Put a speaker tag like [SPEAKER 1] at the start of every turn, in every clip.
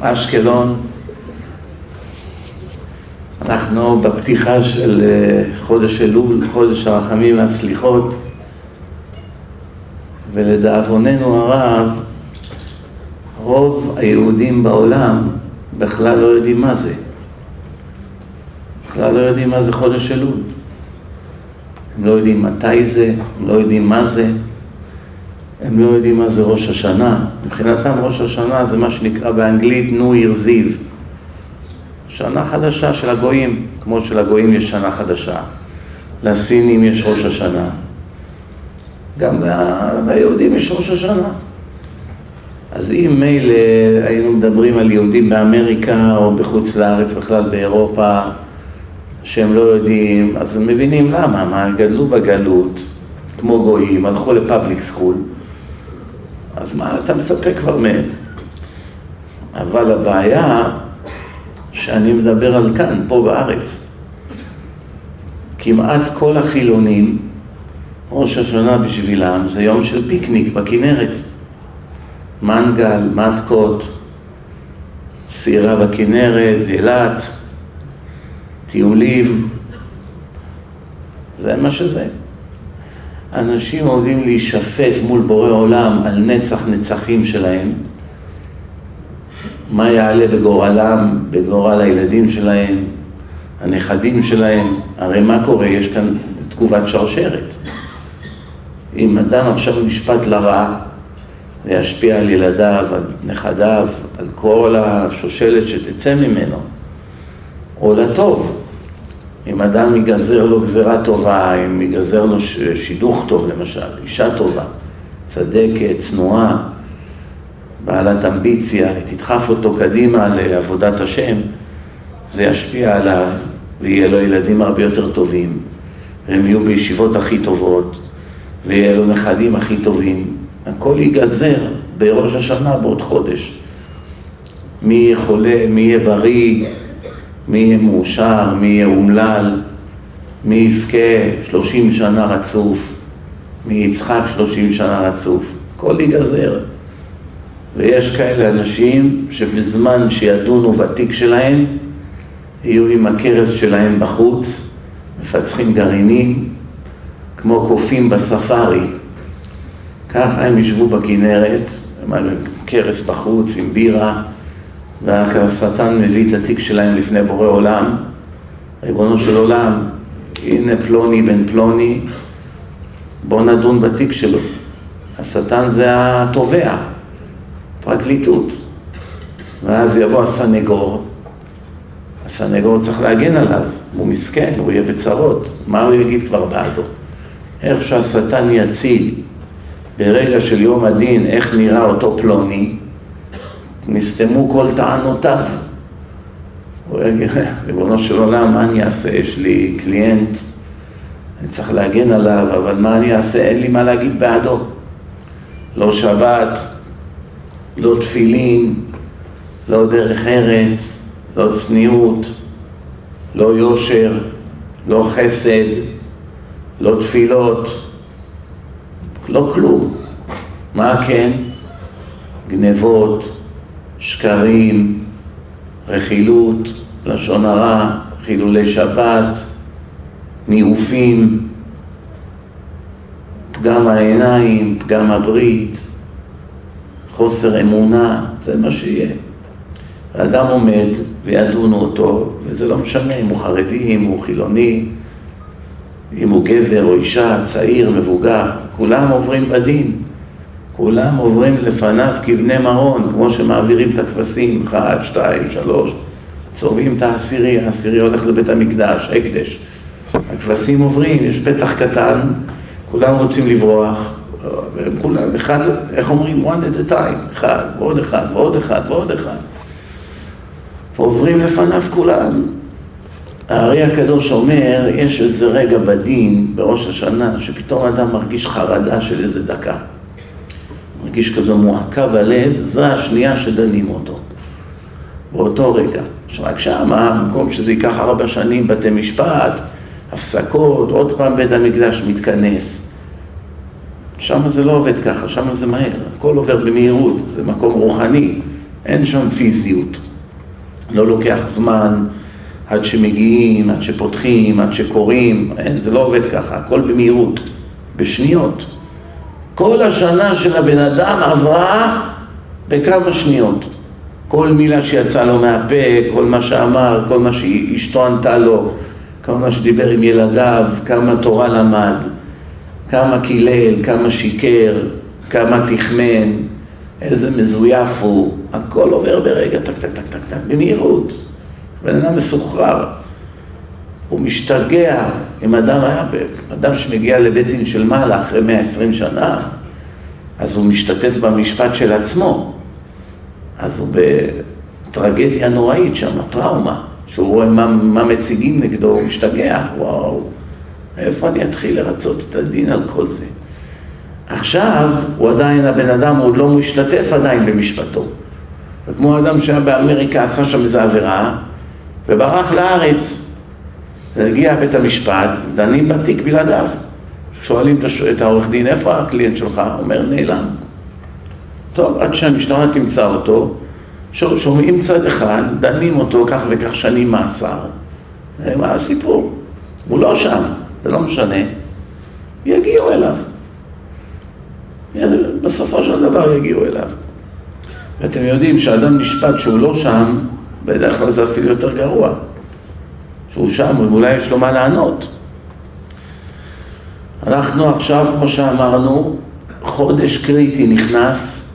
[SPEAKER 1] אשקלון, אנחנו בפתיחה של אה, חודש אלול, חודש הרחמים והסליחות, ולדאבוננו הרב, רוב היהודים בעולם בכלל לא יודעים מה זה. בכלל לא יודעים מה זה חודש אלול. הם לא יודעים מתי זה, הם לא יודעים מה זה, הם לא יודעים מה זה ראש השנה. מבחינתם ראש השנה זה מה שנקרא באנגלית נו עיר זיו. שנה חדשה של הגויים, כמו שלגויים יש שנה חדשה. לסינים יש ראש השנה. גם ליהודים יש ראש השנה. אז אם מילא היינו מדברים על יהודים באמריקה או בחוץ לארץ, בכלל באירופה, שהם לא יודעים, אז הם מבינים למה, מה, גדלו בגלות, כמו גויים, הלכו לפאבליק סקול, אז מה אתה מצפה כבר מהם? אבל הבעיה שאני מדבר על כאן, פה בארץ, כמעט כל החילונים, ראש השנה בשבילם זה יום של פיקניק בכנרת. מנגל, מתקות, סירה בכנרת, אילת, טיולים, זה מה שזה. אנשים עומדים להישפט מול בורא עולם על נצח נצחים שלהם, מה יעלה בגורלם, בגורל הילדים שלהם, הנכדים שלהם, הרי מה קורה? יש כאן תגובת שרשרת. אם אדם עכשיו נשפט לרע, זה ישפיע על ילדיו, על נכדיו, על כל השושלת שתצא ממנו, או לטוב. אם אדם ייגזר לו גזירה טובה, אם ייגזר לו שידוך טוב למשל, אישה טובה, צדקת, צנועה, בעלת אמביציה, היא תדחף אותו קדימה לעבודת השם, זה ישפיע עליו ויהיה לו ילדים הרבה יותר טובים, והם יהיו בישיבות הכי טובות, ויהיה לו נכדים הכי טובים. הכל ייגזר בראש השנה בעוד חודש. מי יהיה חולה, מי יהיה בריא, מי יהיה מאושר, מי יהיה אומלל, מי יבכה שלושים שנה רצוף, מי יצחק שלושים שנה רצוף, הכל ייגזר. ויש כאלה אנשים שבזמן שידונו בתיק שלהם, יהיו עם הכרס שלהם בחוץ, מפצחים גרעינים, כמו קופים בספארי. ככה הם ישבו בכנרת, היו כרס בחוץ עם בירה, והשטן מביא את התיק שלהם לפני בורא עולם, ריבונו של עולם, הנה פלוני בן פלוני, בוא נדון בתיק שלו. השטן זה התובע, פרקליטות. ואז יבוא הסנגור, הסנגור צריך להגן עליו, הוא מסכן, הוא יהיה בצרות, מה הוא יגיד כבר בעדו? איך שהשטן יציל ברגע של יום הדין איך נראה אותו פלוני, נסתמו כל טענותיו. הוא יגיד, ריבונו של עולם, מה אני אעשה? יש לי קליינט, אני צריך להגן עליו, אבל מה אני אעשה? אין לי מה להגיד בעדו. לא שבת, לא תפילין, לא דרך ארץ, לא צניעות, לא יושר, לא חסד, לא תפילות, לא כלום. מה כן? גנבות, שקרים, רכילות, לשון הרע, חילולי שבת, ניאופים, פגם העיניים, פגם הברית, חוסר אמונה, זה מה שיהיה. האדם עומד וידונו אותו, וזה לא משנה אם הוא חרדי, אם הוא חילוני, אם הוא גבר או אישה, צעיר, מבוגר, כולם עוברים בדין. כולם עוברים לפניו כבני מרון, כמו שמעבירים את הכבשים, אחד, שתיים, שלוש, צורבים את העשירי, העשירי הולך לבית המקדש, הקדש. הכבשים עוברים, יש פתח קטן, כולם רוצים לברוח, והם כולם, אחד, איך אומרים? one at a time, אחד, ועוד אחד, ועוד אחד, ועוד אחד. ועוברים לפניו כולם. הארי הקדוש אומר, יש איזה רגע בדין, בראש השנה, שפתאום אדם מרגיש חרדה של איזה דקה. מרגיש כזו מועקה בלב, זו השנייה שדנים אותו. באותו רגע. רק שמה, במקום שזה ייקח ארבע שנים, בתי משפט, הפסקות, עוד פעם בית המקדש מתכנס. שם זה לא עובד ככה, שם זה מהר, הכל עובר במהירות, זה מקום רוחני, אין שם פיזיות. לא לוקח זמן עד שמגיעים, עד שפותחים, עד שקוראים, אין, זה לא עובד ככה, הכל במהירות, בשניות. כל השנה של הבן אדם עברה בכמה שניות. כל מילה שיצאה לו מהפה, כל מה שאמר, כל מה שאשתו ענתה לו, כל מה שדיבר עם ילדיו, כמה תורה למד, כמה קילל, כמה שיקר, כמה תחמן, איזה מזויף הוא, הכל עובר ברגע, טק טק טק טק, במהירות. בן אדם מסוחרר, הוא משתגע, אם אדם היה, אדם שמגיע לבית דין של מעלה אחרי 120 שנה, אז הוא משתתף במשפט של עצמו, אז הוא בטרגדיה נוראית שם, טראומה, שהוא רואה מה, מה מציגים נגדו, הוא משתגע, וואו, איפה אני אתחיל לרצות את הדין על כל זה? עכשיו, הוא עדיין, הבן אדם הוא עוד לא משתתף עדיין במשפטו. זה כמו אדם שהיה באמריקה, עשה שם איזו עבירה, וברח לארץ. הגיע בית המשפט, דנים בתיק בלעדיו. שואלים את העורך דין, איפה הקליינט שלך? אומר, נעלם. טוב, עד שהמשטרה תמצא אותו, שומעים צד אחד, דנים אותו כך וכך שנים מאסר. מה הסיפור? הוא לא שם, זה לא משנה. יגיעו אליו. בסופו של דבר יגיעו אליו. ואתם יודעים שאדם נשפט שהוא לא שם, בדרך כלל זה אפילו יותר גרוע. שהוא שם, אולי יש לו מה לענות. אנחנו עכשיו, כמו שאמרנו, חודש קריטי נכנס,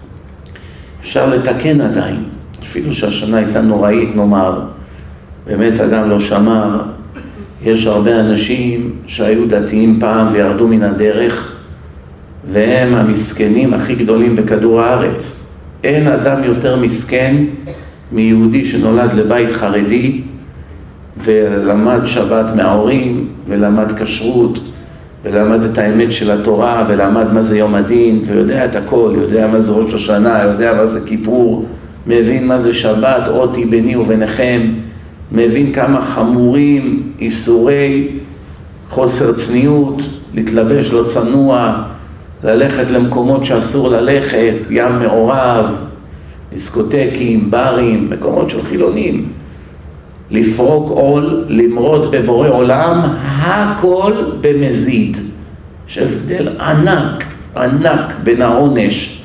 [SPEAKER 1] אפשר לתקן עדיין, אפילו שהשנה הייתה נוראית, נאמר, באמת אדם לא שמר, יש הרבה אנשים שהיו דתיים פעם וירדו מן הדרך, והם המסכנים הכי גדולים בכדור הארץ. אין אדם יותר מסכן מיהודי שנולד לבית חרדי ולמד שבת מההורים ולמד כשרות ולמד את האמת של התורה ולמד מה זה יום הדין ויודע את הכל, יודע מה זה ראש השנה, יודע מה זה כיפור, מבין מה זה שבת, אותי ביני וביניכם, מבין כמה חמורים איסורי חוסר צניעות, להתלבש לא צנוע, ללכת למקומות שאסור ללכת, ים מעורב, דיסקוטקים, ברים, מקומות של חילונים. לפרוק עול, למרוד בבורא עולם, הכל במזיד. יש הבדל ענק, ענק בין העונש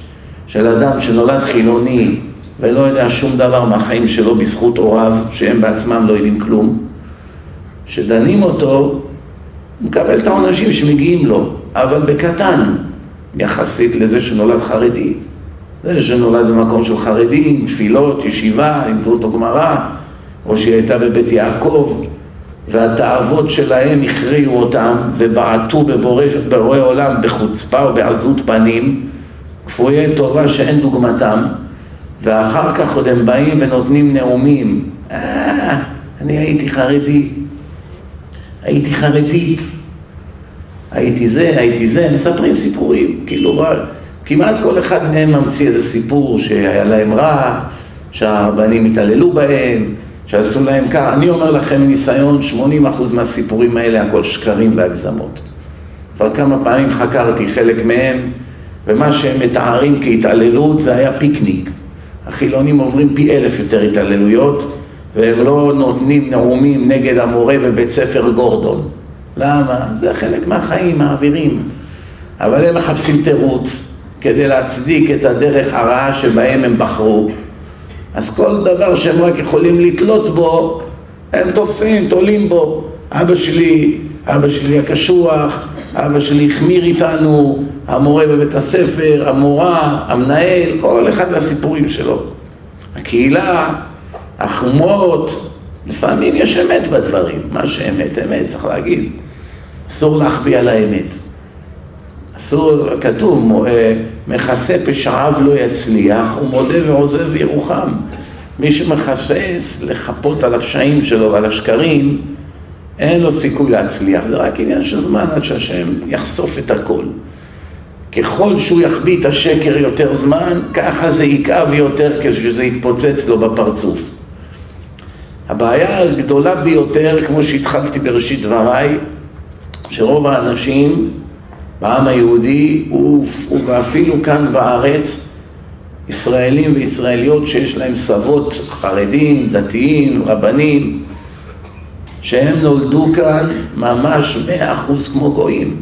[SPEAKER 1] של אדם שנולד חילוני ולא יודע שום דבר מהחיים שלו בזכות הוריו, שהם בעצמם לא יודעים כלום, שדנים אותו, הוא מקבל את העונשים שמגיעים לו, אבל בקטן, יחסית לזה שנולד חרדי. זה שנולד במקום של חרדים, תפילות, ישיבה, לימדו אותו גמרא, או שהיא הייתה בבית יעקב, והתאוות שלהם הכריעו אותם ובעטו בבורא עולם בחוצפה ובעזות פנים, כפויי טובה שאין דוגמתם, ואחר כך עוד הם באים ונותנים נאומים. אה, אני הייתי חרדי, הייתי חרדית, הייתי זה, הייתי זה, מספרים סיפורים, כאילו כמעט כל אחד מהם ממציא איזה סיפור שהיה להם רע, שהבנים התעללו בהם, שעשו להם כך. אני אומר לכם מניסיון, 80% מהסיפורים האלה הכל שקרים והגזמות. כבר כמה פעמים חקרתי חלק מהם, ומה שהם מתארים כהתעללות זה היה פיקניק. החילונים עוברים פי אלף יותר התעללויות, והם לא נותנים נאומים נגד המורה בבית ספר גורדון. למה? זה חלק מהחיים, מעבירים. אבל הם מחפשים תירוץ כדי להצדיק את הדרך הרעה שבהם הם בחרו. אז כל דבר שהם רק יכולים לתלות בו, הם תופסים, תולים בו. אבא שלי, אבא שלי הקשוח, אבא שלי החמיר איתנו, המורה בבית הספר, המורה, המנהל, כל אחד והסיפורים שלו. הקהילה, החומות, לפעמים יש אמת בדברים, מה שאמת אמת, צריך להגיד. אסור להחביא על האמת. אסור, כתוב, מכסה פשעיו לא יצליח, ומודה ועוזב ירוחם. מי שמחפש לחפות על הפשעים שלו ועל השקרים, אין לו סיכוי להצליח, זה רק עניין של זמן עד שהשם יחשוף את הכל. ככל שהוא יחביא את השקר יותר זמן, ככה זה יכאב יותר כשזה יתפוצץ לו בפרצוף. הבעיה הגדולה ביותר, כמו שהתחלתי בראשית דבריי, שרוב האנשים בעם היהודי, ואפילו כאן בארץ, ישראלים וישראליות שיש להם סבות חרדים, דתיים, רבנים, שהם נולדו כאן ממש מאה אחוז כמו גויים.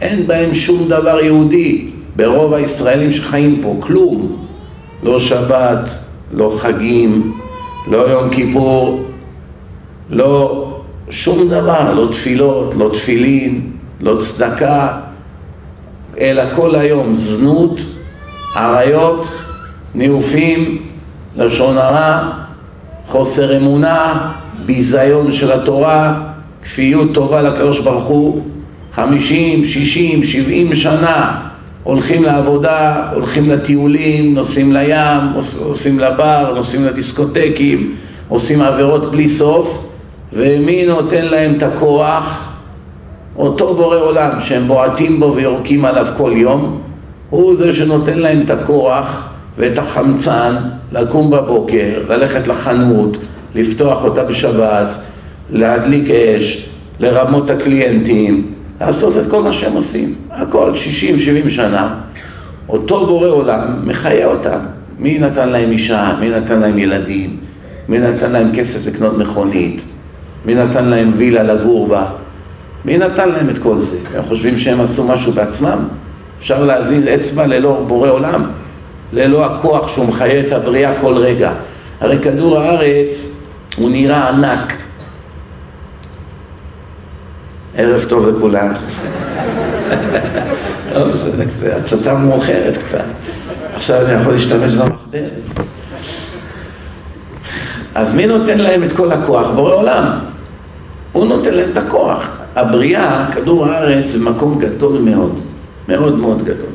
[SPEAKER 1] אין בהם שום דבר יהודי ברוב הישראלים שחיים פה, כלום. לא שבת, לא חגים, לא יום כיפור, לא שום דבר, לא תפילות, לא תפילין, לא צדקה, אלא כל היום זנות, עריות, ניאופים, לשון הרע, חוסר אמונה, ביזיון של התורה, כפיות טובה לקדוש ברוך הוא, חמישים, שישים, שבעים שנה הולכים לעבודה, הולכים לטיולים, נוסעים לים, נוסעים לבר, נוסעים לדיסקוטקים, עושים עבירות בלי סוף, ומי נותן להם את הכוח? אותו בורא עולם שהם בועטים בו ויורקים עליו כל יום, הוא זה שנותן להם את הכוח ואת החמצן לקום בבוקר, ללכת לחנות, לפתוח אותה בשבת, להדליק אש, לרמות הקליינטים, לעשות את כל מה שהם עושים, הכל, 60-70 שנה, אותו בורא עולם מחיה אותם. מי נתן להם אישה? מי נתן להם ילדים? מי נתן להם כסף לקנות מכונית? מי נתן להם וילה לגור בה? מי נתן להם את כל זה? הם חושבים שהם עשו משהו בעצמם? אפשר להזיז אצבע ללא בורא עולם? ללא הכוח שהוא מחיה את הבריאה כל רגע. הרי כדור הארץ הוא נראה ענק. ערב טוב לכולם. זה הצתה מאוחרת קצת. עכשיו אני יכול להשתמש במחברת. אז מי נותן להם את כל הכוח? בורא עולם. הוא נותן להם את הכוח. הבריאה, כדור הארץ, זה מקום גדול מאוד. מאוד מאוד גדול.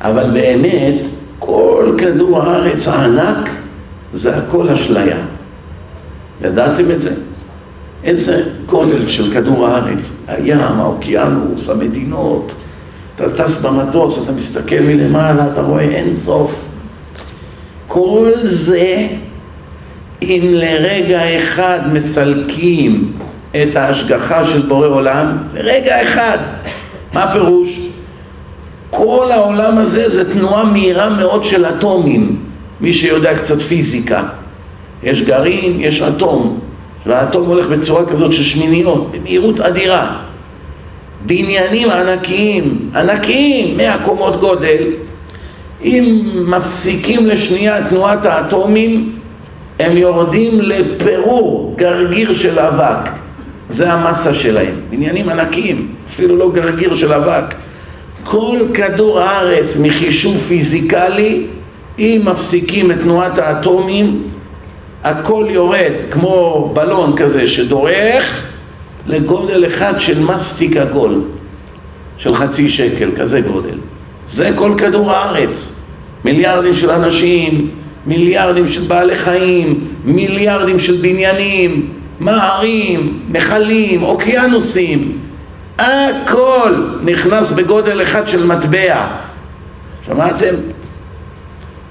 [SPEAKER 1] אבל באמת, כל כדור הארץ הענק זה הכל אשליה. ידעתם את זה? איזה גודל של כדור הארץ, הים, האוקיינוס, המדינות. אתה טס במטוס, אתה מסתכל מלמעלה, אתה רואה אין סוף. כל זה, אם לרגע אחד מסלקים את ההשגחה של בורא עולם, לרגע אחד, מה הפירוש? כל העולם הזה זה תנועה מהירה מאוד של אטומים, מי שיודע קצת פיזיקה. יש גרעין, יש אטום, והאטום הולך בצורה כזאת של שמיניות, במהירות אדירה. בניינים ענקיים, ענקיים, מאה קומות גודל, אם מפסיקים לשנייה את תנועת האטומים, הם יורדים לפירור, גרגיר של אבק. זה המסה שלהם. בניינים ענקיים, אפילו לא גרגיר של אבק. כל כדור הארץ מחישוב פיזיקלי, אם מפסיקים את תנועת האטומים, הכל יורד כמו בלון כזה שדורך לגודל אחד של מסטיק עגול של חצי שקל, כזה גודל. זה כל כדור הארץ. מיליארדים של אנשים, מיליארדים של בעלי חיים, מיליארדים של בניינים, מערים, נחלים, אוקיינוסים. הכל נכנס בגודל אחד של מטבע. שמעתם?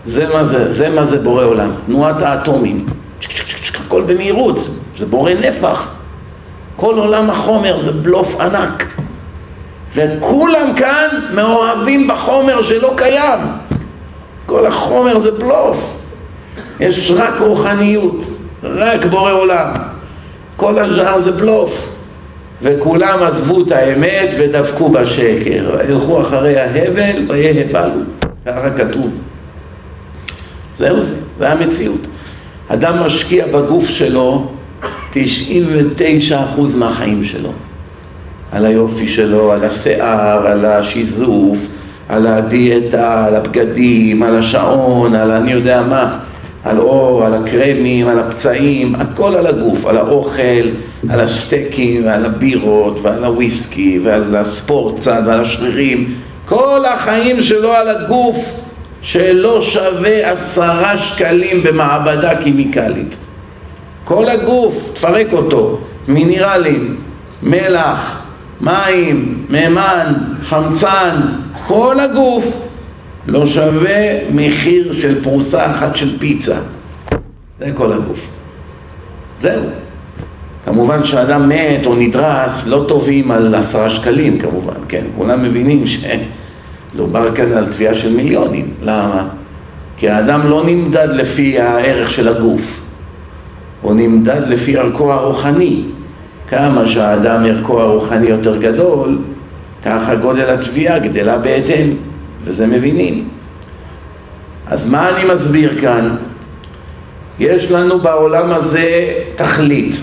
[SPEAKER 1] זה מה זה, זה מה זה בורא עולם, תנועת האטומים. הכל במהירות, זה בורא נפח. כל עולם החומר זה בלוף ענק. וכולם כאן מאוהבים בחומר שלא קיים. כל החומר זה בלוף. יש רק רוחניות, רק בורא עולם. כל השאר זה בלוף. וכולם עזבו את האמת ודבקו בשקר. וילכו אחרי ההבל ויהבלו. ככה כתוב. זהו זה, זה המציאות. אדם משקיע בגוף שלו 99% מהחיים שלו. על היופי שלו, על השיער, על השיזוף, על הדיאטה, על הבגדים, על השעון, על אני יודע מה, על אור, על הקרמים, על הפצעים, הכל על הגוף, על האוכל, על הסטייקים, ועל הבירות, ועל הוויסקי, ועל הספורט צד, ועל השרירים, כל החיים שלו על הגוף. שלא שווה עשרה שקלים במעבדה כימיקלית. כל הגוף, תפרק אותו, מינרלים, מלח, מים, מימן, חמצן, כל הגוף לא שווה מחיר של פרוסה אחת של פיצה. זה כל הגוף. זהו. כמובן שאדם מת או נדרס לא טובים על עשרה שקלים כמובן, כן? כולם מבינים שדובר כאן על תביעה של מיליונים. למה? כי האדם לא נמדד לפי הערך של הגוף, הוא נמדד לפי ערכו הרוחני. כמה שהאדם ערכו הרוחני יותר גדול, ככה גודל התביעה גדלה בהתאם, וזה מבינים. אז מה אני מסביר כאן? יש לנו בעולם הזה תכלית.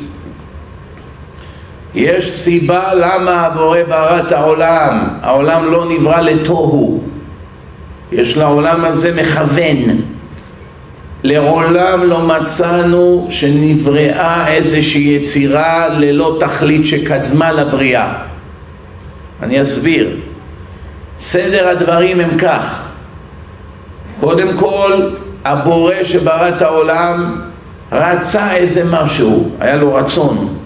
[SPEAKER 1] יש סיבה למה הבורא ברא את העולם. העולם לא נברא לתוהו. יש לעולם הזה מכוון. לעולם לא מצאנו שנבראה איזושהי יצירה ללא תכלית שקדמה לבריאה. אני אסביר. סדר הדברים הם כך: קודם כל, הבורא שברא את העולם רצה איזה משהו, היה לו רצון.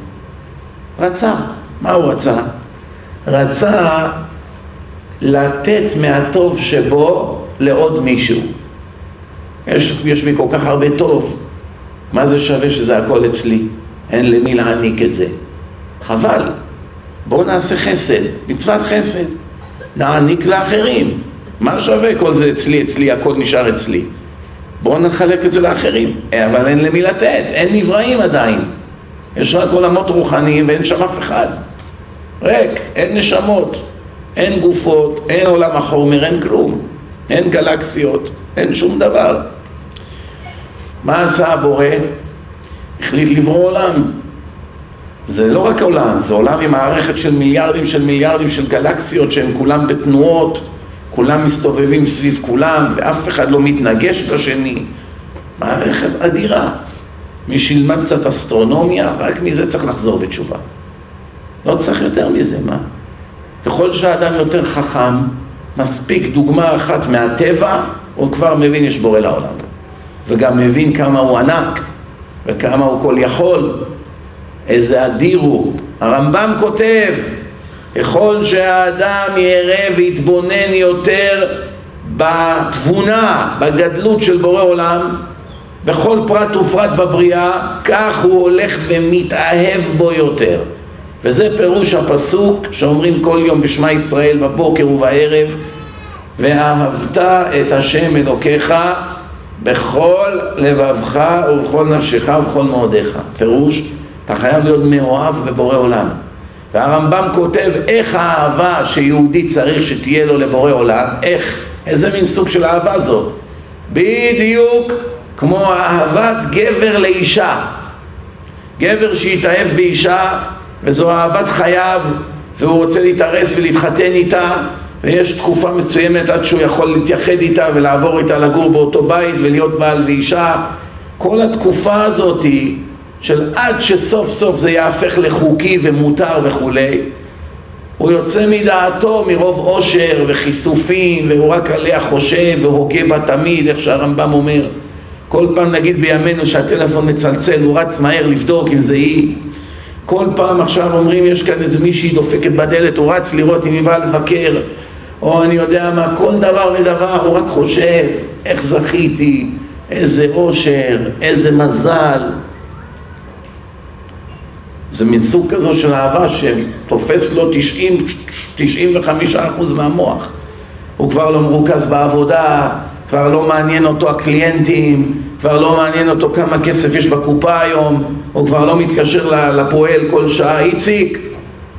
[SPEAKER 1] רצה. מה הוא רצה? רצה לתת מהטוב שבו לעוד מישהו. יש, יש לי כל כך הרבה טוב, מה זה שווה שזה הכל אצלי? אין למי להעניק את זה. חבל. בואו נעשה חסד, מצוות חסד. נעניק לאחרים. מה שווה כל זה אצלי, אצלי, הכל נשאר אצלי. בואו נחלק את זה לאחרים. אבל אין למי לתת, אין נבראים עדיין. יש רק עולמות רוחניים ואין שם אף אחד. ריק, אין נשמות, אין גופות, אין עולם החומר, אין כלום. אין גלקסיות, אין שום דבר. מה עשה הבורא? החליט לברוא עולם. זה לא רק עולם, זה עולם עם מערכת של מיליארדים של מיליארדים של גלקסיות שהם כולם בתנועות, כולם מסתובבים סביב כולם ואף אחד לא מתנגש לשני. מערכת אדירה. מי שילמד קצת אסטרונומיה, רק מזה צריך לחזור בתשובה. לא צריך יותר מזה, מה? ככל שהאדם יותר חכם, מספיק דוגמה אחת מהטבע, הוא כבר מבין יש בורא לעולם. וגם מבין כמה הוא ענק, וכמה הוא כל יכול, איזה אדיר הוא. הרמב"ם כותב, ככל שהאדם יראה ויתבונן יותר בתבונה, בגדלות של בורא עולם, בכל פרט ופרט בבריאה, כך הוא הולך ומתאהב בו יותר. וזה פירוש הפסוק שאומרים כל יום בשמע ישראל בבוקר ובערב ואהבת את השם אלוקיך בכל לבבך ובכל נפשך ובכל מאודיך. פירוש, אתה חייב להיות מאוהב בבורא עולם. והרמב"ם כותב איך האהבה שיהודי צריך שתהיה לו לבורא עולם, איך, איזה מין סוג של אהבה זאת. בדיוק כמו אהבת גבר לאישה. גבר שהתאהב באישה וזו אהבת חייו והוא רוצה להתארס ולהתחתן איתה ויש תקופה מסוימת עד שהוא יכול להתייחד איתה ולעבור איתה לגור באותו בית ולהיות בעל ואישה כל התקופה הזאת היא של עד שסוף סוף זה יהפך לחוקי ומותר וכולי הוא יוצא מדעתו מרוב עושר וכיסופים והוא רק עליה חושב והוגה בה תמיד איך שהרמב"ם אומר. כל פעם נגיד בימינו שהטלפון מצלצל הוא רץ מהר לבדוק אם זה היא. כל פעם עכשיו אומרים יש כאן איזה מישהי דופקת בדלת הוא רץ לראות אם היא באה לבקר. או אני יודע מה, כל דבר ודבר הוא רק חושב איך זכיתי, איזה אושר, איזה מזל זה מין סוג כזו של אהבה שתופס לו 90, 95 אחוז מהמוח הוא כבר לא מרוכז בעבודה, כבר לא מעניין אותו הקליינטים, כבר לא מעניין אותו כמה כסף יש בקופה היום, הוא כבר לא מתקשר לפועל כל שעה, איציק,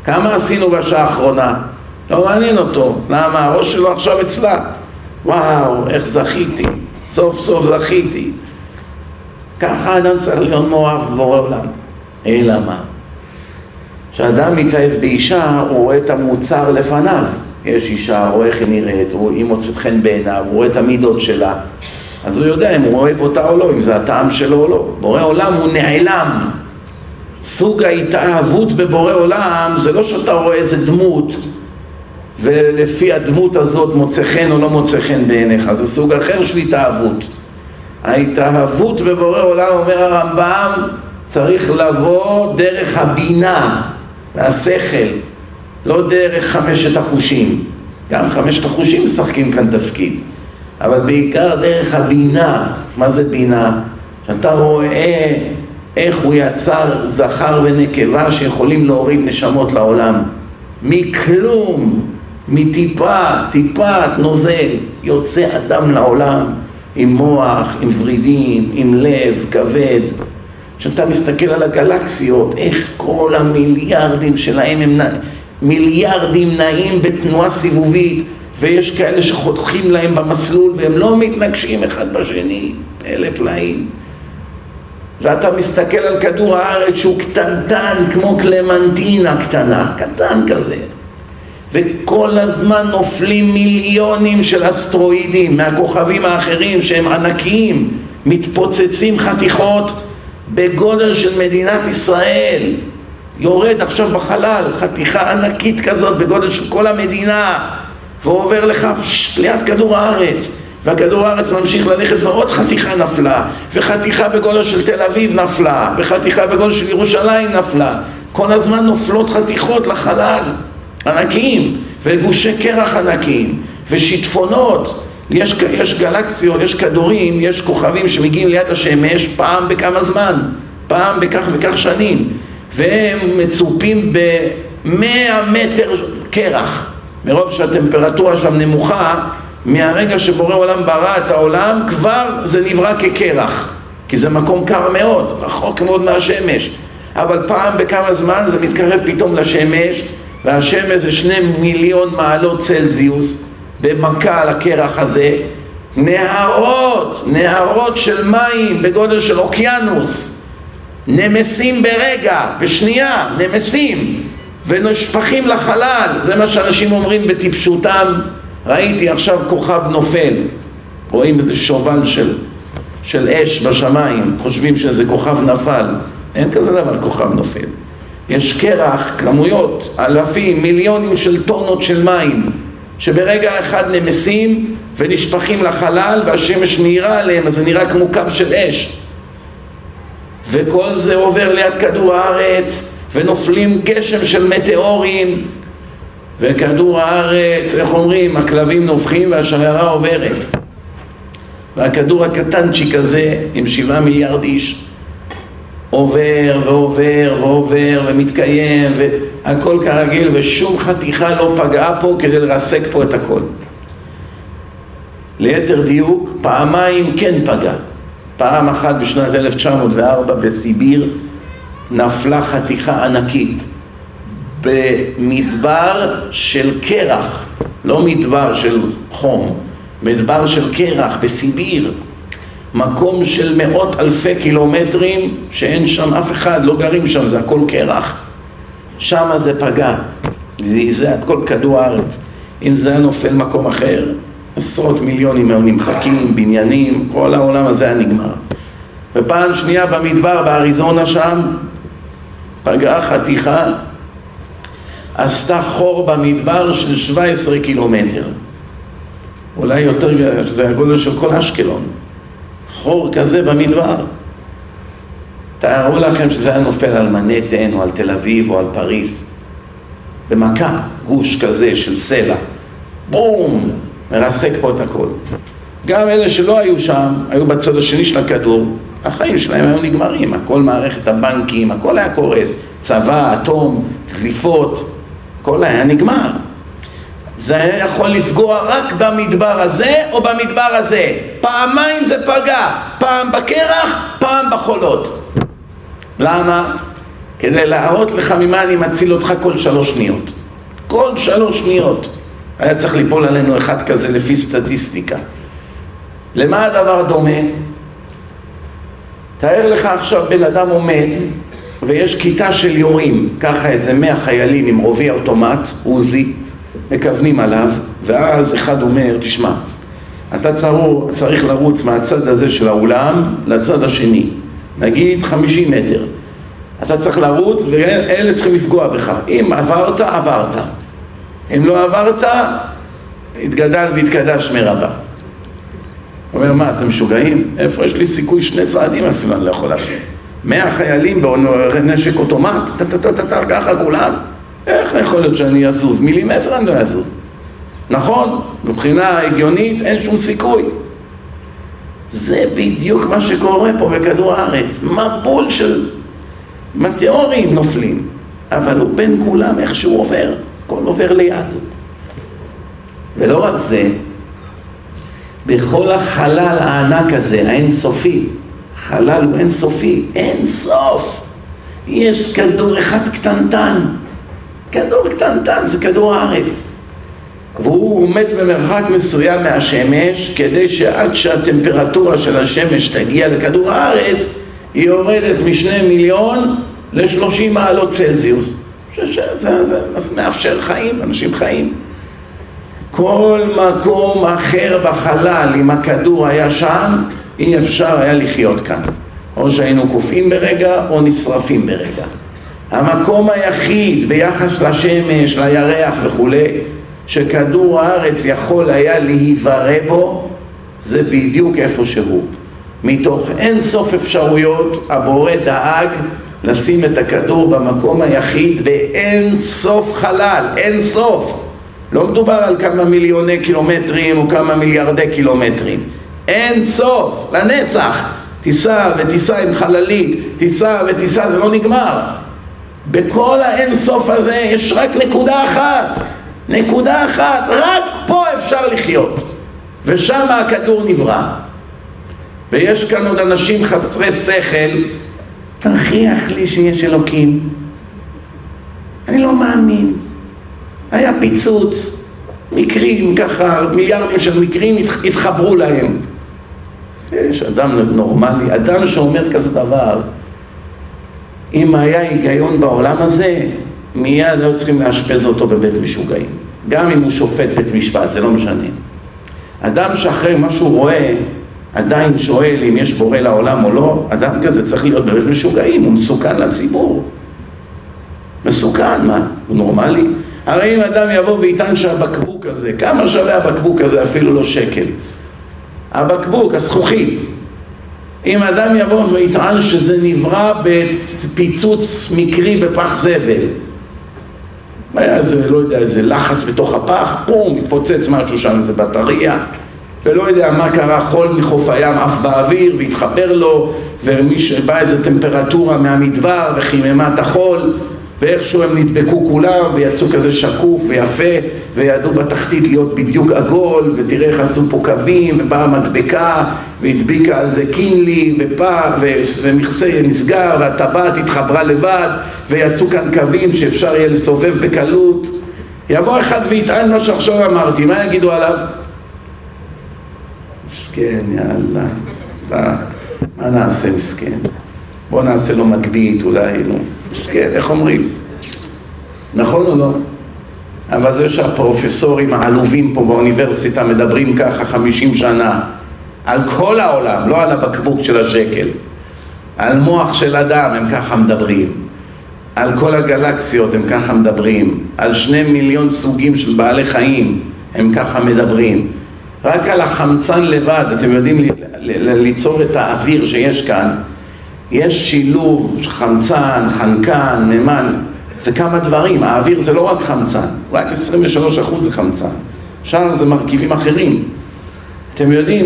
[SPEAKER 1] כמה עשינו בשעה האחרונה? לא מעניין אותו, למה? הראש שלו עכשיו אצלה. וואו, איך זכיתי, סוף סוף זכיתי. ככה אדם צריך להיות מאוהב בבורא עולם. אלא מה? כשאדם מתאהב באישה, הוא רואה את המוצר לפניו. יש אישה, רואה איך היא נראית, היא מוצאת חן בעיניו, הוא רואה את המידות שלה. אז הוא יודע אם הוא אוהב אותה או לא, אם זה הטעם שלו או לא. בורא עולם הוא נעלם. סוג ההתאהבות בבורא עולם זה לא שאתה רואה איזה דמות ולפי הדמות הזאת מוצא חן או לא מוצא חן בעיניך, זה סוג אחר של התאהבות. ההתאהבות בבורא עולם, אומר הרמב"ם, צריך לבוא דרך הבינה והשכל, לא דרך חמשת החושים. גם חמשת החושים משחקים כאן תפקיד, אבל בעיקר דרך הבינה. מה זה בינה? שאתה רואה איך הוא יצר זכר ונקבה שיכולים להוריד נשמות לעולם. מכלום, מטיפה, טיפת נוזל, יוצא אדם לעולם עם מוח, עם ורידים, עם לב, כבד. כשאתה מסתכל על הגלקסיות, איך כל המיליארדים שלהם הם מיליארדים נעים בתנועה סיבובית ויש כאלה שחותכים להם במסלול והם לא מתנגשים אחד בשני, אלה פלאים. ואתה מסתכל על כדור הארץ שהוא קטנטן כמו קלמנטינה קטנה, קטן כזה. וכל הזמן נופלים מיליונים של אסטרואידים מהכוכבים האחרים שהם ענקיים, מתפוצצים חתיכות בגודל של מדינת ישראל. יורד עכשיו בחלל חתיכה ענקית כזאת בגודל של כל המדינה ועובר לך ליד כדור הארץ והכדור הארץ ממשיך ללכת ועוד חתיכה נפלה וחתיכה בגודל של תל אביב נפלה וחתיכה בגודל של ירושלים נפלה כל הזמן נופלות חתיכות לחלל ענקים וגושי קרח ענקים ושיטפונות יש, יש גלקסיות, יש כדורים, יש כוכבים שמגיעים ליד השמש פעם בכמה זמן פעם בכך וכך שנים והם מצופים במאה מטר קרח. מרוב שהטמפרטורה שם נמוכה מהרגע שבורא עולם ברא את העולם כבר זה נברא כקרח כי זה מקום קר מאוד, רחוק מאוד מהשמש. אבל פעם בכמה זמן זה מתקרב פתאום לשמש והשמש זה שני מיליון מעלות צלזיוס במכה על הקרח הזה נהרות, נהרות של מים בגודל של אוקיינוס נמסים ברגע, בשנייה, נמסים ונשפכים לחלל, זה מה שאנשים אומרים בטיפשותם. ראיתי עכשיו כוכב נופל. רואים איזה שובל של, של אש בשמיים חושבים שזה כוכב נפל. אין כזה דבר כוכב נופל. יש קרח, כמויות, אלפים, מיליונים של טונות של מים שברגע אחד נמסים ונשפכים לחלל והשמש מאירה עליהם אז זה נראה כמו קו של אש. וכל זה עובר ליד כדור הארץ ונופלים גשם של מטאורים. וכדור הארץ, איך אומרים, הכלבים נובחים והשיירה עוברת. והכדור הקטנצ'יק הזה עם שבעה מיליארד איש עובר ועובר ועובר ומתקיים והכל כרגיל ושום חתיכה לא פגעה פה כדי לרסק פה את הכל ליתר דיוק, פעמיים כן פגע פעם אחת בשנת 1904 בסיביר נפלה חתיכה ענקית במדבר של קרח, לא מדבר של חום, מדבר של קרח בסיביר, מקום של מאות אלפי קילומטרים שאין שם אף אחד, לא גרים שם, זה הכל קרח. שם זה פגע, זה את כל כדור הארץ. אם זה היה נופל מקום אחר, עשרות מיליונים היו נמחקים, בניינים, כל העולם הזה היה נגמר. ופעם שנייה במדבר באריזונה שם, פגעה חתיכה, עשתה חור במדבר של 17 קילומטר. אולי יותר, זה הגודל של כל אשקלון. חור כזה במדבר. תארו לכם שזה היה נופל על מנהטן או על תל אביב או על פריס. במכה, גוש כזה של סלע. בום! מרסק פה את הכל. גם אלה שלא היו שם, היו בצד השני של הכדור, החיים שלהם היו נגמרים, הכל מערכת הבנקים, הכל היה קורס, צבא, אטום, דליפות, הכל היה נגמר. זה היה יכול לפגוע רק במדבר הזה או במדבר הזה. פעמיים זה פגע, פעם בקרח, פעם בחולות. למה? כדי להראות לך ממה אני מציל אותך כל שלוש שניות. כל שלוש שניות. היה צריך ליפול עלינו אחד כזה לפי סטטיסטיקה. למה הדבר דומה? תאר לך עכשיו בן אדם עומד ויש כיתה של יורים, ככה איזה מאה חיילים עם רובי אוטומט, עוזי, מכוונים עליו, ואז אחד אומר, תשמע, אתה צריך לרוץ מהצד הזה של האולם לצד השני, נגיד חמישים מטר. אתה צריך לרוץ ואלה צריכים לפגוע בך. אם עברת, עברת. אם לא עברת, התגדל והתקדש מרבה. אומר, מה, אתם משוגעים? איפה יש לי סיכוי שני צעדים אפילו אני לא יכול לעשות? מאה חיילים בנשק אוטומט, טה-טה-טה-טה, ככה כולם? איך יכול להיות שאני אזוז? מילימטר אני לא אזוז. נכון, מבחינה הגיונית אין שום סיכוי. זה בדיוק מה שקורה פה בכדור הארץ. מבול של מטאורים נופלים, אבל הוא בין כולם איכשהו עובר, הכל עובר ליד. ולא רק זה, בכל החלל הענק הזה, האינסופי, חלל הוא אינסופי, אין סוף. יש כדור אחד קטנטן, כדור קטנטן, זה כדור הארץ. והוא עומד במרחק מסוים מהשמש כדי שעד שהטמפרטורה של השמש תגיע לכדור הארץ היא יורדת משני מיליון לשלושים מעלות צלזיוס. שזה זה, מאפשר חיים, אנשים חיים. כל מקום אחר בחלל, אם הכדור היה שם, אי אפשר היה לחיות כאן. או שהיינו קופאים ברגע או נשרפים ברגע. המקום היחיד ביחס לשמש, לירח וכולי, שכדור הארץ יכול היה להיברא בו, זה בדיוק איפה שהוא. מתוך אין סוף אפשרויות, הבורא דאג לשים את הכדור במקום היחיד באין סוף חלל, אין סוף. לא מדובר על כמה מיליוני קילומטרים או כמה מיליארדי קילומטרים. אין סוף, לנצח. תיסע ותיסע עם חללית, תיסע ותיסע, זה לא נגמר. בכל האין סוף הזה יש רק נקודה אחת. נקודה אחת, רק פה אפשר לחיות. ושם הכדור נברא. ויש כאן עוד אנשים חסרי שכל, תכריח לי שיש אלוקים. אני לא מאמין. היה פיצוץ, מקרים ככה, מיליארדים של מקרים התחברו להם. יש אדם נורמלי, אדם שאומר כזה דבר, אם היה היגיון בעולם הזה, מיד לא צריכים לאשפז אותו בבית משוגעים. גם אם הוא שופט בית משפט, זה לא משנה. אדם שאחרי מה שהוא רואה, עדיין שואל אם יש בורא לעולם או לא, אדם כזה צריך להיות בבית משוגעים, הוא מסוכן לציבור. מסוכן, מה? הוא נורמלי? הרי אם אדם יבוא ויטען שהבקבוק הזה, כמה שווה הבקבוק הזה? אפילו לא שקל. הבקבוק, הזכוכית. אם אדם יבוא ויטען שזה נברא בפיצוץ מקרי בפח זבל, היה איזה, לא יודע, איזה לחץ בתוך הפח, פום, התפוצץ משהו שם, איזה בטריה, ולא יודע מה קרה, חול מחוף הים עף באוויר והתחבר לו, ומי שבא איזה טמפרטורה מהמדבר וחיממה את החול, ואיכשהו הם נדבקו כולם ויצאו כזה שקוף ויפה וידעו בתחתית להיות בדיוק עגול ותראה איך עשו פה קווים ובאה מדבקה והדביקה על זה קינלי ופח ומכסה נסגר והטבעת התחברה לבד ויצאו כאן קווים שאפשר יהיה לסובב בקלות יבוא אחד ויטען מה שעכשיו אמרתי, מה יגידו עליו? מסכן, יאללה, מה נעשה מסכן? בוא נעשה לו מגבית אולי, נו מסכן, איך אומרים? נכון או לא? אבל זה שהפרופסורים העלובים פה באוניברסיטה מדברים ככה חמישים שנה על כל העולם, לא על הבקבוק של השקל, על מוח של אדם הם ככה מדברים, על כל הגלקסיות הם ככה מדברים, על שני מיליון סוגים של בעלי חיים הם ככה מדברים, רק על החמצן לבד, אתם יודעים ליצור את האוויר שיש כאן יש שילוב חמצן, חנקן, מימן, זה כמה דברים, האוויר זה לא רק חמצן, רק 23% זה חמצן, שאר זה מרכיבים אחרים. אתם יודעים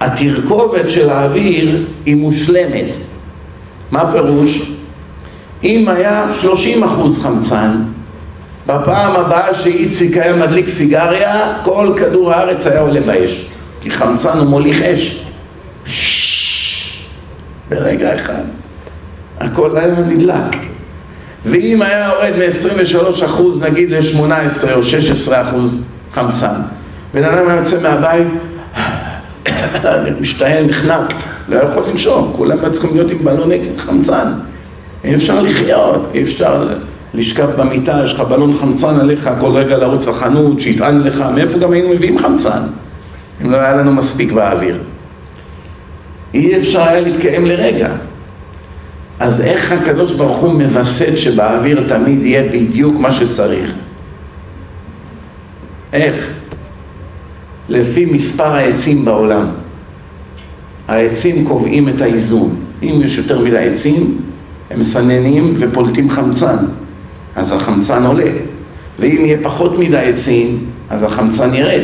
[SPEAKER 1] שהתרכובת של האוויר היא מושלמת. מה פירוש? אם היה 30% חמצן, בפעם הבאה שאיציק היה מדליק סיגריה, כל כדור הארץ היה עולה באש, כי חמצן הוא מוליך אש. ברגע אחד. הכל היה נדלק. ואם היה יורד מ-23% נגיד ל-18 או 16% חמצן, בן אדם היה יוצא מהבית, משתהל, נחנק, לא יכול לנשום, כולם צריכים להיות עם בלון חמצן. אי אפשר לחיות, אי אפשר לשכב במיטה, יש לך בלון חמצן עליך, כל רגע לרוץ לחנות, שיטען לך, מאיפה גם היינו מביאים חמצן, אם לא היה לנו מספיק באוויר. אי אפשר היה להתקיים לרגע. אז איך הקדוש ברוך הוא מווסת שבאוויר תמיד יהיה בדיוק מה שצריך? איך? לפי מספר העצים בעולם. העצים קובעים את האיזון. אם יש יותר מדי עצים, הם מסננים ופולטים חמצן, אז החמצן עולה. ואם יהיה פחות מדי עצים, אז החמצן ירד.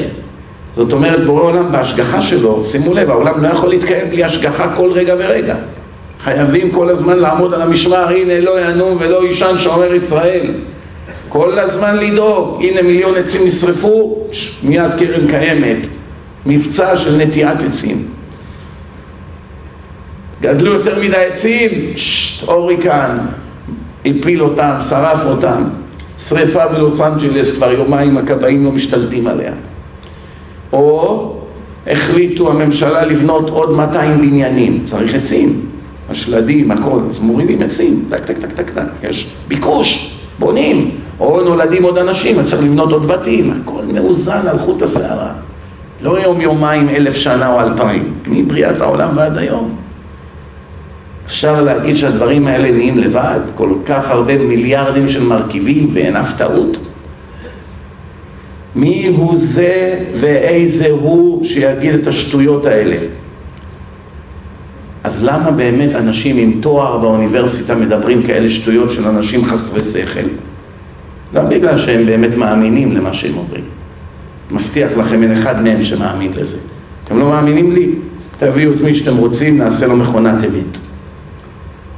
[SPEAKER 1] זאת אומרת, בורא עולם בהשגחה שלו, שימו לב, העולם לא יכול להתקיים בלי השגחה כל רגע ורגע. חייבים כל הזמן לעמוד על המשמר, הנה לא ינום ולא יישן שומר ישראל. כל הזמן לדאוג, הנה מיליון עצים נשרפו, מיד קרן קיימת, מבצע של נטיעת עצים. גדלו יותר מדי עצים, הוריקן, הפיל אותם, שרף אותם. שריפה בלוס אנג'לס, כבר יומיים הכבאים לא משתלטים עליה. או החליטו הממשלה לבנות עוד 200 בניינים, צריך עצים, השלדים, הכל, אז מורידים עצים, טק טק טק טק טק, יש ביקוש, בונים, או נולדים עוד אנשים, אז צריך לבנות עוד בתים, הכל מאוזן על חוט השערה. לא יום יומיים, אלף שנה או אלפיים, מבריאת העולם ועד היום. אפשר להגיד שהדברים האלה נהיים לבד, כל כך הרבה מיליארדים של מרכיבים ואין אף טעות? מי הוא זה ואיזה הוא שיגיד את השטויות האלה? אז למה באמת אנשים עם תואר באוניברסיטה מדברים כאלה שטויות של אנשים חסרי שכל? גם בגלל שהם באמת מאמינים למה שהם אומרים. מבטיח לכם אין אחד מהם שמאמין לזה. אתם לא מאמינים לי? תביאו את מי שאתם רוצים, נעשה לו מכונת אמת.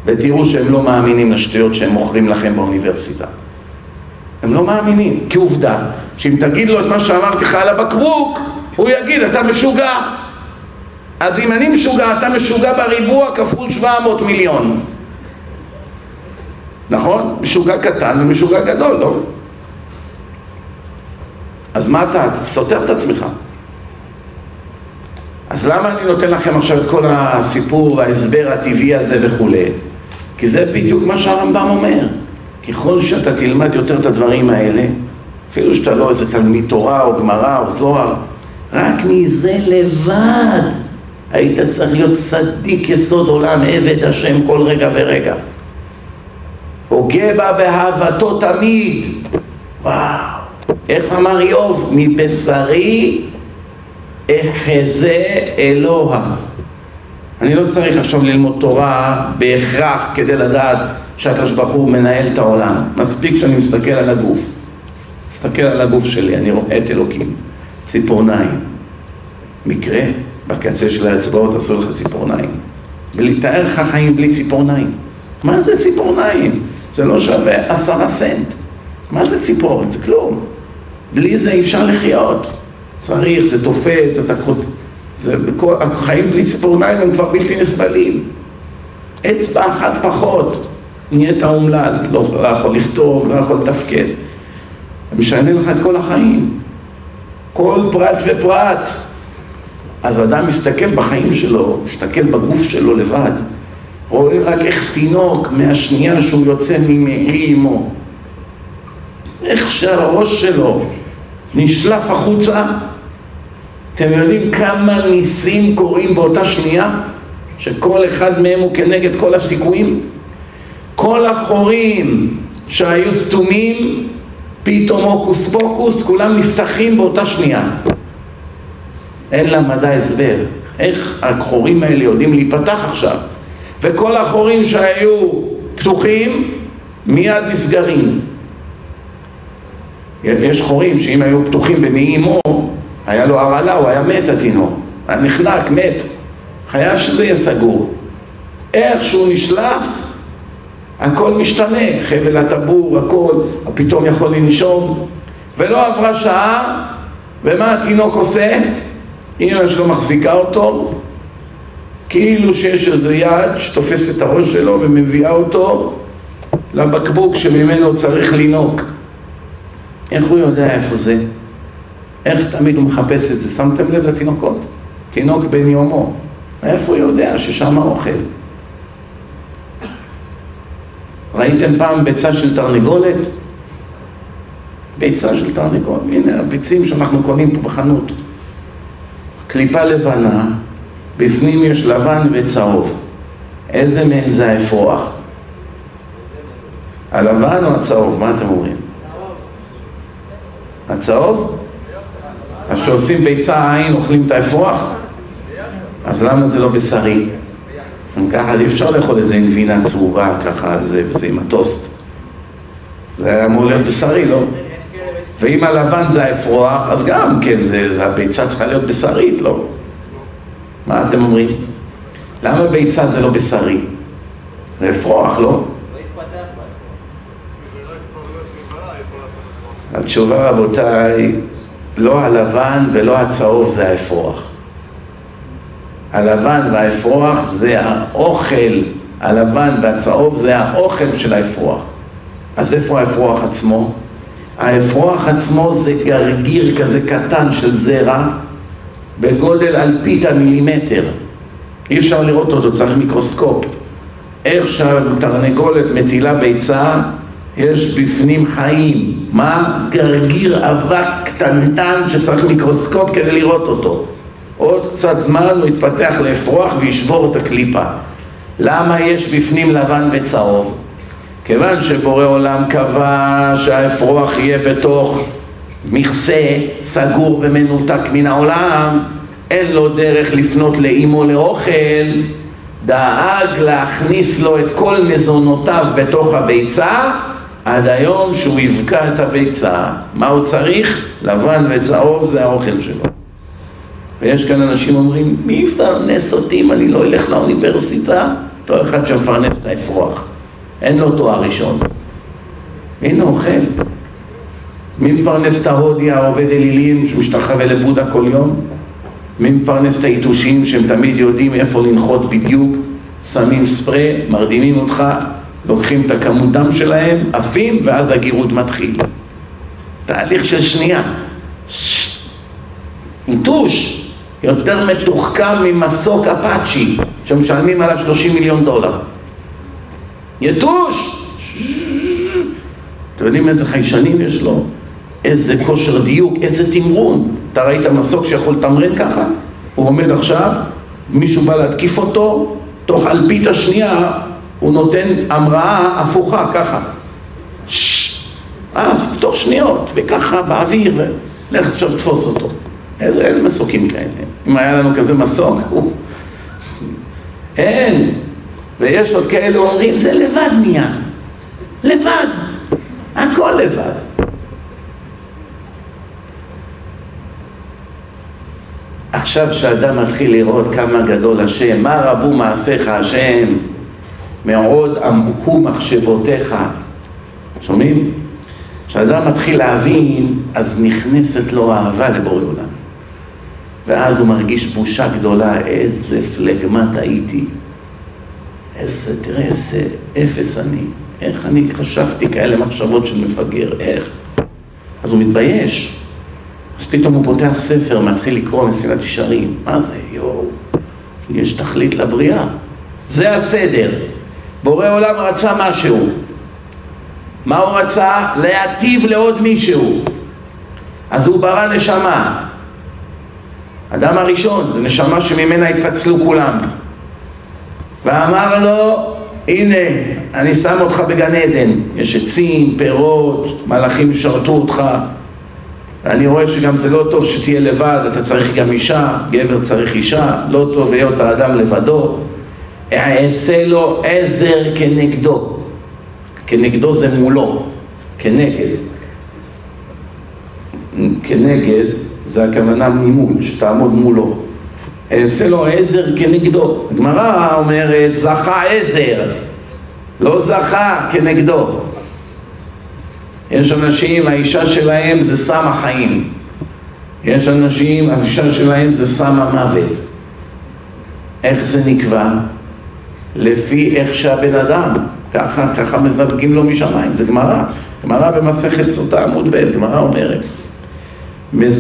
[SPEAKER 1] ותראו שהם לא מאמינים לשטויות שהם מוכרים לכם באוניברסיטה. הם לא מאמינים, כי עובדה, שאם תגיד לו את מה שאמרתי לך על הבקבוק, הוא יגיד, אתה משוגע. אז אם אני משוגע, אתה משוגע בריבוע כפול 700 מיליון. נכון? משוגע קטן ומשוגע גדול, לא? אז מה אתה סותר את עצמך? אז למה אני נותן לכם עכשיו את כל הסיפור וההסבר הטבעי הזה וכולי? כי זה בדיוק מה שהרמב"ם אומר. ככל שאתה תלמד יותר את הדברים האלה, אפילו שאתה לא איזה תלמיד תורה או גמרא או זוהר, רק מזה לבד היית צריך להיות צדיק יסוד עולם, עבד השם כל רגע ורגע. הוגה בה באהבתו תמיד. וואו, איך אמר איוב? מבשרי אחזה אלוה. אני לא צריך עכשיו ללמוד תורה בהכרח כדי לדעת שהקדוש ברוך הוא מנהל את העולם. מספיק שאני מסתכל על הגוף. מסתכל על הגוף שלי, אני רואה את אלוקים. ציפורניים. מקרה, בקצה של האצבעות עשו לך ציפורניים. ולתאר לך חיים בלי ציפורניים. מה זה ציפורניים? זה לא שווה עשרה סנט. מה זה ציפורן? זה כלום. בלי זה אי אפשר לחיות. צריך, זה תופס, זה תקחות... זה. החיים בלי ציפורניים הם כבר בלתי נסבלים. אצבע אחת פחות, נהיית אומלל, לא, לא יכול לכתוב, לא יכול לתפקד. משנה לך את כל החיים. כל פרט ופרט. אז אדם מסתכל בחיים שלו, מסתכל בגוף שלו לבד, רואה רק איך תינוק מהשנייה שהוא יוצא ממעי אמו, איך שהראש שלו נשלף החוצה, אתם יודעים כמה ניסים קורים באותה שנייה? שכל אחד מהם הוא כנגד כל הסיכויים? כל החורים שהיו סתומים, פתאום הוקוס פוקוס, כולם נפתחים באותה שנייה. אין למדע הסבר. איך החורים האלה יודעים להיפתח עכשיו? וכל החורים שהיו פתוחים, מיד נסגרים. יש חורים שאם היו פתוחים במעי אמו, היה לו הרעלה, הוא היה מת התינוק, היה נחנק, מת. חייב שזה יהיה סגור. איך שהוא נשלף, הכל משתנה, חבל הטבור, הכל, פתאום יכול לנשום, ולא עברה שעה, ומה התינוק עושה? אמא שלו מחזיקה אותו, כאילו שיש איזה יד שתופסת את הראש שלו ומביאה אותו לבקבוק שממנו צריך לנהוג. איך הוא יודע איפה זה? איך תמיד הוא מחפש את זה? שמתם לב לתינוקות? תינוק בן יומו. איפה הוא יודע ששם האוכל? ראיתם פעם ביצה של תרנגולת? ביצה של תרנגולת, הנה הביצים שאנחנו קונים פה בחנות. קליפה לבנה, בפנים יש לבן וצהוב. איזה מהם זה האפרוח? הלבן או הצהוב? מה אתם אומרים? הצהוב? אז כשעושים ביצה עין אוכלים את האפרוח? אז למה זה לא בשרי? ככה אי אפשר לאכול את זה עם גבינה צרורה, ככה זה, עם הטוסט. זה היה אמור להיות בשרי, לא? ואם הלבן זה האפרוח, אז גם כן, זה, זה הביצה צריכה להיות בשרית, לא? מה אתם אומרים? למה ביצה זה לא בשרי? זה אפרוח, לא? התשובה רבותיי, לא הלבן ולא הצהוב זה האפרוח. הלבן והאפרוח זה האוכל, הלבן והצהוב זה האוכל של האפרוח. אז איפה האפרוח עצמו? האפרוח עצמו זה גרגיר כזה קטן של זרע בגודל אלפית המילימטר. אי אפשר לראות אותו, צריך מיקרוסקופ. איך שהתרנגולת מטילה ביצה, יש בפנים חיים. מה? גרגיר אבק קטנטן שצריך מיקרוסקופ כדי לראות אותו. עוד קצת זמן הוא יתפתח לאפרוח וישבור את הקליפה. למה יש בפנים לבן וצהוב? כיוון שבורא עולם קבע שהאפרוח יהיה בתוך מכסה סגור ומנותק מן העולם, אין לו דרך לפנות לאימו לאוכל, דאג להכניס לו את כל מזונותיו בתוך הביצה עד היום שהוא יבקע את הביצה. מה הוא צריך? לבן וצהוב זה האוכל שלו. ויש כאן אנשים אומרים, מי יפרנס אותי אם אני לא אלך לאוניברסיטה? אותו אחד שמפרנס את האפרוח. אין לו תואר ראשון. הנה אוכל. מי מפרנס את ההודי העובד אלילים שמשתחווה לבודה כל יום? מי מפרנס את היתושים שהם תמיד יודעים איפה לנחות בדיוק? שמים ספרי, מרדימים אותך, לוקחים את הכמות דם שלהם, עפים, ואז הגירות מתחיל. תהליך של שנייה. יתוש יותר מתוחכם ממסוק אפאצ'י שמשלמים עליו 30 מיליון דולר. יתוש! אתם יודעים איזה חיישנים יש לו? איזה כושר דיוק, איזה תמרון. אתה ראית מסוק שיכול לתמרן ככה? הוא עומד עכשיו, מישהו בא להתקיף אותו, תוך אלפית השנייה הוא נותן המראה הפוכה, ככה. עף, תוך שניות, וככה באוויר, ולך עכשיו תפוס אותו. אין מסוקים כאלה. אם היה לנו כזה מסוק, הוא... אין. ויש עוד כאלה אומרים, זה לבד נהיה. לבד. הכל לבד. עכשיו שאדם מתחיל לראות כמה גדול השם, מה רבו מעשיך השם, מאוד עמקו מחשבותיך. שומעים? כשאדם מתחיל להבין, אז נכנסת לו אהבה לבורא עולם. ואז הוא מרגיש בושה גדולה, איזה פלגמט הייתי. איזה, תראה איזה אפס אני. איך אני חשבתי כאלה מחשבות של מפגר, איך? אז הוא מתבייש. אז פתאום הוא פותח ספר, מתחיל לקרוא מסילת ישרים. מה זה? יואו, יש תכלית לבריאה. זה הסדר. בורא עולם רצה משהו. מה הוא רצה? להטיב לעוד מישהו. אז הוא ברא נשמה. אדם הראשון, זו נשמה שממנה התפצלו כולם. ואמר לו, הנה, אני שם אותך בגן עדן, יש עצים, פירות, מלאכים ישרתו אותך. ואני רואה שגם זה לא טוב שתהיה לבד, אתה צריך גם אישה, גבר צריך אישה, לא טוב היות האדם לבדו. אעשה לו עזר כנגדו. כנגדו זה מולו, כנגד. כנגד זה הכוונה ממול, שתעמוד מולו. אעשה לו עזר כנגדו. הגמרא אומרת זכה עזר, לא זכה כנגדו. יש אנשים, האישה שלהם זה סם החיים. יש אנשים, האישה שלהם זה סם המוות. איך זה נקבע? לפי איך שהבן אדם, ככה, ככה מזווגים לו משמיים, זה גמרא. גמרא במסכת סוטה עמוד ב', גמרא אומרת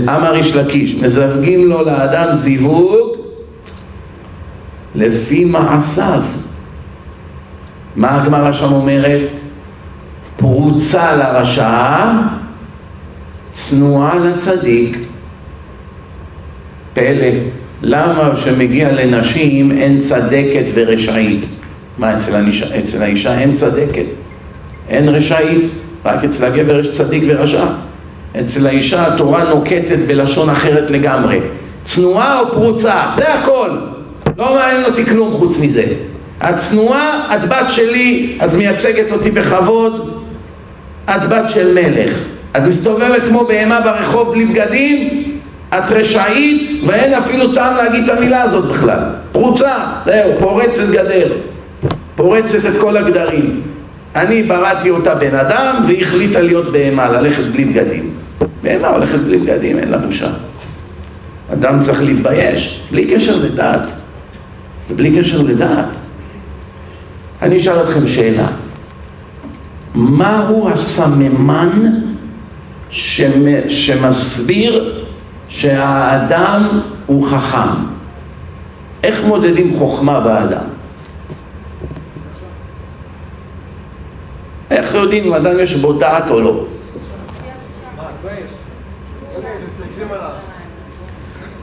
[SPEAKER 1] אמר איש לקיש, מזווגים לו לאדם זיווג לפי מעשיו. מה הגמרא שם אומרת? פרוצה לרשע, צנועה לצדיק. פלא. למה כשמגיע לנשים אין צדקת ורשעית? מה, אצל, הנישה, אצל האישה אין צדקת, אין רשעית, רק אצל הגבר יש צדיק ורשע. אצל האישה התורה נוקטת בלשון אחרת לגמרי. צנועה או פרוצה, זה הכל. לא מעניין אותי כלום חוץ מזה. את צנועה, את בת שלי, את מייצגת אותי בכבוד, את בת של מלך. את מסתובבת כמו בהמה ברחוב בלי בגדים, את רשעית, ואין אפילו טעם להגיד את המילה הזאת בכלל. פרוצה, זהו, פורצת גדר. פורצת את כל הגדרים. אני בראתי אותה בן אדם, והיא החליטה להיות בהמה, ללכת בלי בגדים. בהמה הולכת בלי בגדים, אין לה בושה. אדם צריך להתבייש, בלי קשר לדת. זה בלי קשר לדת. אני אשאל אתכם שאלה. מהו הסממן שמסביר שהאדם הוא חכם? איך מודדים חוכמה באדם? איך יודעים אם אדם יש בו דעת או לא?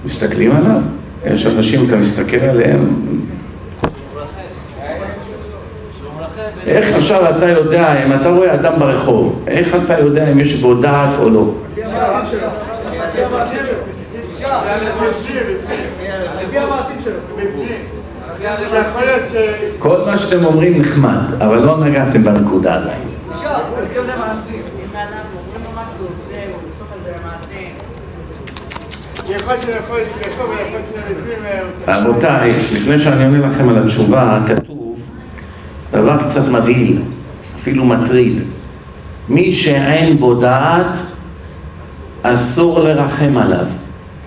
[SPEAKER 1] מסתכלים עליו? יש אנשים, אתה מסתכל עליהם, איך עכשיו אתה יודע, אם אתה רואה אדם ברחוב, איך אתה יודע אם יש בו דעת או לא? כל מה שאתם אומרים נחמד, אבל לא נגעתם בנקודה עדיין. רבותיי, לפני שאני עונה לכם על התשובה, כתוב דבר קצת מבהיל, אפילו מטריד. מי שאין בו דעת, אסור לרחם עליו.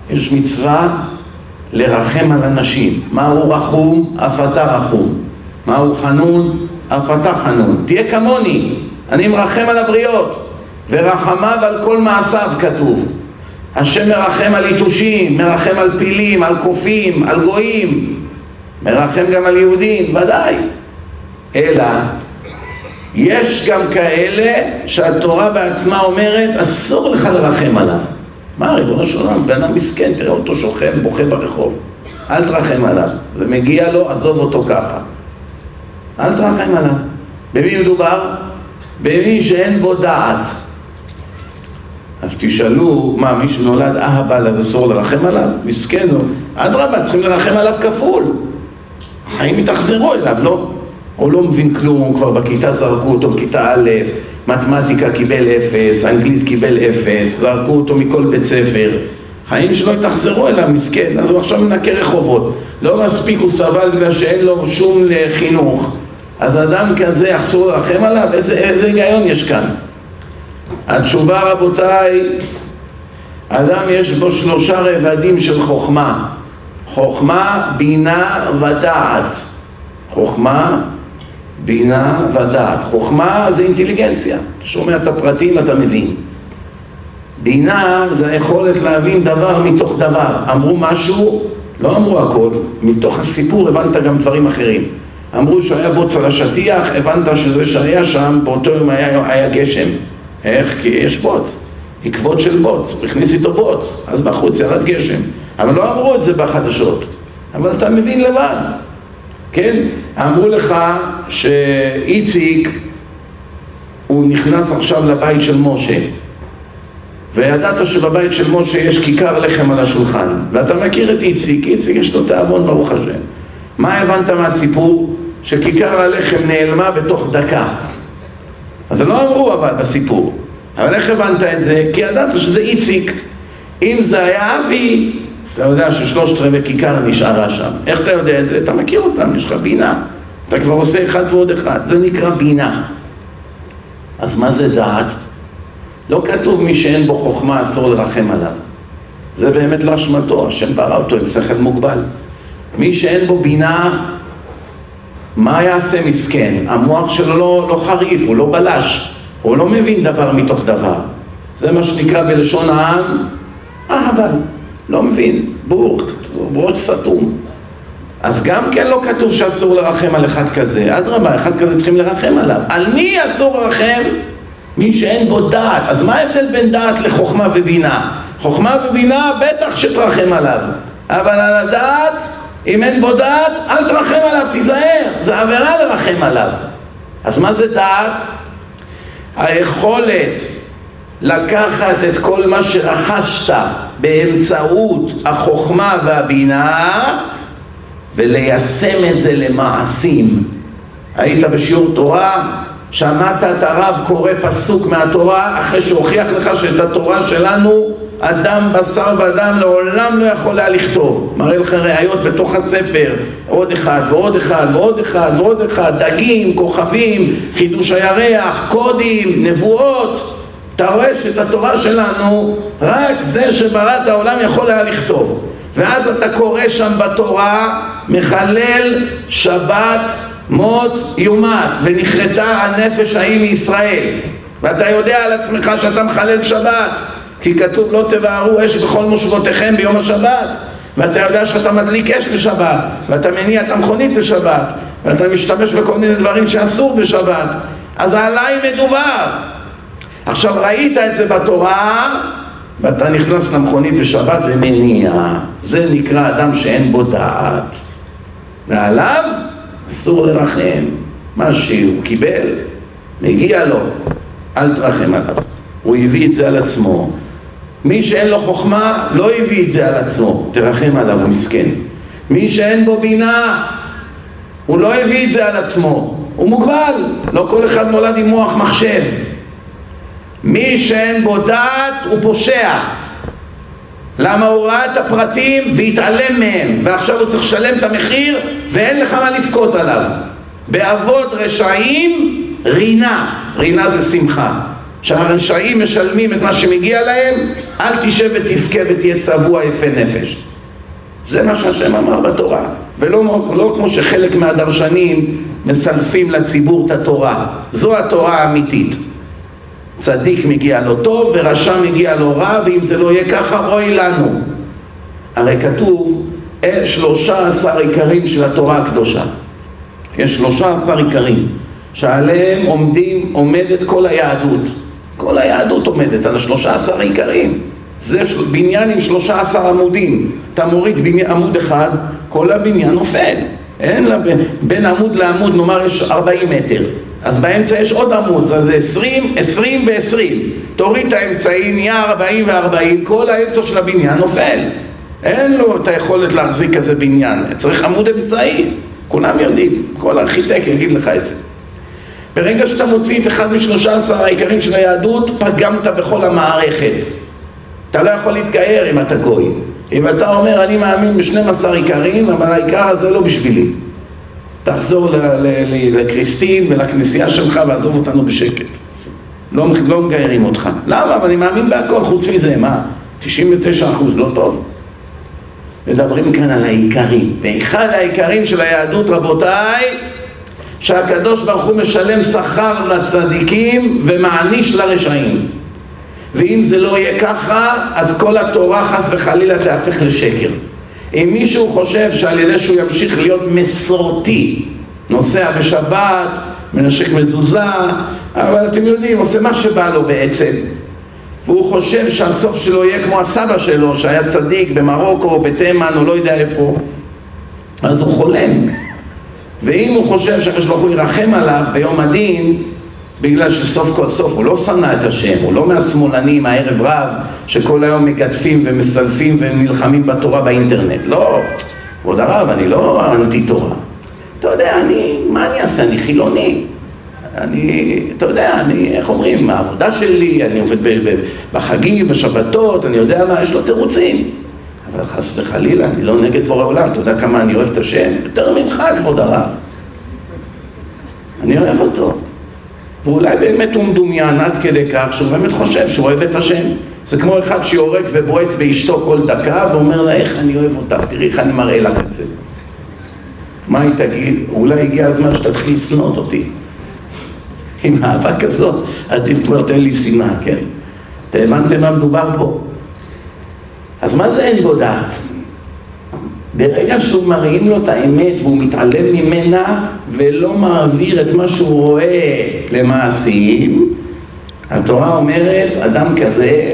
[SPEAKER 1] יש מצווה לרחם על אנשים. מהו רחום? אף אתה רחום. מהו חנון? אף אתה חנון. תהיה כמוני, אני מרחם על הבריות. ורחמיו על כל מעשיו כתוב. השם מרחם על יתושים, מרחם על פילים, על קופים, על גויים, מרחם גם על יהודים, ודאי. אלא יש גם כאלה שהתורה בעצמה אומרת אסור לך לרחם עליו. מה ריבונו של עולם, בן אדם מסכן, תראה אותו שוכב, בוכה ברחוב. אל תרחם עליו. זה מגיע לו, עזוב אותו ככה. אל תרחם עליו. במי מדובר? במי שאין בו דעת. אז תשאלו, מה, מי שנולד אהבל אז אסור לרחם עליו? מסכן הוא. אדרבה, צריכים לרחם עליו כפול. החיים יתאכזרו אליו, לא? הוא לא מבין כלום, כבר בכיתה זרקו אותו בכיתה א', מתמטיקה קיבל אפס, אנגלית קיבל אפס, זרקו אותו מכל בית ספר. חיים שלו התאכזרו אליו, מסכן, אז הוא עכשיו מנקה רחובות. לא מספיק, הוא סבל בגלל שאין לו שום חינוך. אז אדם כזה, אסור לרחם עליו? איזה, איזה היגיון יש כאן? התשובה רבותיי, אדם יש בו שלושה רבדים של חוכמה. חוכמה, בינה ודעת. חוכמה, בינה ודעת. חוכמה זה אינטליגנציה, אתה שומע את הפרטים אתה מבין. בינה זה היכולת להבין דבר מתוך דבר. אמרו משהו, לא אמרו הכל, מתוך הסיפור הבנת גם דברים אחרים. אמרו שהיה בוץ על השטיח, הבנת שזה שהיה שם, באותו יום היה, היה גשם איך? כי יש בוץ, עקבות של בוץ, הוא הכניס איתו בוץ, אז בחוץ ירד גשם. אבל לא אמרו את זה בחדשות, אבל אתה מבין לבד, כן? אמרו לך שאיציק הוא נכנס עכשיו לבית של משה וידעת שבבית של משה יש כיכר לחם על השולחן ואתה מכיר את איציק, איציק יש לו תיאבון ברוך השם מה הבנת מהסיפור? שכיכר הלחם נעלמה בתוך דקה אז לא אמרו אבל בסיפור. אבל איך הבנת את זה? כי ידעת שזה איציק. אם זה היה אבי, אתה יודע ששלושת רבעי כיכר נשארה שם. איך אתה יודע את זה? אתה מכיר אותם, יש לך בינה. אתה כבר עושה אחד ועוד אחד. זה נקרא בינה. אז מה זה דעת? לא כתוב מי שאין בו חוכמה אסור לרחם עליו. זה באמת לא אשמתו, השם ברא אותו עם שכל מוגבל. מי שאין בו בינה מה יעשה מסכן? המוח שלו לא, לא חריף, הוא לא בלש, הוא לא מבין דבר מתוך דבר. זה מה שנקרא בלשון העם, אהבל, לא מבין, בור, ברוץ סתום. אז גם כן לא כתוב שאסור לרחם על אחד כזה, אדרבה, אחד כזה צריכים לרחם עליו. על מי אסור לרחם? מי שאין בו דעת. אז מה ההבדל בין דעת לחוכמה ובינה? חוכמה ובינה בטח שתרחם עליו, אבל על הדעת אם אין בו דעת, אל תרחם עליו, תיזהר, זה עבירה לרחם עליו. אז מה זה דעת? היכולת לקחת את כל מה שרכשת באמצעות החוכמה והבינה וליישם את זה למעשים. היית בשיעור תורה, שמעת את הרב קורא פסוק מהתורה אחרי שהוכיח לך שאת התורה שלנו אדם בשר ודם לעולם לא יכול היה לכתוב. מראה לך ראיות בתוך הספר. עוד אחד ועוד אחד ועוד אחד ועוד אחד. דגים, כוכבים, חידוש הירח, קודים, נבואות. אתה רואה שאת התורה שלנו רק זה שברא את העולם יכול היה לכתוב. ואז אתה קורא שם בתורה מחלל שבת מות יומת ונכרתה הנפש ההיא מישראל. ואתה יודע על עצמך שאתה מחלל שבת כי כתוב לא תבערו אש בכל מושבותיכם ביום השבת ואתה יודע שאתה מדליק אש בשבת ואתה מניע את המכונית בשבת ואתה משתמש בכל מיני דברים שאסור בשבת. אז עליי מדובר. עכשיו ראית את זה בתורה ואתה נכנס למכונית בשבת ומניע. זה נקרא אדם שאין בו דעת. ועליו אסור לרחם. מה שהוא קיבל מגיע לו. אל תרחם עליו. הוא הביא את זה על עצמו מי שאין לו חוכמה לא הביא את זה על עצמו. תרחם עליו הוא מסכן. מי שאין בו בינה הוא לא הביא את זה על עצמו. הוא מוגבל. לא כל אחד נולד עם מוח מחשב. מי שאין בו דעת הוא פושע. למה הוא ראה את הפרטים והתעלם מהם? ועכשיו הוא צריך לשלם את המחיר ואין לך מה לבכות עליו. באבות רשעים רינה, רינה זה שמחה שהרשעים משלמים את מה שמגיע להם אל תשב ותבכה ותהיה צבוע יפה נפש. זה מה שהשם אמר בתורה. ולא לא כמו שחלק מהדרשנים מסלפים לציבור את התורה. זו התורה האמיתית. צדיק מגיע לו טוב ורשע מגיע לו רע ואם זה לא יהיה ככה אוי לנו. הרי כתוב שלושה עשר עיקרים של התורה הקדושה. יש שלושה עשר עיקרים שעליהם עומדים, עומדת כל היהדות כל היהדות עומדת על השלושה עשר עיקרים זה בניין עם שלושה עשר עמודים. אתה מוריד בניין, עמוד אחד כל הבניין נופל. אין לה, בין עמוד לעמוד נאמר יש ארבעים מטר. אז באמצע יש עוד עמוד, אז זה עשרים, עשרים ועשרים. תוריד את האמצעי, נהיה ארבעים וארבעים כל האמצע של הבניין נופל. אין לו את היכולת להחזיק כזה בניין. צריך עמוד אמצעי. כולם יודעים, כל ארכיטקט יגיד לך את זה ברגע שאתה מוציא את אחד משלושה עשר העיקרים של היהדות פגמת בכל המערכת אתה לא יכול להתגייר אם אתה גוי אם אתה אומר אני מאמין בשנים עשר עיקרים אבל העיקר הזה לא בשבילי תחזור לקריסטין ולכנסייה שלך ועזוב אותנו בשקט. לא, לא מגיירים אותך. למה? אבל אני מאמין בהכל, חוץ מזה, מה? 99 אחוז, לא טוב. מדברים כאן על העיקרים. ואחד העיקרים של היהדות, רבותיי, שהקדוש ברוך הוא משלם שכר לצדיקים ומעניש לרשעים. ואם זה לא יהיה ככה, אז כל התורה חס וחלילה תהפך לשקר. אם מישהו חושב שעל ידי שהוא ימשיך להיות מסורתי, נוסע בשבת, מנשק מזוזה, אבל אתם יודעים, עושה מה שבא לו בעצם, והוא חושב שהסוף שלו יהיה כמו הסבא שלו, שהיה צדיק במרוקו, בתימן, או לא יודע איפה, אז הוא חולם. ואם הוא חושב שהקדוש ברוך הוא ירחם עליו ביום הדין, בגלל שסוף כל סוף הוא לא שנא את השם, הוא לא מהשמאלנים הערב רב שכל היום מגדפים ומסלפים ונלחמים בתורה באינטרנט, לא, כבוד הרב, אני לא אנטי תורה. אתה יודע, אני, מה אני אעשה? אני חילוני. אני, אתה יודע, אני, איך אומרים, העבודה שלי, אני עובד בחגים, בשבתות, אני יודע מה, יש לו תירוצים. אבל חס וחלילה, אני לא נגד בורא עולם, אתה יודע כמה אני אוהב את השם? יותר ממך, כבוד הרב. אני אוהב אותו. ואולי באמת הוא מדומיין עד כדי כך שהוא באמת חושב שהוא אוהב את השם. זה כמו אחד שיורק ובועט באשתו כל דקה ואומר לה איך אני אוהב אותך, תראי איך אני מראה לך את זה. מה היא תגיד? אולי הגיע הזמן שתתחיל לשנוא אותי. עם אהבה כזאת, עדיף כבר תן לי שנאה, כן? אתם הבנתם מה מדובר פה? אז מה זה אין בו דעת? ברגע שהוא מראים לו את האמת והוא מתעלם ממנה ולא מעביר את מה שהוא רואה למעשים, התורה אומרת, אדם כזה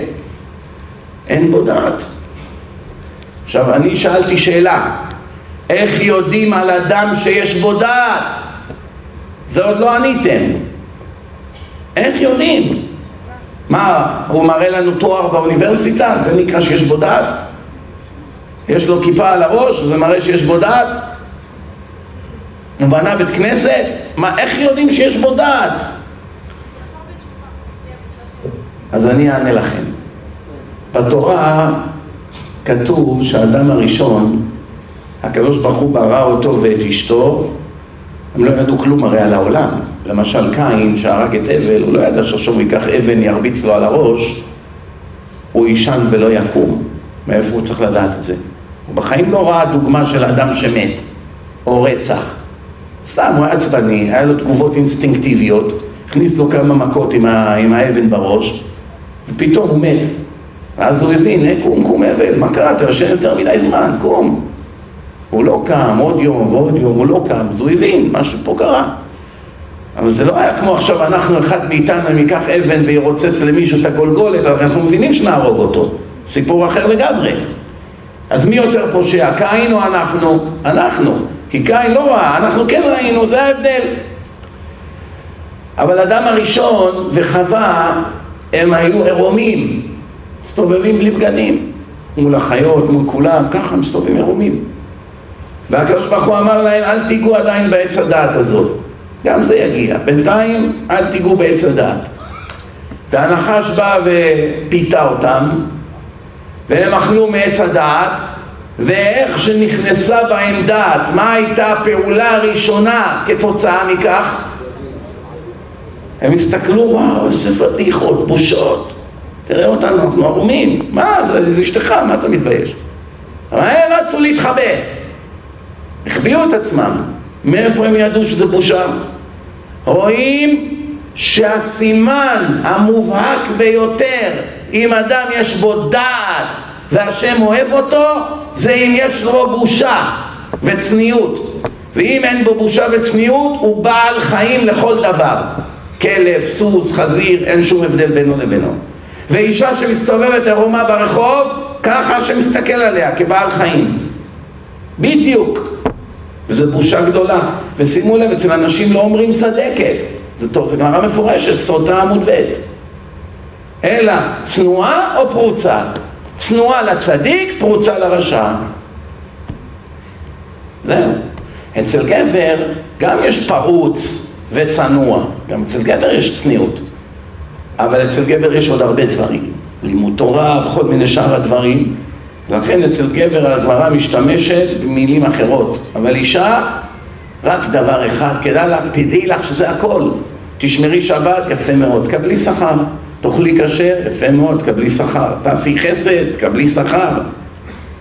[SPEAKER 1] אין בו דעת. עכשיו, אני שאלתי שאלה, איך יודעים על אדם שיש בו דעת? זה עוד לא עניתם. איך יודעים? מה, הוא מראה לנו תואר באוניברסיטה? זה נקרא שיש בו דעת? יש לו כיפה על הראש? זה מראה שיש בו דעת? הוא בנה בית כנסת? מה, איך יודעים שיש בו דעת? אז אני אענה לכם. בתורה כתוב שהאדם הראשון, הקדוש ברוך הוא ברא אותו ואת אשתו, הם לא ידעו כלום הרי על העולם. למשל קין שהרג את אבל, הוא לא ידע שעכשיו הוא ייקח אבן, ירביץ לו על הראש, הוא יישן ולא יקום. מאיפה הוא צריך לדעת את זה? הוא בחיים לא ראה דוגמה של אדם שמת, או רצח. סתם, הוא היה עצבני, היה לו תגובות אינסטינקטיביות, הכניס לו כמה מכות עם, ה, עם האבן בראש, ופתאום הוא מת. ואז הוא הבין, אה, קום, קום אבל, מה קרה? אתה יושן יותר מדי זמן, קום. הוא לא קם, עוד יום ועוד יום, הוא לא קם, אז הוא הבין, משהו פה קרה. אבל זה לא היה כמו עכשיו אנחנו, אחד מאיתנו, אם ייקח אבן וירוצץ למישהו את הגולגולת, אבל אנחנו מבינים שנהרוג אותו. סיפור אחר לגמרי. אז מי יותר פושע, קין או אנחנו? אנחנו. כי קין לא ראה, אנחנו כן ראינו, זה ההבדל. אבל אדם הראשון וחווה הם היו עירומים, מסתובבים בלי בגדים, מול החיות, מול כולם, ככה מסתובבים עירומים. והקדוש ברוך הוא אמר להם, אל תיגעו עדיין בעץ הדעת הזאת. גם זה יגיע. בינתיים, אל תיגעו בעץ הדעת. והנחש בא ופיתה אותם, והם אכלו מעץ הדעת, ואיך שנכנסה בהם דעת, מה הייתה הפעולה הראשונה כתוצאה מכך? הם הסתכלו, וואו, איזה פדיחות, בושות. תראה אותנו, אנחנו ערומים. מה, זה, זה אשתך, מה אתה מתבייש? אבל הם רצו להתחבא. החביאו את עצמם. מאיפה הם ידעו שזה בושה? רואים שהסימן המובהק ביותר אם אדם יש בו דעת והשם אוהב אותו זה אם יש לו בושה וצניעות. ואם אין בו בושה וצניעות הוא בעל חיים לכל דבר. כלב, סוס, חזיר, אין שום הבדל בינו לבינו. ואישה שמסתובבת ערומה ברחוב ככה שמסתכל עליה כבעל חיים. בדיוק וזו בושה גדולה. ושימו לב אצל אנשים לא אומרים צדקת. זה טוב, זה גמרא מפורשת, סוטה עמוד ב' אלא צנועה או פרוצה? צנועה לצדיק, פרוצה לרשע. זהו. אצל גבר גם יש פרוץ וצנוע, גם אצל גבר יש צניעות, אבל אצל גבר יש עוד הרבה דברים, לימוד תורה וכל מיני שאר הדברים, לכן אצל גבר הגמרא משתמשת במילים אחרות, אבל אישה רק דבר אחד, כדאי לך, תדעי לך שזה הכל, תשמרי שבת, יפה מאוד, קבלי שכר תאכלי כשר, יפה מאוד, תקבלי שכר. תעשי חסד, תקבלי שכר.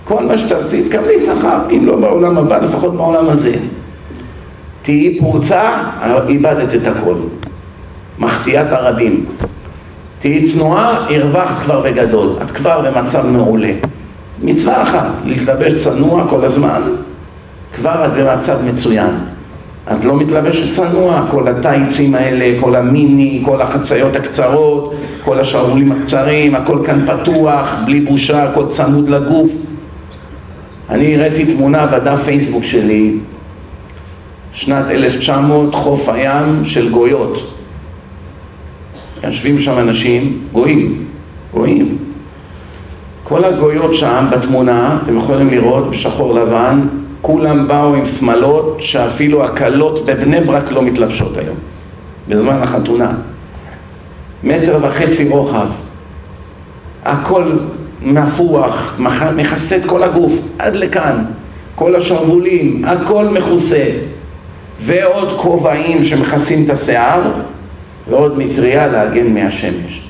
[SPEAKER 1] כל מה שתעשי, תקבלי שכר. אם לא בעולם הבא, לפחות בעולם הזה. תהיי פרוצה, איבדת את הכל. מחטיאת הרבים. תהיי צנועה, הרווחת כבר בגדול. את כבר במצב מעולה. מצווה אחת, להתלבש צנוע כל הזמן, כבר את במצב מצוין. את לא מתלבשת צנוע, כל הטייצים האלה, כל המיני, כל החציות הקצרות, כל השרוולים הקצרים, הכל כאן פתוח, בלי בושה, הכל צמוד לגוף. אני הראיתי תמונה בדף פייסבוק שלי, שנת 1900, חוף הים של גויות. יושבים שם אנשים, גויים, גויים. כל הגויות שם בתמונה, אתם יכולים לראות בשחור לבן, כולם באו עם שמלות שאפילו הכלות בבני ברק לא מתלבשות היום, בזמן החתונה. מטר וחצי רוחב, הכל נפוח, מכסה את כל הגוף, עד לכאן, כל השרוולים, הכל מכוסה, ועוד כובעים שמכסים את השיער, ועוד מטריה להגן מהשמש.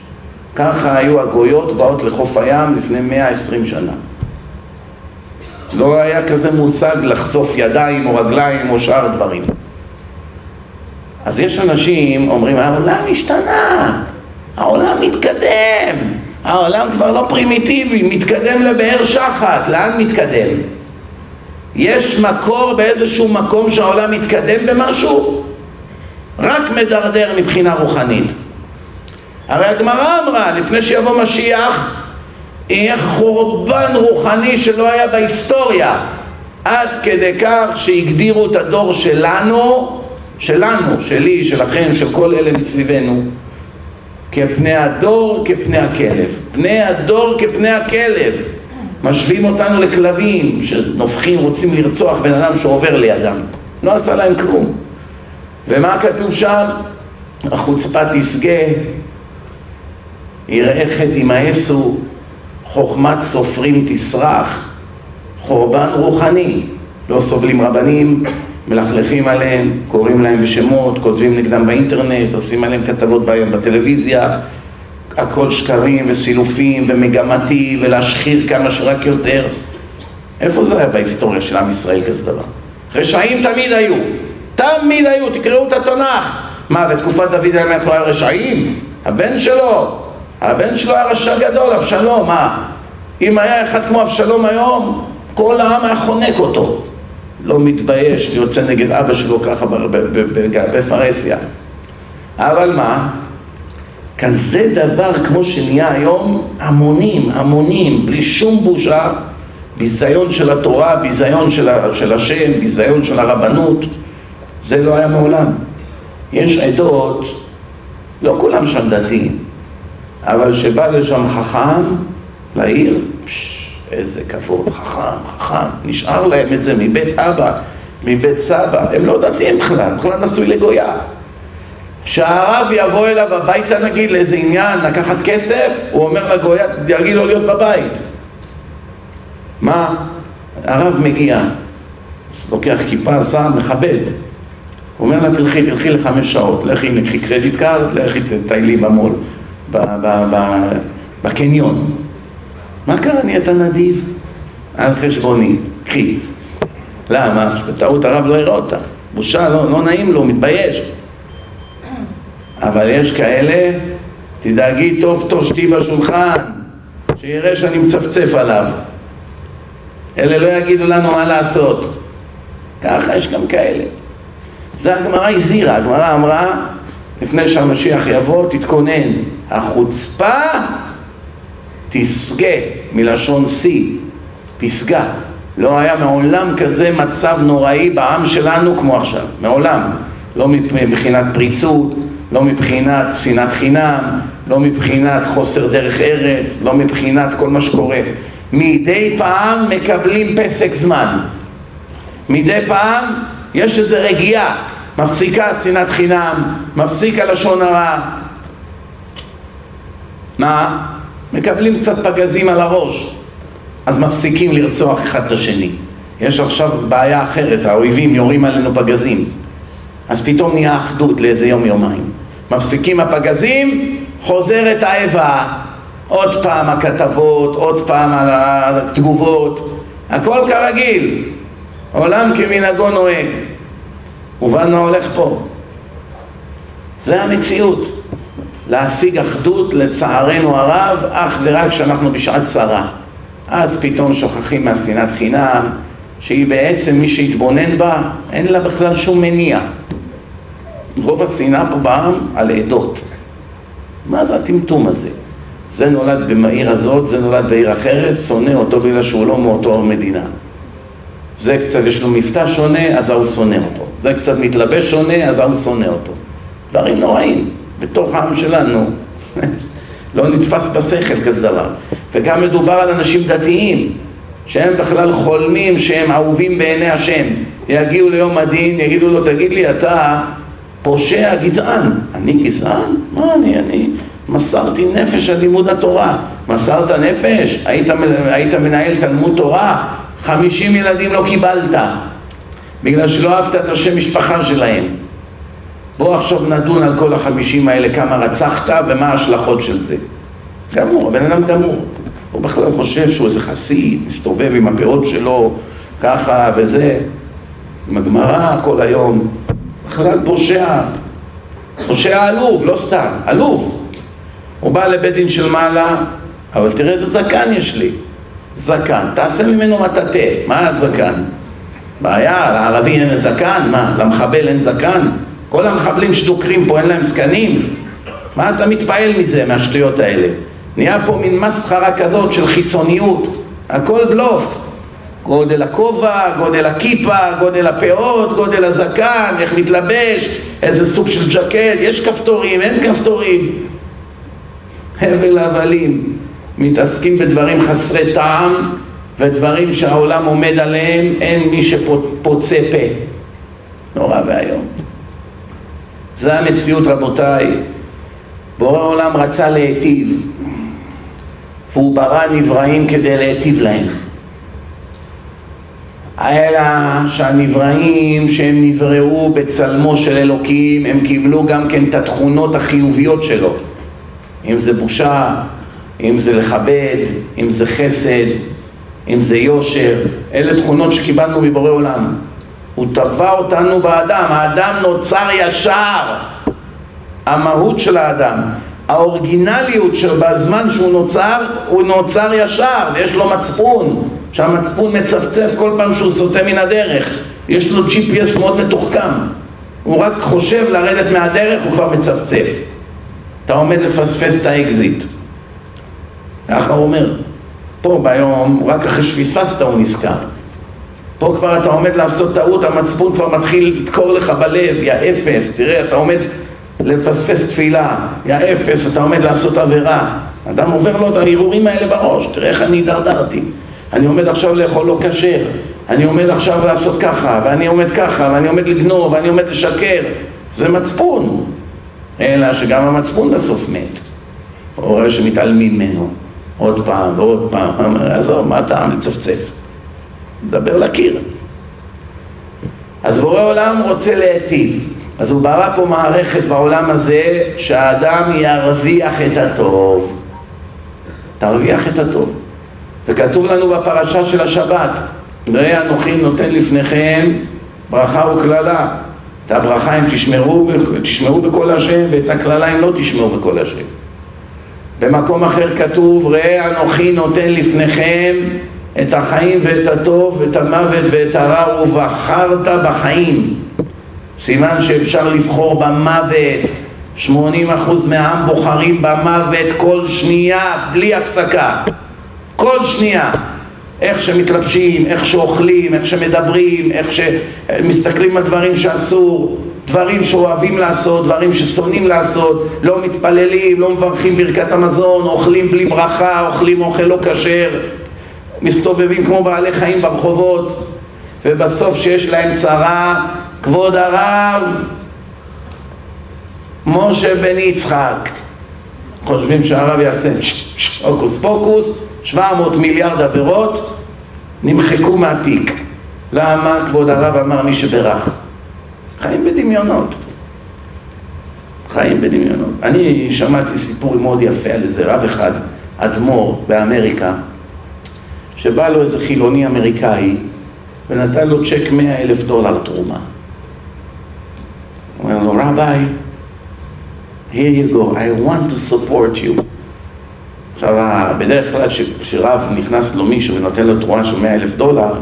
[SPEAKER 1] ככה היו הגויות באות לחוף הים לפני 120 שנה. לא היה כזה מושג לחשוף ידיים או רגליים או שאר דברים. אז יש אנשים אומרים, העולם השתנה, העולם מתקדם, העולם כבר לא פרימיטיבי, מתקדם לבאר שחת, לאן מתקדם? יש מקור באיזשהו מקום שהעולם מתקדם במשהו? רק מדרדר מבחינה רוחנית. הרי הגמרא אמרה, לפני שיבוא משיח, יהיה חורבן רוחני שלא היה בהיסטוריה עד כדי כך שהגדירו את הדור שלנו, שלנו, שלי, שלכם, של כל אלה מסביבנו כפני הדור, כפני הכלב. פני הדור כפני הכלב. משווים אותנו לכלבים שנופחים, רוצים לרצוח בן אדם שעובר לידם. לא עשה להם כלום. ומה כתוב שם? החוצפה תשגה יראי חטא ימאסו, חוכמת סופרים תסרח, חורבן רוחני, לא סובלים רבנים, מלכלכים עליהם, קוראים להם בשמות, כותבים נגדם באינטרנט, עושים עליהם כתבות בטלוויזיה, הכל שקרים וסילופים ומגמתי ולהשחיר כמה שרק יותר. איפה זה היה בהיסטוריה של עם ישראל כזה דבר? רשעים תמיד היו, תמיד היו, תקראו את התנ"ך. מה, בתקופת דוד המלך לא היה רשעים? הבן שלו, הבן שלו היה רשע גדול, אבשלום, מה? אם היה אחד כמו אבשלום היום, כל העם היה חונק אותו. לא מתבייש, יוצא נגד אבא שלו ככה בפרהסיה. אבל מה? כזה דבר כמו שנהיה היום, המונים, המונים, בלי שום בושה, ביזיון של התורה, ביזיון של, של השם, ביזיון של הרבנות, זה לא היה מעולם. יש עדות, לא כולם שם דתיים, אבל שבא לשם חכם לעיר, פש, איזה כבוד, חכם, חכם, נשאר להם את זה מבית אבא, מבית סבא, הם לא דתיים בכלל, בכלל נשוי לגויה. שהרב יבוא אליו הביתה נגיד לאיזה עניין, לקחת כסף, הוא אומר לגויה, תגיד לו להיות בבית. מה? הרב מגיע, לוקח כיפה, שם, מכבד. הוא אומר לה, תלכי, תלכי לחמש שעות, לכי, קחי credit card, לכי תטיילי במול, בקניון. מה קרה, נהיית נדיב? על חשבוני, קחי. למה? בטעות הרב לא יראה אותה. בושה, לא, לא נעים לו, מתבייש. אבל יש כאלה, תדאגי טוב טוב שתי בשולחן, שיראה שאני מצפצף עליו. אלה לא יגידו לנו מה לעשות. ככה יש גם כאלה. זה הגמרא הזהירה, הגמרא אמרה, לפני שהמשיח יבוא, תתכונן. החוצפה תסגה, מלשון שיא, פסגה. לא היה מעולם כזה מצב נוראי בעם שלנו כמו עכשיו, מעולם. לא מבחינת פריצות, לא מבחינת שנאת חינם, לא מבחינת חוסר דרך ארץ, לא מבחינת כל מה שקורה. מדי פעם מקבלים פסק זמן. מדי פעם יש איזו רגיעה, מפסיקה שנאת חינם, מפסיק הלשון הרע. מה? מקבלים קצת פגזים על הראש, אז מפסיקים לרצוח אחד את השני. יש עכשיו בעיה אחרת, האויבים יורים עלינו פגזים, אז פתאום נהיה אחדות לאיזה יום-יומיים. מפסיקים הפגזים, חוזרת האיבה, עוד פעם הכתבות, עוד פעם התגובות, הכל כרגיל, עולם כמנהגו נוהג. מה הולך פה? זה המציאות. להשיג אחדות, לצערנו הרב, אך ורק כשאנחנו בשעת צרה. אז פתאום שוכחים מהשנאת חינם, שהיא בעצם מי שהתבונן בה, אין לה בכלל שום מניע. רוב השנאה פה בעם על עדות. מה זה הטמטום הזה? זה נולד בעיר הזאת, זה נולד בעיר אחרת, שונא אותו בגלל שהוא לא מאותו מדינה. זה קצת, יש לו מבטא שונה, אז ההוא שונא אותו. זה קצת מתלבש שונה, אז ההוא שונא אותו. דברים נוראים, בתוך העם שלנו. לא נתפס בשכל כזה דבר. וגם מדובר על אנשים דתיים, שהם בכלל חולמים שהם אהובים בעיני השם. יגיעו ליום הדין, יגידו לו, תגיד לי, אתה פושע גזען. אני גזען? מה אני? אני מסרתי נפש על לימוד התורה. מסרת נפש? היית, היית מנהל תלמוד תורה? חמישים ילדים לא קיבלת בגלל שלא אהבת את השם משפחה שלהם. בוא עכשיו נדון על כל החמישים האלה, כמה רצחת ומה ההשלכות של זה. גמור, הבן אדם גמור. הוא בכלל חושב שהוא איזה חסיד, מסתובב עם הפאות שלו ככה וזה, עם הגמרא כל היום. בכלל פושע, פושע עלוב, לא סתם, עלוב. הוא בא לבית דין של מעלה, אבל תראה איזה זקן יש לי. זקן, תעשה ממנו מטאטא, מה הזקן? בעיה, לערבי אין זקן? מה, למחבל אין זקן? כל המחבלים שדוקרים פה אין להם זקנים? מה אתה מתפעל מזה, מהשטויות האלה? נהיה פה מין מסחרה כזאת של חיצוניות, הכל בלוף. גודל הכובע, גודל הכיפה, גודל הפאות, גודל הזקן, איך מתלבש, איזה סוג של ג'קט, יש כפתורים, אין כפתורים. הבל הבלים, מתעסקים בדברים חסרי טעם ודברים שהעולם עומד עליהם, אין מי שפוצה פה. נורא ואיום. זה המציאות רבותיי. בורא העולם רצה להיטיב, והוא ברא נבראים כדי להיטיב להם. אלא שהנבראים שהם נבראו בצלמו של אלוקים הם קיבלו גם כן את התכונות החיוביות שלו אם זה בושה, אם זה לכבד, אם זה חסד, אם זה יושר אלה תכונות שקיבלנו מבורא עולם הוא טבע אותנו באדם, האדם נוצר ישר. המהות של האדם האורגינליות שלו בזמן שהוא נוצר, הוא נוצר ישר ויש לו מצפון שהמצפון מצפצף כל פעם שהוא סוטה מן הדרך. יש לו GPS מאוד מתוחכם. הוא רק חושב לרדת מהדרך הוא כבר מצפצף. אתה עומד לפספס את האקזיט. ככה הוא אומר. פה ביום, רק אחרי שפספסת הוא נזכר פה כבר אתה עומד לעשות טעות, המצפון כבר מתחיל לדקור לך בלב, יא אפס, תראה, אתה עומד לפספס תפילה, יא אפס, אתה עומד לעשות עבירה. אדם עובר לו את ההרהורים האלה בראש, תראה איך אני הידרדרתי. אני עומד עכשיו לאכול לא כשר, אני עומד עכשיו לעשות ככה, ואני עומד ככה, ואני עומד לגנוב, ואני עומד לשקר. זה מצפון. אלא שגם המצפון בסוף מת. הוא רואה שמתעלמים ממנו. עוד פעם ועוד פעם, עזוב, מה הטעם לצפצף? מדבר לקיר. אז בורא עולם רוצה להיטיב. אז הוא ברא פה מערכת בעולם הזה שהאדם ירוויח את הטוב. תרוויח את הטוב. וכתוב לנו בפרשה של השבת, ראה אנוכי נותן לפניכם ברכה וקללה. את הברכה הם תשמרו, תשמרו בקול השם ואת הקללה הם לא תשמרו בקול השם. במקום אחר כתוב ראה אנוכי נותן לפניכם את החיים ואת הטוב ואת המוות ואת הרע ובחרת בחיים. סימן שאפשר לבחור במוות. 80% מהעם בוחרים במוות כל שנייה בלי הפסקה. כל שנייה. איך שמתלבשים, איך שאוכלים, איך שמדברים, איך שמסתכלים על דברים שאסור. דברים שאוהבים לעשות, דברים ששונאים לעשות, לא מתפללים, לא מברכים ברכת המזון, אוכלים בלי ברכה, אוכלים אוכל לא כשר, מסתובבים כמו בעלי חיים ברחובות, ובסוף שיש להם צרה, כבוד הרב, משה בן יצחק, חושבים שהרב יעשה הוקוס פוקוס, 700 מיליארד עבירות נמחקו מהתיק. למה כבוד הרב אמר מי שברך? חיים בדמיונות. חיים בדמיונות. אני שמעתי סיפור מאוד יפה על איזה רב אחד, אדמו"ר באמריקה, שבא לו איזה חילוני אמריקאי ונתן לו צ'ק מאה אלף דולר תרומה. הוא אומר לו, רביי, here you go, I want to support you. עכשיו, בדרך כלל כשרב נכנס לו מישהו ונותן לו תרומה של מאה אלף דולר,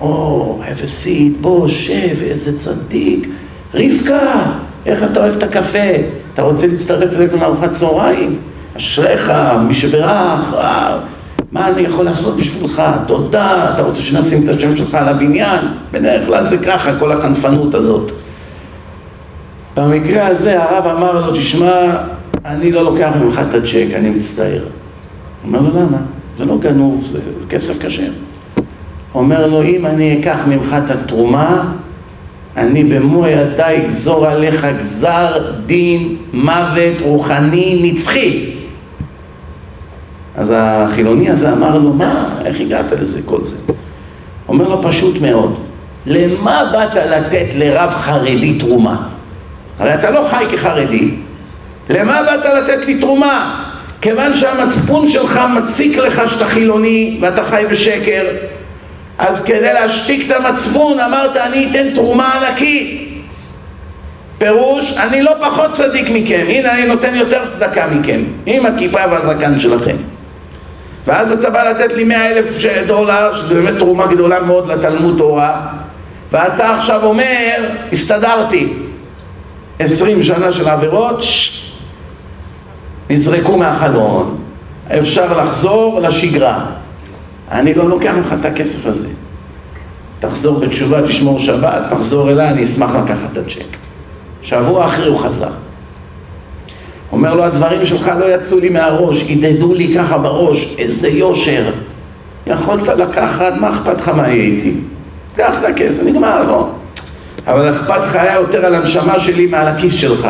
[SPEAKER 1] או, have a seat, בוא, שב, איזה צדיק. רבקה, איך אתה אוהב את הקפה? אתה רוצה להצטרף אלינו לארוחת צהריים? אשריך, מי שברך, אה, מה אני יכול לעשות בשבילך? תודה, אתה רוצה שנשים את השם שלך על הבניין? בדרך כלל זה ככה, כל החנפנות הזאת. במקרה הזה הרב אמר לו, תשמע, אני לא לוקח ממך את הצ'ק, אני מצטער. אומר לו, למה? זה לא גנוב, זה, זה כסף כשר. אומר לו, אם אני אקח ממך את התרומה, אני במו ידיי אגזור עליך גזר דין מוות רוחני נצחי. אז החילוני הזה אמר לו, מה, איך הגעת לזה, כל זה? אומר לו, פשוט מאוד, למה באת לתת לרב חרדי תרומה? הרי אתה לא חי כחרדי, למה באת לתת לי תרומה? כיוון שהמצפון שלך מציק לך שאתה חילוני ואתה חי בשקר אז כדי להשתיק את המצפון אמרת אני אתן תרומה ענקית. פירוש אני לא פחות צדיק מכם. הנה אני נותן יותר צדקה מכם. עם הכיפה והזקן שלכם ואז אתה בא לתת לי מאה אלף דולר שזה באמת תרומה גדולה מאוד לתלמוד תורה ואתה עכשיו אומר הסתדרתי עשרים שנה של עבירות נזרקו מהחלון אפשר לחזור לשגרה אני לא לוקח ממך את הכסף הזה. תחזור בתשובה, תשמור שבת, תחזור אליי, אני אשמח לקחת את הצ'ק. שבוע אחרי הוא חזר. אומר לו, הדברים שלך לא יצאו לי מהראש, הדהדו לי ככה בראש, איזה יושר. יכולת לקחת, מה אכפת לך מה יהיה איתי? קח את הכסף, נגמר, לא. אבל אכפת לך היה יותר על הנשמה שלי מעל הכיס שלך.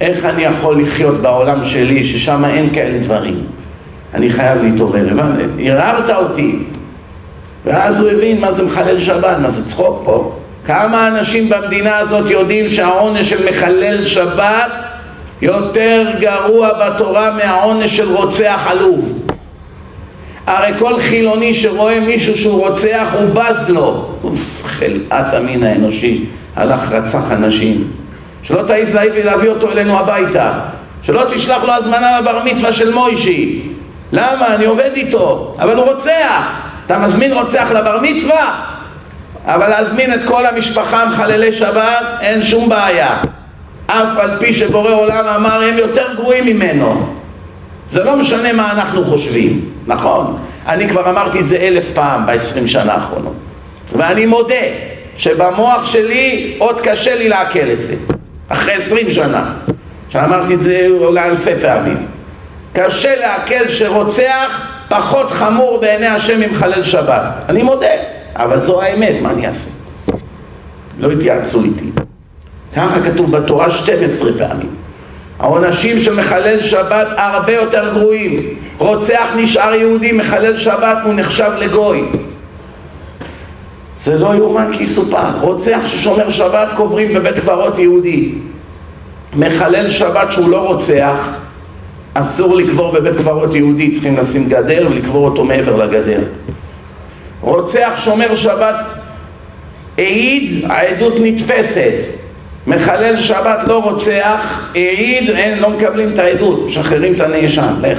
[SPEAKER 1] איך אני יכול לחיות בעולם שלי ששם אין כאלה דברים? אני חייב להתעורר, ערערת אותי. ואז הוא הבין מה זה מחלל שבת, מה זה צחוק פה. כמה אנשים במדינה הזאת יודעים שהעונש של מחלל שבת יותר גרוע בתורה מהעונש של רוצח עלוב. הרי כל חילוני שרואה מישהו שהוא רוצח הוא בז לו. אוף, חלאת המין האנושי, הלך רצח אנשים. שלא תעיז להביא אותו אלינו הביתה. שלא תשלח לו הזמנה לבר מצווה של מוישי. למה? אני עובד איתו, אבל הוא רוצח. אתה מזמין רוצח לבר מצווה? אבל להזמין את כל המשפחה מחללי שבת, אין שום בעיה. אף על פי שבורא עולם אמר הם יותר גרועים ממנו. זה לא משנה מה אנחנו חושבים, נכון? אני כבר אמרתי את זה אלף פעם בעשרים שנה האחרונות. ואני מודה שבמוח שלי עוד קשה לי לעכל את זה. אחרי עשרים שנה. שאמרתי את זה אולי אלפי פעמים. קשה לעכל שרוצח פחות חמור בעיני השם ממחלל שבת. אני מודה, אבל זו האמת, מה אני אעשה? לא התייעצו איתי. ככה כתוב בתורה 12 פעמים. העונשים של מחלל שבת הרבה יותר גרועים. רוצח נשאר יהודי, מחלל שבת הוא נחשב לגוי. זה לא יאומן כי יסופר. רוצח ששומר שבת קוברים בבית קברות יהודי. מחלל שבת שהוא לא רוצח, אסור לקבור בבית קברות יהודי, צריכים לשים גדר ולקבור אותו מעבר לגדר. רוצח שומר שבת העיד, העדות נתפסת. מחלל שבת לא רוצח, העיד, אין, לא מקבלים את העדות, משחררים את הנאשם, לך.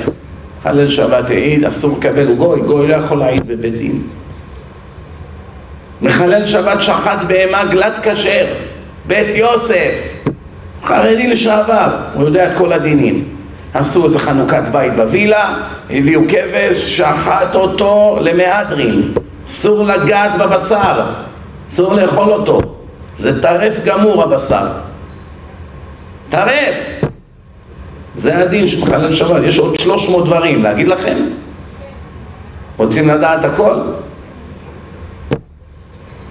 [SPEAKER 1] מחלל שבת העיד, אסור לקבל, הוא גוי, גוי לא יכול להעיד בבית דין. מחלל שבת שחט בהמה גלת כשר, בית יוסף, חרדי לשעבר, הוא יודע את כל הדינים. עשו איזה חנוכת בית בווילה, הביאו כבש, שחט אותו למהדרין. אסור לגעת בבשר, אסור לאכול אותו. זה טרף גמור הבשר. טרף! זה הדין של חלל שבת. יש עוד שלוש מאות דברים, להגיד לכם? רוצים לדעת הכל?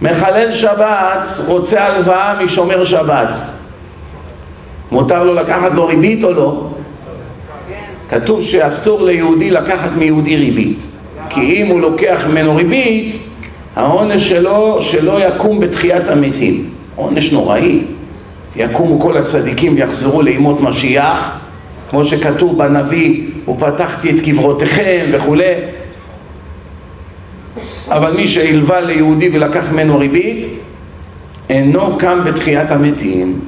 [SPEAKER 1] מחלל שבת רוצה הלוואה משומר שבת. מותר לו לקחת לו ריבית או לא? כתוב שאסור ליהודי לקחת מיהודי ריבית. כי אם הוא לוקח ממנו ריבית, העונש שלו שלא יקום בתחיית המתים. עונש נוראי. יקומו כל הצדיקים ויחזרו לימות משיח, כמו שכתוב בנביא, ופתחתי את קברותיכם וכולי. אבל מי שהלווה ליהודי ולקח ממנו ריבית, אינו קם בתחיית המתים.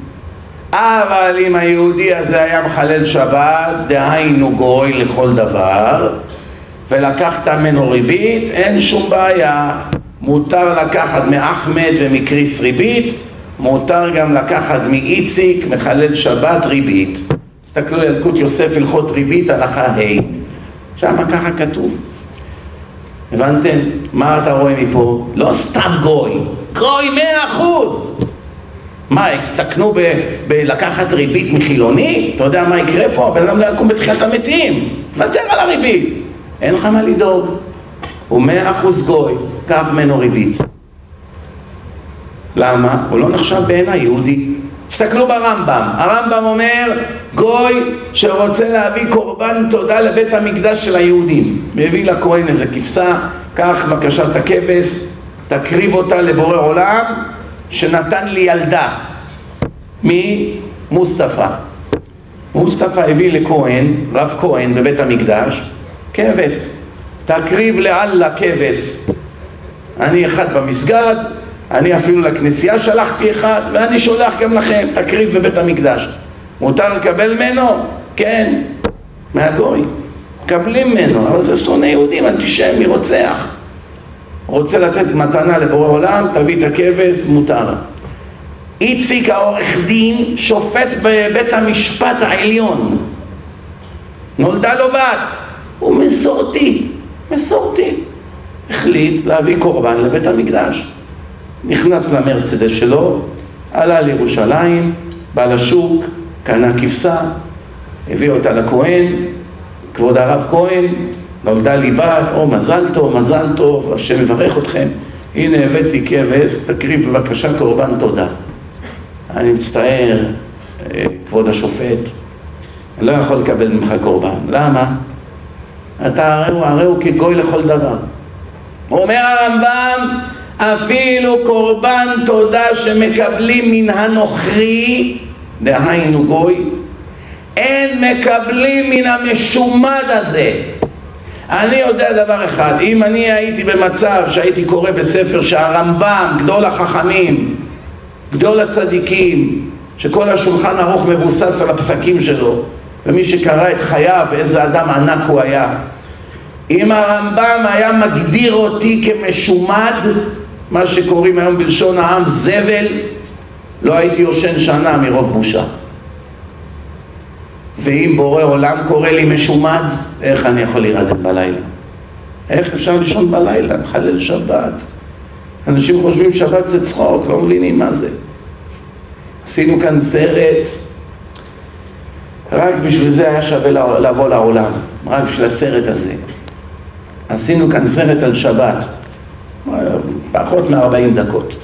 [SPEAKER 1] אבל אם היהודי הזה היה מחלל שבת, דהיינו גוי לכל דבר, ולקחת ממנו ריבית, אין שום בעיה. מותר לקחת מאחמד ומקריס ריבית, מותר גם לקחת מאיציק מחלל שבת ריבית. תסתכלו על ילקוט יוסף הלכות ריבית, הלכה ה', שמה ככה כתוב. הבנתם? מה אתה רואה מפה? לא סתם גוי, גוי מאה אחוז! מה, הסתכנו בלקחת ריבית מחילוני? אתה יודע מה יקרה פה? הבן אדם לא יקום בתחילת המתים, תוותר על הריבית, אין לך מה לדאוג. הוא מאה אחוז גוי, קח ממנו ריבית. למה? הוא לא נחשב בעיניי יהודי. תסתכלו ברמב"ם, הרמב"ם אומר גוי שרוצה להביא קורבן תודה לבית המקדש של היהודים. מביא לכהן איזה כבשה, קח בבקשה את הכבש, תקריב אותה לבורא עולם שנתן לי ילדה. ממוסטפא מוסטפא. הביא לכהן, רב כהן בבית המקדש, כבש. תקריב לאללה כבש. אני אחד במסגד, אני אפילו לכנסייה שלחתי אחד, ואני שולח גם לכם, תקריב בבית המקדש. מותר לקבל ממנו? כן, מהגוי. מקבלים ממנו, אבל זה שונא יהודים, אנטישמי, רוצח. רוצה לתת מתנה לבורא עולם, תביא את הכבש, מותר. איציק העורך דין שופט בבית המשפט העליון. נולדה לו בת, הוא מסורתי, מסורתי. החליט להביא קורבן לבית המקדש. נכנס למרצדס שלו, עלה לירושלים, בא לשוק, קנה כבשה, הביא אותה לכהן, כבוד הרב כהן, נולדה לי בת, או מזל טוב, מזל טוב, השם יברך אתכם, הנה הבאתי כבש, תקריב בבקשה קורבן תודה. אני מצטער, כבוד השופט, אני לא יכול לקבל ממך קורבן. למה? אתה הרי הוא, הרי הוא כגוי לכל דבר. אומר הרמב"ם, אפילו קורבן תודה שמקבלים מן הנוכרי, דהיינו גוי, אין מקבלים מן המשומד הזה. אני יודע דבר אחד, אם אני הייתי במצב שהייתי קורא בספר שהרמב"ם, גדול החכמים, גדול הצדיקים, שכל השולחן ערוך מבוסס על הפסקים שלו, ומי שקרא את חייו, איזה אדם ענק הוא היה. אם הרמב"ם היה מגדיר אותי כמשומד, מה שקוראים היום בלשון העם זבל, לא הייתי יושן שנה מרוב בושה. ואם בורא עולם קורא לי משומד, איך אני יכול להירדם בלילה? איך אפשר לישון בלילה, מחלל שבת? אנשים חושבים שבת זה צחוק, לא מבינים מה זה. עשינו כאן סרט, רק בשביל זה היה שווה לבוא לעולם, רק בשביל הסרט הזה. עשינו כאן סרט על שבת, פחות מ-40 דקות.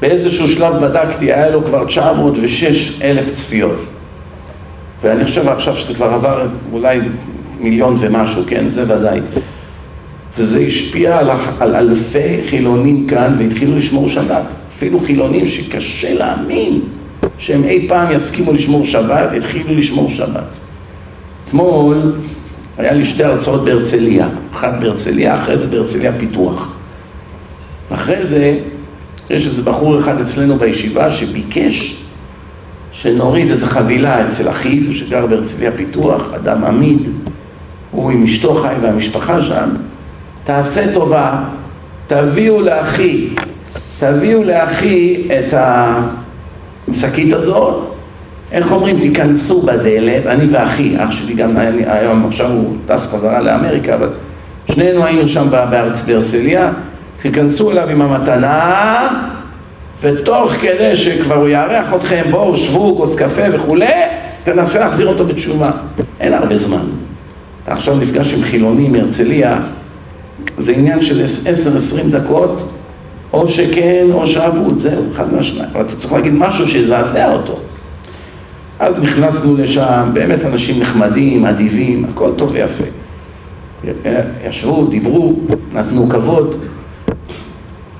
[SPEAKER 1] באיזשהו שלב בדקתי, היה לו כבר 906 אלף צפיות. ואני חושב עכשיו שזה כבר עבר אולי מיליון ומשהו, כן? זה ודאי. וזה השפיע על, על אלפי חילונים כאן והתחילו לשמור שבת. אפילו חילונים שקשה להאמין שהם אי פעם יסכימו לשמור שבת, התחילו לשמור שבת. אתמול היה לי שתי הרצאות בהרצליה, אחת בהרצליה, אחרי זה בהרצליה פיתוח. אחרי זה יש איזה בחור אחד אצלנו בישיבה שביקש שנוריד איזה חבילה אצל אחיו שגר בהרצליה פיתוח, אדם עמיד, הוא עם אשתו חי והמשפחה שם, תעשה טובה, תביאו לאחי, תביאו לאחי את השקית הזאת, איך אומרים, תיכנסו בדלת, אני ואחי, אח שלי גם היום, עכשיו הוא טס חזרה לאמריקה, אבל שנינו היינו שם בארץ בהרצליה, תיכנסו אליו עם המתנה ותוך כדי שכבר הוא יארח אתכם, בואו, שבו, כוס קפה וכולי, תנסה להחזיר אותו בתשובה. אין הרבה זמן. אתה עכשיו נפגש עם חילוני מהרצליה, זה עניין של 10-20 דקות, או שכן או שאבוד, זהו, אחד מהשניים. אבל אתה צריך להגיד משהו שיזעזע אותו. אז נכנסנו לשם, באמת אנשים נחמדים, אדיבים, הכל טוב ויפה. ישבו, דיברו, נתנו כבוד.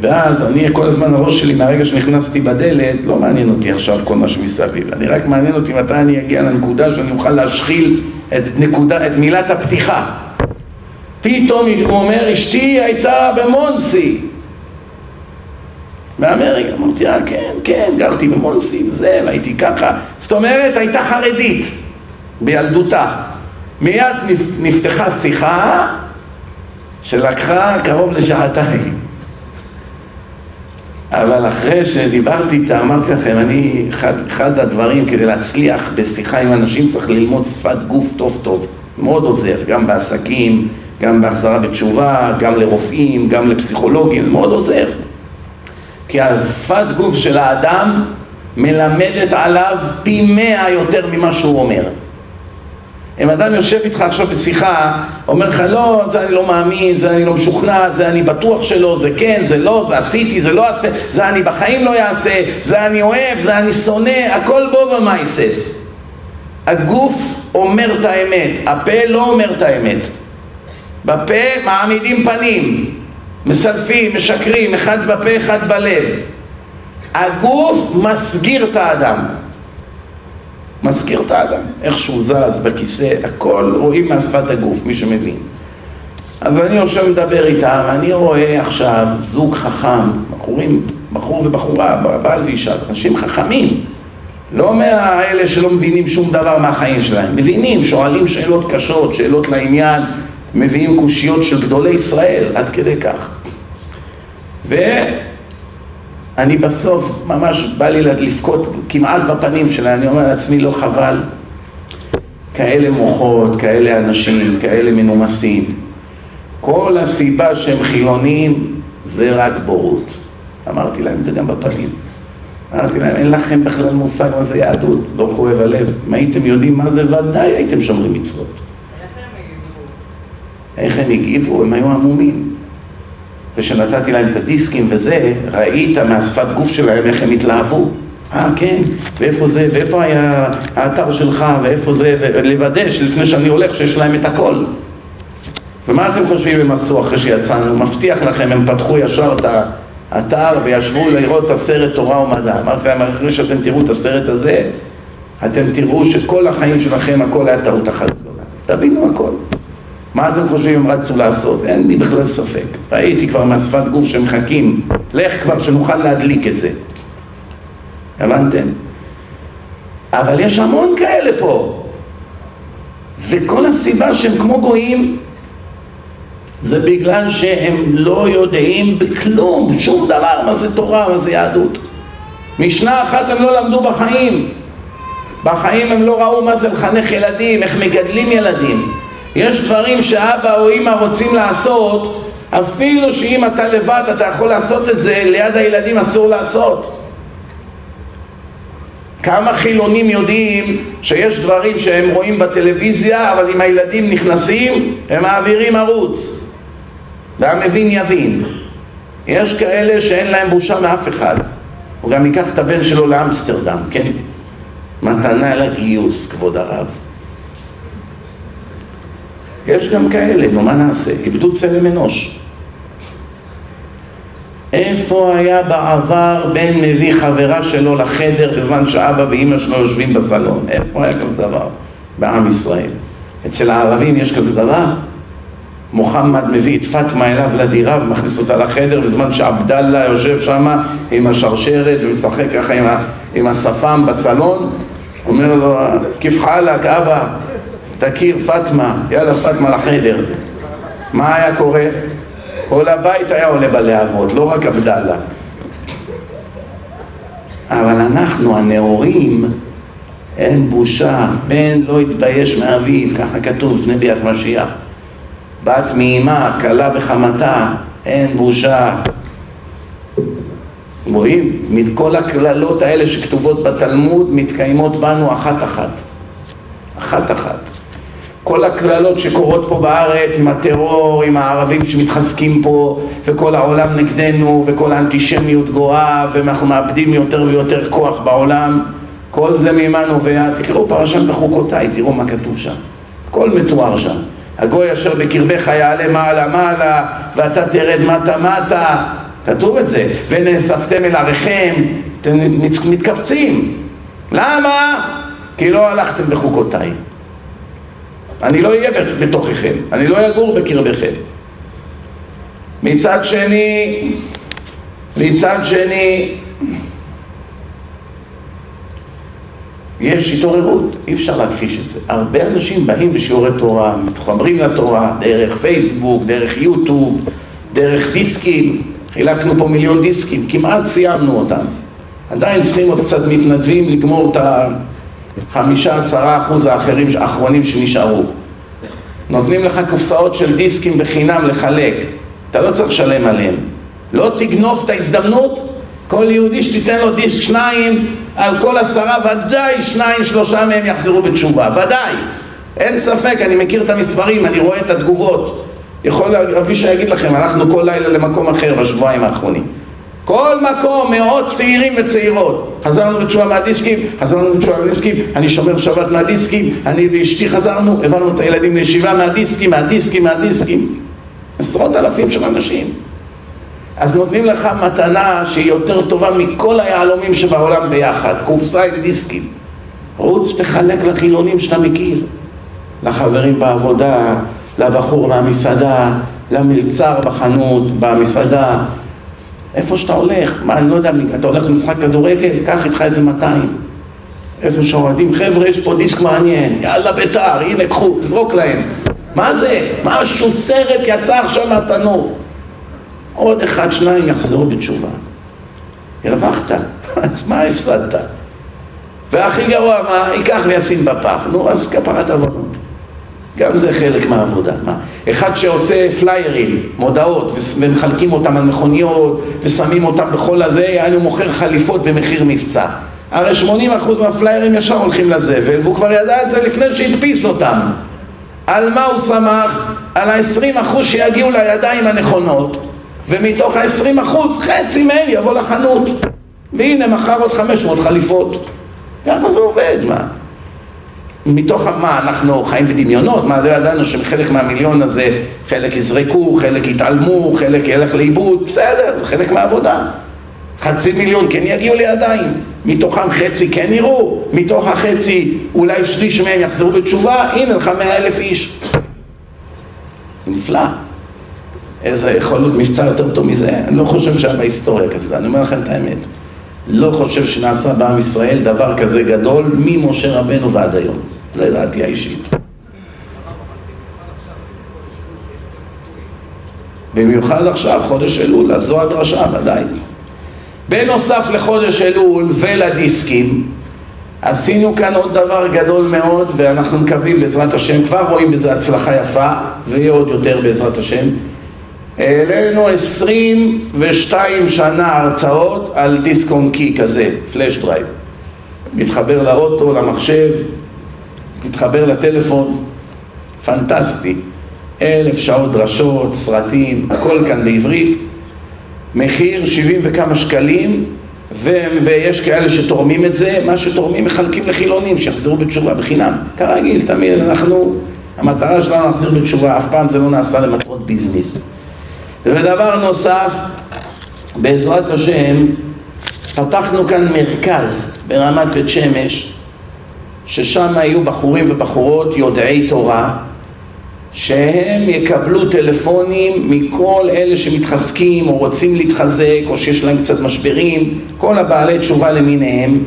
[SPEAKER 1] ואז אני כל הזמן הראש שלי מהרגע שנכנסתי בדלת לא מעניין אותי עכשיו כל מה שמסביב. אני רק מעניין אותי מתי אני אגיע לנקודה שאני אוכל להשחיל את, נקודה, את מילת הפתיחה. פתאום הוא אומר אשתי הייתה במונסי. באמריקה אמרתי אה כן כן גרתי במונסי וזה והייתי ככה. זאת אומרת הייתה חרדית בילדותה. מיד נפתחה שיחה שלקחה קרוב לשעתיים אבל אחרי שדיברתי איתה, אמרתי לכם, אני, אחד, אחד הדברים כדי להצליח בשיחה עם אנשים צריך ללמוד שפת גוף טוב טוב. מאוד עוזר, גם בעסקים, גם בהחזרה בתשובה, גם לרופאים, גם לפסיכולוגים, מאוד עוזר. כי השפת גוף של האדם מלמדת עליו פי מאה יותר ממה שהוא אומר. אם אדם יושב איתך עכשיו בשיחה, אומר לך לא, זה אני לא מאמין, זה אני לא משוכנע, זה אני בטוח שלא, זה כן, זה לא, זה עשיתי, זה לא עשה, זה אני בחיים לא יעשה, זה אני אוהב, זה אני שונא, הכל בו במייסס. הגוף אומר את האמת, הפה לא אומר את האמת. בפה מעמידים פנים, מסלפים, משקרים, אחד בפה, אחד בלב. הגוף מסגיר את האדם. מזכיר את האדם, איך שהוא זז בכיסא, הכל רואים מהשפת הגוף, מי שמבין. אבל אני יושב מדבר איתם, ואני רואה עכשיו זוג חכם, בחורים, בחור ובחורה, בעל ואישה, אנשים חכמים, לא מהאלה שלא מבינים שום דבר מהחיים שלהם, מבינים, שואלים שאלות קשות, שאלות לעניין, מביאים קושיות של גדולי ישראל, עד כדי כך. ו... אני בסוף ממש בא לי לבכות כמעט בפנים שלה, אני אומר לעצמי לא חבל, כאלה מוחות, כאלה אנשים, כאלה מנומסים, כל הסיבה שהם חילונים זה רק בורות. אמרתי להם את זה גם בפנים. אמרתי להם, אין לכם בכלל מושג מה זה יהדות, לא כואב הלב. אם הייתם יודעים מה זה, ודאי הייתם שומרים מצוות. איך הם הגיבו? איך הם הגיבו? הם היו עמומים. ושנתתי להם את הדיסקים וזה, ראית מהשפת גוף שלהם איך הם התלהבו. אה, כן, ואיפה זה, ואיפה היה האתר שלך, ואיפה זה, ולוודא שלפני שאני הולך שיש להם את הכל. ומה אתם חושבים הם עשו אחרי שיצאנו? מבטיח לכם, הם פתחו ישר את האתר וישבו לראות את הסרט תורה ומדע. אמרתי להם, אחרי שאתם תראו את הסרט הזה, אתם תראו שכל החיים שלכם הכל היה טעות אחת גדולה. תבינו הכל. מה אתם חושבים הם רצו לעשות? אין לי בכלל ספק. ראיתי כבר מהשפת גוף שמחכים. לך כבר שנוכל להדליק את זה. הבנתם? אבל יש המון כאלה פה. וכל הסיבה שהם כמו גויים זה בגלל שהם לא יודעים בכלום, שום דבר מה זה תורה, מה זה יהדות. משנה אחת הם לא למדו בחיים. בחיים הם לא ראו מה זה לחנך ילדים, איך מגדלים ילדים. יש דברים שאבא או אמא רוצים לעשות, אפילו שאם אתה לבד אתה יכול לעשות את זה, ליד הילדים אסור לעשות. כמה חילונים יודעים שיש דברים שהם רואים בטלוויזיה, אבל אם הילדים נכנסים, הם מעבירים ערוץ. והמבין יבין. יש כאלה שאין להם בושה מאף אחד. הוא גם ייקח את הבן שלו לאמסטרדם, כן? מתנה לגיוס, כבוד הרב. יש גם כאלה, נו מה נעשה? איבדו צלם אנוש. איפה היה בעבר בן מביא חברה שלו לחדר בזמן שאבא ואימא שלו יושבים בסלון? איפה היה כזה דבר בעם ישראל? אצל הערבים יש כזה דבר? מוחמד מביא את פאטמה אליו לדירה ומכניס אותה לחדר בזמן שעבדאללה יושב שם עם השרשרת ומשחק ככה עם, עם השפם בסלון אומר לו, כיף חלק אבא, תכיר פאטמה, יאללה פאטמה לחדר מה היה קורה? כל הבית היה עולה בלהבות, לא רק עבדאללה אבל אנחנו הנאורים אין בושה, בן לא יתבייש מאביו, ככה כתוב לפני ביאת משיח בת מאימה, כלה בחמתה, אין בושה. רואים? מכל הקללות האלה שכתובות בתלמוד מתקיימות בנו אחת אחת. כל הקללות שקורות פה בארץ עם הטרור, עם הערבים שמתחזקים פה וכל העולם נגדנו וכל האנטישמיות גואה ואנחנו מאבדים יותר ויותר כוח בעולם כל זה ממה נובע? תקראו פרשת בחוקותיי, תראו מה כתוב שם. הכל מתואר שם. הגוי אשר בקרבך יעלה מעלה מעלה ואתה תרד מטה מטה כתוב את זה ונאספתם אל עריכם אתם מתכווצים למה? כי לא הלכתם בחוקותיי אני לא אהיה בתוככם אני לא אגור בקרבכם מצד שני מצד שני יש התעוררות, אי אפשר להכחיש את זה. הרבה אנשים באים לשיעורי תורה, מתחברים לתורה, דרך פייסבוק, דרך יוטיוב, דרך דיסקים, חילקנו פה מיליון דיסקים, כמעט סיימנו אותם. עדיין צריכים עוד קצת מתנדבים לגמור את החמישה עשרה אחוז האחרים, האחרונים שנשארו. נותנים לך קופסאות של דיסקים בחינם לחלק, אתה לא צריך לשלם עליהם. לא תגנוב את ההזדמנות, כל יהודי שתיתן לו דיסק שניים על כל עשרה ודאי שניים שלושה מהם יחזרו בתשובה, ודאי. אין ספק, אני מכיר את המספרים, אני רואה את התגובות. יכול אבישי להגיד לכם, הלכנו כל לילה למקום אחר בשבועיים האחרונים כל מקום, מאות צעירים וצעירות. חזרנו בתשובה מהדיסקים, חזרנו בתשובה מהדיסקים. אני שומר שבת מהדיסקים, אני ואשתי חזרנו, הבאנו את הילדים לישיבה מהדיסקים, מהדיסקים, מהדיסקים. עשרות אלפים של אנשים. אז נותנים לך מתנה שהיא יותר טובה מכל היהלומים שבעולם ביחד, קופסה עם דיסקים. רוץ תחלק לחילונים שאתה מכיר, לחברים בעבודה, לבחור מהמסעדה, למלצר בחנות, במסעדה, איפה שאתה הולך, מה, אני לא יודע, אתה הולך למשחק כדורגל, קח איתך איזה 200. איפה שאוהדים, חבר'ה, יש פה דיסק מעניין, יאללה בית"ר, הנה קחו, זרוק להם. מה זה? משהו סרט יצא עכשיו מהתנור. עוד אחד, שניים יחזרו בתשובה. הרווחת, אז מה הפסדת? והכי גרוע מה? ייקח וישים בפח. נו, אז כפרת עוונות. גם זה חלק מהעבודה. מה? אחד שעושה פליירים, מודעות, ומחלקים אותם על מכוניות, ושמים אותם בכל הזה, הוא מוכר חליפות במחיר מבצע. הרי 80% מהפליירים ישר הולכים לזבל, והוא כבר ידע את זה לפני שהדפיס אותם. על מה הוא שמח? על ה-20% שיגיעו לידיים הנכונות. ומתוך ה-20 אחוז חצי מהם יבוא לחנות והנה מכר עוד 500 חליפות ככה זה עובד, מה? מתוך מה, אנחנו חיים בדמיונות? מה, לא ידענו שחלק מהמיליון הזה, חלק יזרקו, חלק יתעלמו, חלק ילך לאיבוד, בסדר, זה חלק מהעבודה. חצי מיליון כן יגיעו לידיים, מתוכם חצי כן יראו, מתוך החצי אולי שליש מהם יחזרו בתשובה, הנה לך מאה אלף איש. נפלא. איזה יכול להיות מבצע יותר טוב מזה? אני לא חושב שהיה בהיסטוריה כזה, אני אומר לכם את האמת. לא חושב שנעשה בעם ישראל דבר כזה גדול ממשה רבנו ועד היום. זו דעתי האישית. במיוחד עכשיו, חודש אלול, אז זו הדרשה ודאי. בנוסף לחודש אלול ולדיסקים, עשינו כאן עוד דבר גדול מאוד ואנחנו מקווים בעזרת השם, כבר רואים בזה הצלחה יפה ויהיה עוד יותר בעזרת השם. העלינו עשרים ושתיים שנה הרצאות על disk on key כזה, flash drive. מתחבר לאוטו, למחשב, מתחבר לטלפון, פנטסטי. אלף שעות דרשות, סרטים, הכל כאן בעברית. מחיר שבעים וכמה שקלים, ו- ויש כאלה שתורמים את זה, מה שתורמים מחלקים לחילונים, שיחזרו בתשובה בחינם. כרגיל, תמיד אנחנו, המטרה שלנו להחזיר בתשובה, אף פעם זה לא נעשה למטרות ביזנס. ודבר נוסף, בעזרת השם, פתחנו כאן מרכז ברמת בית שמש, ששם יהיו בחורים ובחורות יודעי תורה, שהם יקבלו טלפונים מכל אלה שמתחזקים או רוצים להתחזק או שיש להם קצת משברים, כל הבעלי תשובה למיניהם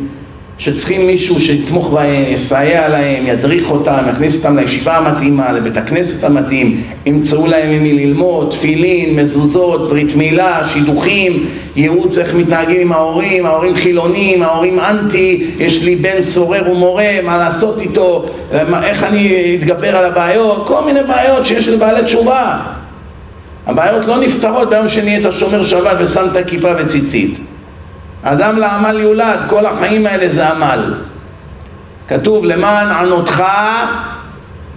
[SPEAKER 1] שצריכים מישהו שיתמוך בהם, יסייע להם, ידריך אותם, יכניס אותם לישיבה המתאימה, לבית הכנסת המתאים, ימצאו להם עם מי ללמוד, תפילין, מזוזות, ברית מילה, שידוכים, ייעוץ איך מתנהגים עם ההורים, ההורים חילונים, ההורים אנטי, יש לי בן סורר ומורה, מה לעשות איתו, איך אני אתגבר על הבעיות, כל מיני בעיות שיש לבעלי תשובה. הבעיות לא נפתרות ביום שנהיית שומר שבת ושמת כיפה וציצית. אדם לעמל יולד, כל החיים האלה זה עמל. כתוב למען ענותך,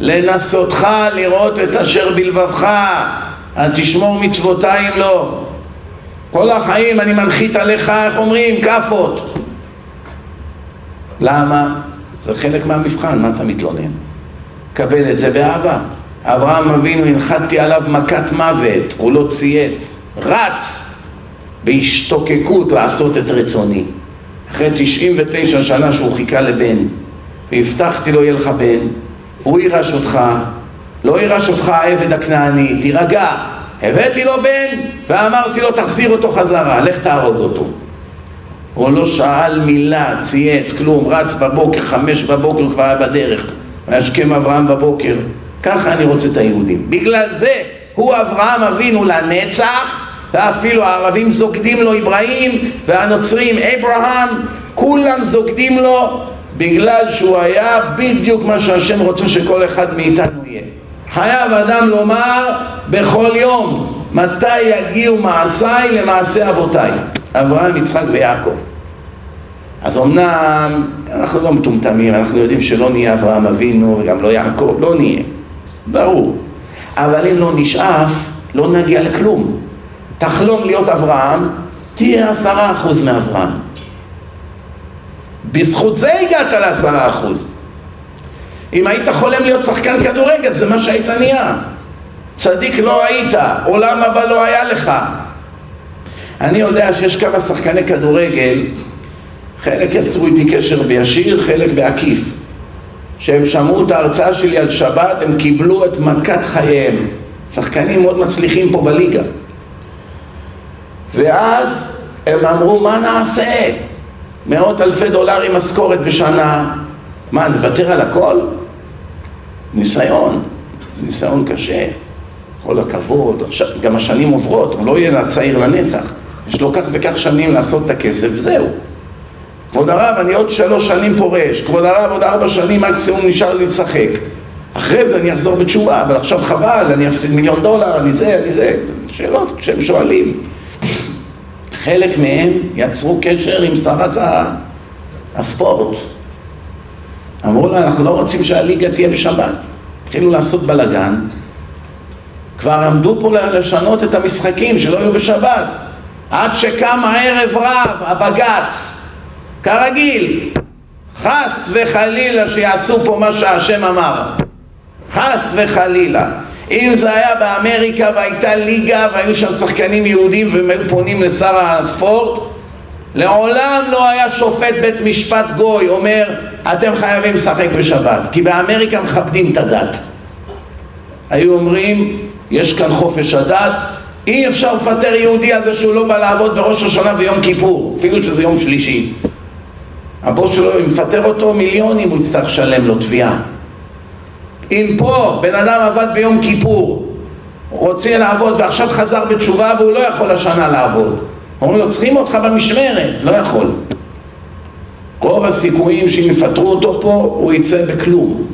[SPEAKER 1] לנסותך לראות את אשר בלבבך, אל תשמור מצוותיי אם לא. כל החיים אני מנחית עליך, איך אומרים? כאפות. למה? זה חלק מהמבחן, מה אתה מתלונן? קבל את זה באהבה. אברהם אבינו, הנחתתי עליו מכת מוות, הוא לא צייץ, רץ בהשתוקקות לעשות את רצוני. אחרי 99 שנה שהוא חיכה לבן, והבטחתי לו יהיה לך בן, הוא יירש אותך, לא יירש אותך העבד הכנעני, תירגע. הבאתי לו בן ואמרתי לו תחזיר אותו חזרה, לך תהרוג אותו. הוא לא שאל מילה, צייץ, כלום, רץ בבוקר, חמש בבוקר כבר היה בדרך, וישכם אברהם בבוקר. ככה אני רוצה את היהודים. בגלל זה הוא אברהם אבינו לנצח ואפילו הערבים זוגדים לו אברהים והנוצרים אברהם, כולם זוגדים לו בגלל שהוא היה בדיוק מה שהשם רוצה שכל אחד מאיתנו יהיה. חייב אדם לומר בכל יום מתי יגיעו מעשיי למעשה אבותיי, אברהם, יצחק ויעקב. אז אמנם אנחנו לא מטומטמים, אנחנו יודעים שלא נהיה אברהם אבינו וגם לא יעקב, לא נהיה, ברור. אבל אם לא נשאף, לא נגיע לכלום. תחלום להיות אברהם, תהיה עשרה אחוז מאברהם. בזכות זה הגעת לעשרה אחוז. אם היית חולם להיות שחקן כדורגל, זה מה שהיית נהיה. צדיק לא היית, עולם הבא לא היה לך. אני יודע שיש כמה שחקני כדורגל, חלק יצרו איתי קשר בישיר, חלק בעקיף. שהם שמעו את ההרצאה שלי על שבת, הם קיבלו את מכת חייהם. שחקנים מאוד מצליחים פה בליגה. ואז הם אמרו, מה נעשה? מאות אלפי דולרים משכורת בשנה, מה, נוותר על הכל? ניסיון, זה ניסיון קשה, כל הכבוד, גם השנים עוברות, הוא לא יהיה צעיר לנצח, יש לו כך וכך שנים לעשות את הכסף וזהו. כבוד הרב, אני עוד שלוש שנים פורש, כבוד הרב, עוד ארבע שנים מקסימום נשאר לי לשחק. אחרי זה אני אחזור בתשובה, אבל עכשיו חבל, אני אפסיד מיליון דולר, אני זה, אני זה, שאלות שהם שואלים. חלק מהם יצרו קשר עם שרת הספורט. אמרו לה, אנחנו לא רוצים שהליגה תהיה בשבת. התחילו לעשות בלאגן. כבר עמדו פה לשנות את המשחקים, שלא יהיו בשבת. עד שקם הערב רב, הבג"ץ, כרגיל. חס וחלילה שיעשו פה מה שהשם אמר. חס וחלילה. אם זה היה באמריקה והייתה ליגה והיו שם שחקנים יהודים והם היו פונים לשר הספורט, לעולם לא היה שופט בית משפט גוי אומר אתם חייבים לשחק בשבת כי באמריקה מכבדים את הדת. היו אומרים יש כאן חופש הדת אי אפשר לפטר יהודי על זה שהוא לא בא לעבוד בראש השנה ויום כיפור אפילו שזה יום שלישי. הבוס שלו, מפטר אותו מיליונים הוא יצטרך לשלם לו תביעה אם פה בן אדם עבד ביום כיפור רוצה לעבוד ועכשיו חזר בתשובה והוא לא יכול השנה לעבוד. אומרים לו צריכים אותך במשמרת, לא יכול. רוב הסיכויים שאם יפטרו אותו פה הוא יצא בכלום.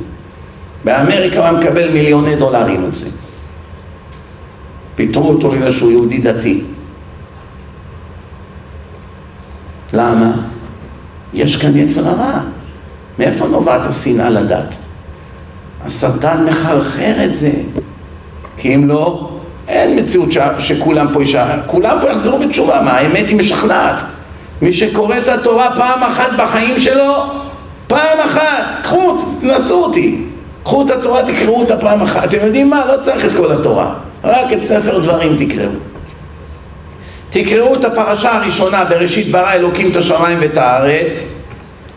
[SPEAKER 1] באמריקה הוא מקבל מיליוני דולרים על זה. פיטרו אותו בגלל שהוא יהודי דתי. למה? יש כאן יצר הרע. מאיפה נובעת השנאה לדת? השטן מחרחר את זה. כי אם לא, אין מציאות ש... שכולם פה ישע... כולם פה יחזרו בתשובה, מה האמת היא משכנעת. מי שקורא את התורה פעם אחת בחיים שלו פעם אחת, קחו, תנסו אותי. קחו את התורה, תקראו אותה פעם אחת. אתם יודעים מה? לא צריך את כל התורה. רק את ספר דברים תקראו. תקראו את הפרשה הראשונה בראשית ברא אלוקים את השמיים ואת הארץ.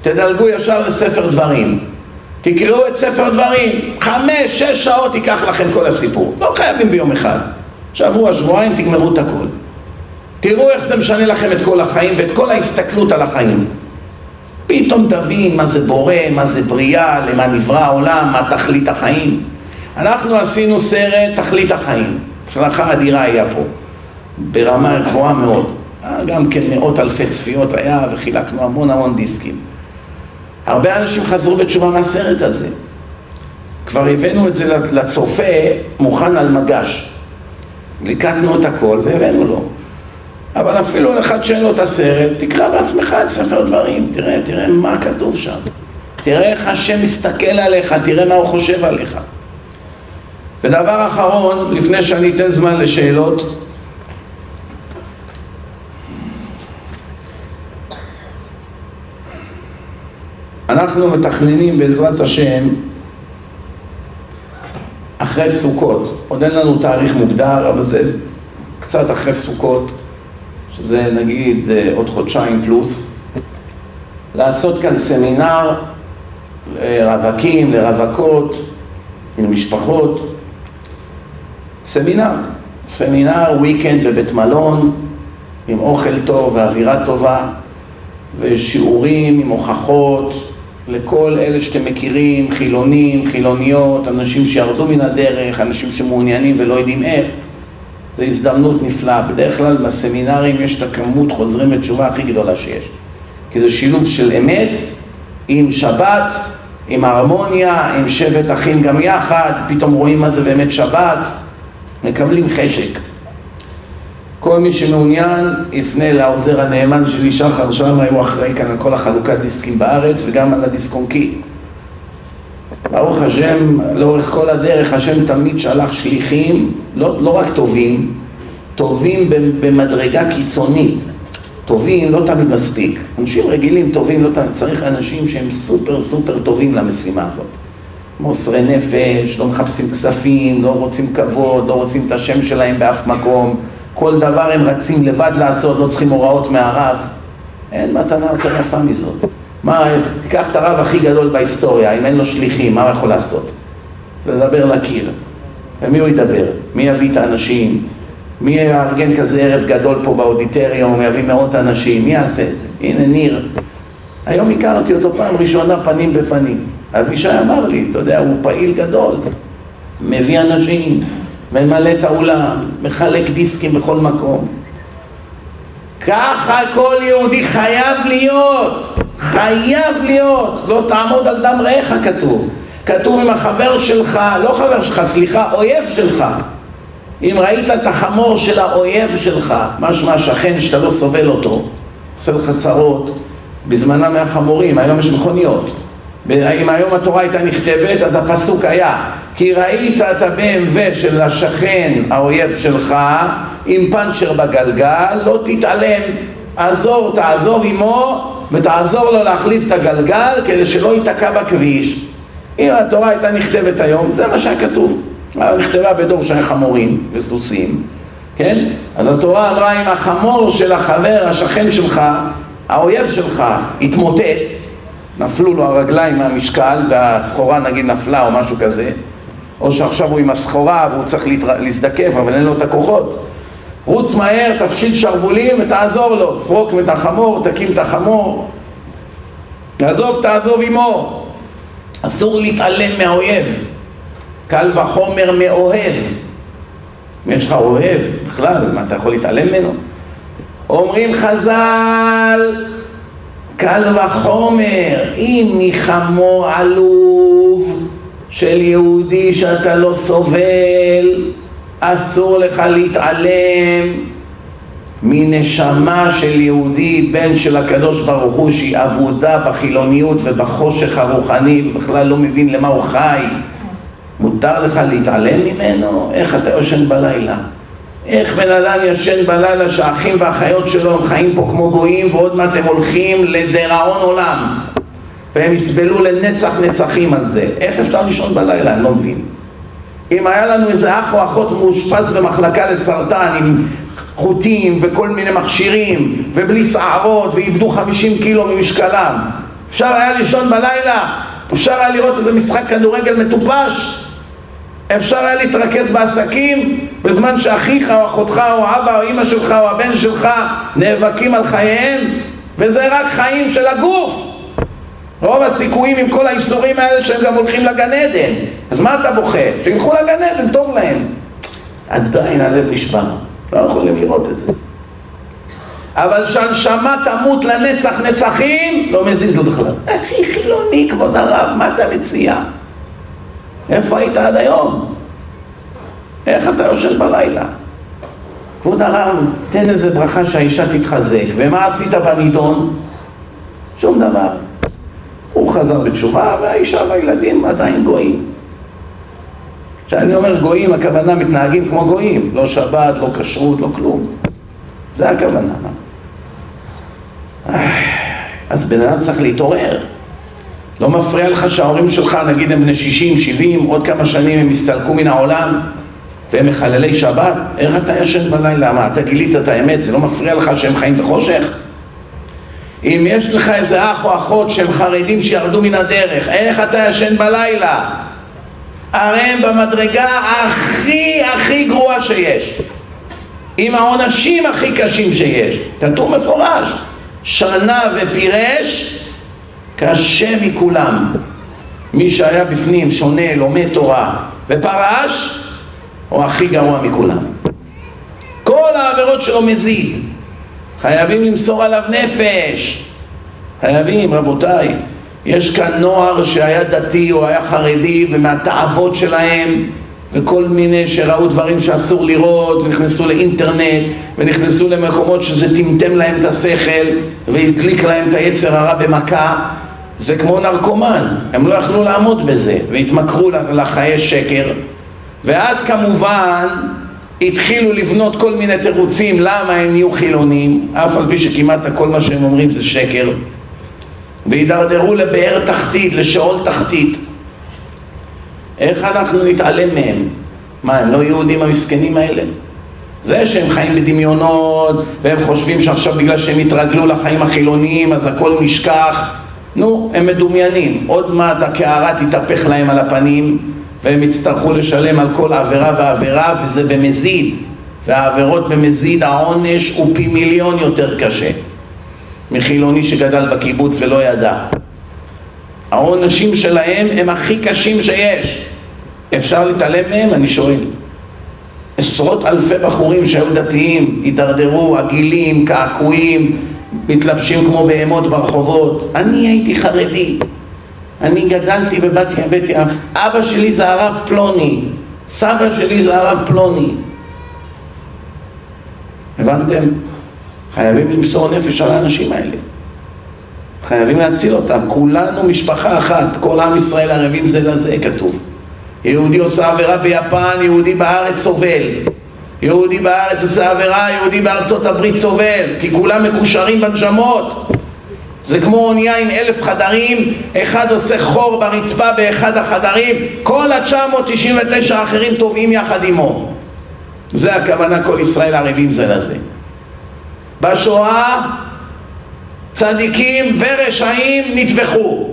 [SPEAKER 1] תדלגו ישר לספר דברים תקראו את ספר דברים, חמש, שש שעות ייקח לכם כל הסיפור. לא חייבים ביום אחד. שבוע, שבועיים תגמרו את הכל. תראו איך זה משנה לכם את כל החיים ואת כל ההסתכלות על החיים. פתאום תבין מה זה בורא, מה זה בריאה, למה נברא העולם, מה תכלית החיים. אנחנו עשינו סרט תכלית החיים. הצלחה אדירה היה פה. ברמה גבוהה מאוד. גם כן מאות אלפי צפיות היה וחילקנו המון המון דיסקים. הרבה אנשים חזרו בתשובה מהסרט הזה. כבר הבאנו את זה לצופה מוכן על מגש. ליקטנו את הכל והבאנו לו. אבל אפילו לאחד שאין לו את הסרט, תקרא בעצמך את ספר דברים, תראה, תראה מה כתוב שם. תראה איך השם מסתכל עליך, תראה מה הוא חושב עליך. ודבר אחרון, לפני שאני אתן זמן לשאלות, אנחנו מתכננים בעזרת השם אחרי סוכות, עוד אין לנו תאריך מוגדר, אבל זה קצת אחרי סוכות, שזה נגיד אה, עוד חודשיים פלוס, לעשות כאן סמינר לרווקים, לרווקות, למשפחות, סמינר, סמינר וויקנד בבית מלון עם אוכל טוב ואווירה טובה ושיעורים עם הוכחות לכל אלה שאתם מכירים, חילונים, חילוניות, אנשים שירדו מן הדרך, אנשים שמעוניינים ולא יודעים איך, זו הזדמנות נפלאה. בדרך כלל בסמינרים יש את הכמות חוזרים בתשובה הכי גדולה שיש. כי זה שילוב של אמת עם שבת, עם הרמוניה, עם שבט אחים גם יחד, פתאום רואים מה זה באמת שבת, מקבלים חשק. כל מי שמעוניין יפנה לעוזר הנאמן שלי שחר שם, הוא אחראי כאן על כל החלוקת דיסקים בארץ וגם על הדיסקונקי. ברוך השם, לאורך כל הדרך השם תמיד שלח שליחים, לא, לא רק טובים, טובים במדרגה קיצונית. טובים לא תמיד מספיק. אנשים רגילים טובים לא תמיד, צריך אנשים שהם סופר סופר טובים למשימה הזאת. מוסרי נפש, לא מחפשים כספים, לא רוצים כבוד, לא רוצים את השם שלהם באף מקום. כל דבר הם רצים לבד לעשות, לא צריכים הוראות מהרב. אין מתנה יותר יפה מזאת. מה, תיקח את הרב הכי גדול בהיסטוריה, אם אין לו שליחים, מה הוא יכול לעשות? לדבר לקיר. ומי הוא ידבר? מי יביא את האנשים? מי יארגן כזה ערב גדול פה באודיטריום, יביא מאות אנשים? מי יעשה את זה? הנה ניר. היום הכרתי אותו פעם ראשונה פנים בפנים. אבישי אמר לי, אתה יודע, הוא פעיל גדול, מביא אנשים, ממלא את האולם, מחלק דיסקים בכל מקום. ככה כל יהודי חייב להיות, חייב להיות, לא תעמוד על דם רעך כתוב. כתוב עם החבר שלך, לא חבר שלך, סליחה, אויב שלך. אם ראית את החמור של האויב שלך, משמע שכן שאתה לא סובל אותו, עושה לך צרות, בזמנם מהחמורים, היום יש מכוניות. אם היום התורה הייתה נכתבת, אז הפסוק היה כי ראית את ה-BMW של השכן, האויב שלך, עם פאנצ'ר בגלגל, לא תתעלם, עזור, תעזור עמו, ותעזור לו להחליף את הגלגל כדי שלא ייתקע בכביש. אם התורה הייתה נכתבת היום, זה מה שהיה כתוב. נכתבה בדור שהיה חמורים וסוסים, כן? אז התורה אמרה אם החמור של החבר, השכן שלך, האויב שלך, התמוטט, נפלו לו הרגליים מהמשקל והסחורה נגיד נפלה או משהו כזה, או שעכשיו הוא עם הסחורה והוא צריך להזדקף אבל אין לו את הכוחות. רוץ מהר, תפשיל שרוולים ותעזור לו, תפרוק את החמור, תקים את החמור. תעזוב, תעזוב עמו. אסור להתעלם מהאויב. קל וחומר מאוהב. אם יש לך אוהב בכלל, מה אתה יכול להתעלם ממנו? אומרים חז"ל קל וחומר אם מחמור עלוב של יהודי שאתה לא סובל אסור לך להתעלם מנשמה של יהודי, בן של הקדוש ברוך הוא, שהיא אבודה בחילוניות ובחושך הרוחני ובכלל לא מבין למה הוא חי. מותר לך להתעלם ממנו? איך אתה יושן בלילה? איך בן אדם ישן בלילה שהאחים והאחיות שלו הם חיים פה כמו גויים ועוד מעט הם הולכים לדיראון עולם והם יסבלו לנצח נצחים על זה. איך אפשר לישון בלילה? אני לא מבין. אם היה לנו איזה אח או אחות מאושפז במחלקה לסרטן עם חוטים וכל מיני מכשירים ובלי שערות ואיבדו 50 קילו ממשקלם אפשר היה לישון בלילה? אפשר היה לראות איזה משחק כדורגל מטופש? אפשר היה להתרכז בעסקים בזמן שאחיך או אחותך או אבא או אמא שלך או הבן שלך נאבקים על חייהם וזה רק חיים של הגוף. רוב הסיכויים עם כל האיסורים האלה שהם גם הולכים לגן עדן. אז מה אתה בוכה? שילכו לגן עדן, טוב להם. עדיין הלב נשבר. לא יכולים לראות את זה. אבל שהנשמה תמות לנצח נצחים לא מזיז לו בכלל. אחי חילוני כבוד הרב, מה אתה מציע? איפה היית עד היום? איך אתה יושב בלילה? כבוד הרב, תן איזה ברכה שהאישה תתחזק ומה עשית בנידון? שום דבר הוא חזר בתשובה והאישה והילדים עדיין גויים. כשאני אומר גויים, הכוונה מתנהגים כמו גויים, לא שבת, לא כשרות, לא כלום. זה הכוונה. אז בן אדם צריך להתעורר. לא מפריע לך שההורים שלך, נגיד הם בני 60, 70, עוד כמה שנים הם יסתלקו מן העולם והם מחללי שבת? איך אתה ישן בלילה? מה, אתה גילית את האמת? זה לא מפריע לך שהם חיים בחושך? אם יש לך איזה אח או אחות שהם חרדים שירדו מן הדרך, איך אתה ישן בלילה? הרי הם במדרגה הכי הכי גרועה שיש עם העונשים הכי קשים שיש כתוב מפורש שנה ופירש קשה מכולם. מי שהיה בפנים שונה, לומד תורה ופרש הוא הכי גרוע מכולם. כל העבירות שלו מזיד. חייבים למסור עליו נפש. חייבים רבותיי יש כאן נוער שהיה דתי או היה חרדי ומהתאוות שלהם וכל מיני שראו דברים שאסור לראות ונכנסו לאינטרנט ונכנסו למקומות שזה טמטם להם את השכל והדליק להם את היצר הרע במכה זה כמו נרקומן, הם לא יכלו לעמוד בזה והתמכרו לחיי שקר. ואז כמובן התחילו לבנות כל מיני תירוצים למה הם נהיו חילונים. אף על פי שכמעט כל מה שהם אומרים זה שקר. והידרדרו לבאר תחתית, לשאול תחתית. איך אנחנו נתעלם מהם? מה, הם לא יהודים המסכנים האלה? זה שהם חיים בדמיונות והם חושבים שעכשיו בגלל שהם התרגלו לחיים החילוניים אז הכל נשכח נו, הם מדומיינים. עוד מעט הקערה תתהפך להם על הפנים והם יצטרכו לשלם על כל עבירה ועבירה וזה במזיד. והעבירות במזיד העונש הוא פי מיליון יותר קשה. מחילוני שגדל בקיבוץ ולא ידע. העונשים שלהם הם הכי קשים שיש. אפשר להתעלם מהם? אני שואל. עשרות אלפי בחורים שהיו דתיים הידרדרו, עגילים, קעקועים מתלבשים כמו בהמות ברחובות. אני הייתי חרדי. אני גדלתי בבת ים, אבא שלי זה הרב פלוני. סבא שלי זה הרב פלוני. הבנתם? חייבים למסור נפש על האנשים האלה. חייבים להציל אותם. כולנו משפחה אחת. כל עם ישראל ערבים זה לזה כתוב. יהודי עושה עבירה ביפן, יהודי בארץ סובל יהודי בארץ עושה עבירה, יהודי בארצות הברית סובל כי כולם מקושרים בנשמות זה כמו אונייה עם אלף חדרים, אחד עושה חור ברצפה באחד החדרים, כל ה-999 האחרים טובעים יחד עמו. זה הכוונה כל ישראל ערבים זה לזה. בשואה צדיקים ורשעים נטבחו.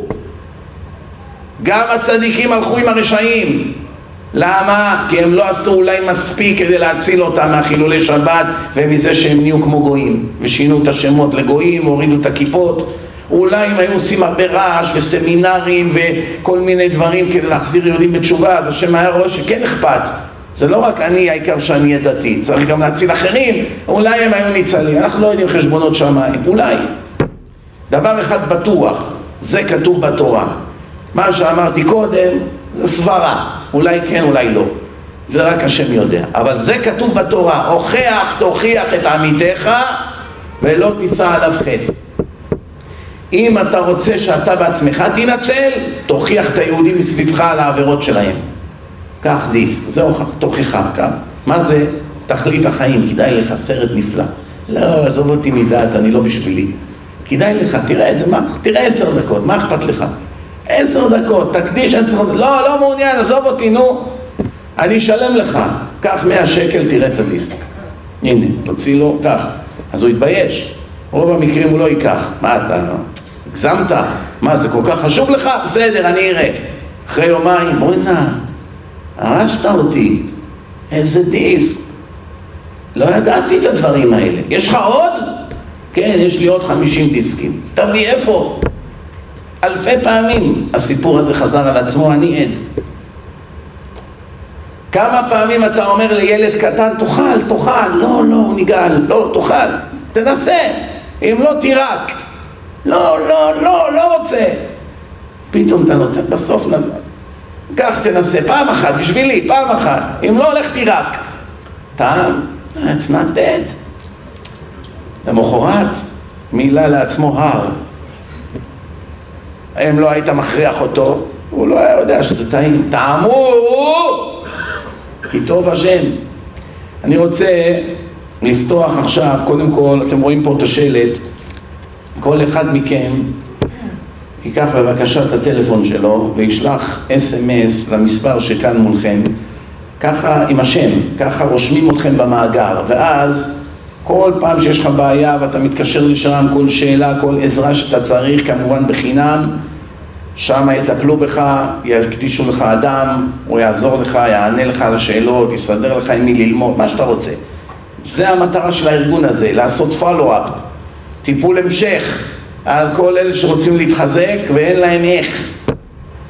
[SPEAKER 1] גם הצדיקים הלכו עם הרשעים. למה? כי הם לא עשו אולי מספיק כדי להציל אותם מהחילולי שבת ומזה שהם נהיו כמו גויים. ושינו את השמות לגויים, הורידו את הכיפות. אולי אם היו עושים הרבה רעש וסמינרים וכל מיני דברים כדי להחזיר יהודים בתשובה אז השם היה רואה שכן אכפת. זה לא רק אני, העיקר שאני אהיה דתי, צריך גם להציל אחרים, אולי הם היו ניצלים, אנחנו לא יודעים חשבונות שמיים, אולי. דבר אחד בטוח, זה כתוב בתורה. מה שאמרתי קודם זה סברה, אולי כן, אולי לא. זה רק השם יודע. אבל זה כתוב בתורה, הוכח תוכיח את עמיתך ולא תישא עליו חטא. אם אתה רוצה שאתה בעצמך תנצל, תוכיח את היהודים מסביבך על העבירות שלהם. קח דיסק, זה תוכיחה, קח. מה זה? תכלית החיים, כדאי לך, סרט נפלא. לא, עזוב אותי מדעת, אני לא בשבילי. כדאי לך, תראה את זה, מה? תראה עשר דקות, מה אכפת לך? עשר דקות, תקדיש עשר דקות, לא, לא מעוניין, עזוב אותי, נו. אני אשלם לך, קח מאה שקל, תראה את הדיסק. הנה, תוציא לו, קח. אז הוא יתבייש. רוב המקרים הוא לא ייקח. מה אתה, הגזמת? מה, זה כל כך חשוב לך? בסדר, אני אראה. אחרי יומיים, בואי נא, הרסת אותי. איזה דיסק. לא ידעתי את הדברים האלה. יש לך עוד? כן, יש לי עוד חמישים דיסקים. תביא איפה? אלפי פעמים הסיפור הזה חזר על עצמו, אני עד. כמה פעמים אתה אומר לילד קטן, תאכל, תאכל, לא, לא, נגעל, לא, תאכל, תנסה, אם לא תירק. לא, לא, לא, לא רוצה. פתאום אתה נותן, בסוף נ... קח, תנסה, פעם אחת, בשבילי, פעם אחת. אם לא הולך תירק. טעם, it's not dead. למחרת, מילה לעצמו הר. אם לא היית מכריח אותו, הוא לא היה יודע שזה טעים. טעמו! כי טוב השם. אני רוצה לפתוח עכשיו, קודם כל, אתם רואים פה את השלט, כל אחד מכם ייקח בבקשה את הטלפון שלו וישלח אס.אם.אס למספר שכאן מולכם, ככה עם השם, ככה רושמים אתכם במאגר, ואז כל פעם שיש לך בעיה ואתה מתקשר לשם, כל שאלה, כל עזרה שאתה צריך, כמובן בחינם, שם יטפלו בך, יקדישו לך אדם, הוא יעזור לך, יענה לך על השאלות, יסדר לך עם מי ללמוד, מה שאתה רוצה. זה המטרה של הארגון הזה, לעשות פולו-אפ, טיפול המשך על כל אלה שרוצים להתחזק ואין להם איך,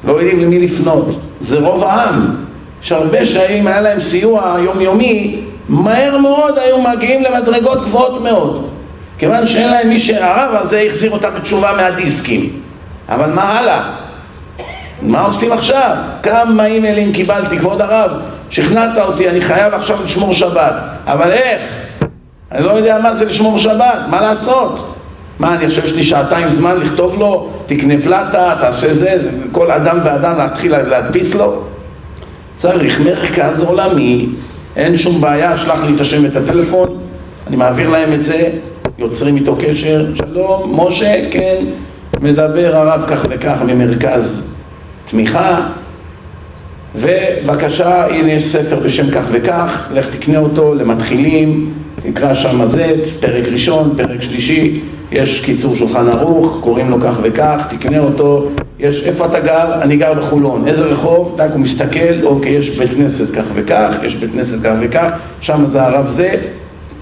[SPEAKER 1] לא יודעים למי לפנות. זה רוב העם. יש הרבה שאם היה להם סיוע יומיומי, מהר מאוד היו מגיעים למדרגות גבוהות מאוד. כיוון שאין להם מי שהרב הזה החזיר אותם בתשובה מהדיסקים. אבל מה הלאה? מה עושים עכשיו? כמה אימיילים קיבלתי, כבוד הרב, שכנעת אותי, אני חייב עכשיו לשמור שבת. אבל איך? אני לא יודע מה זה לשמור שבת, מה לעשות? מה, אני חושב שיש לי שעתיים זמן לכתוב לו, תקנה פלטה, תעשה זה, זה כל אדם ואדם להתחיל להדפיס לו? צריך מרכז עולמי, אין שום בעיה, שלח לי את השם ואת הטלפון, אני מעביר להם את זה, יוצרים איתו קשר, שלום, משה, כן, מדבר הרב כך וכך ממרכז תמיכה, ובבקשה, הנה יש ספר בשם כך וכך, לך תקנה אותו למתחילים, נקרא שם זה, פרק ראשון, פרק שלישי, יש קיצור שולחן ערוך, קוראים לו כך וכך, תקנה אותו, יש, איפה אתה גר? אני גר בחולון, איזה רחוב? טק, הוא מסתכל, אוקיי, יש בית כנסת כך וכך, יש בית כנסת כך וכך, שם זה הרב זה,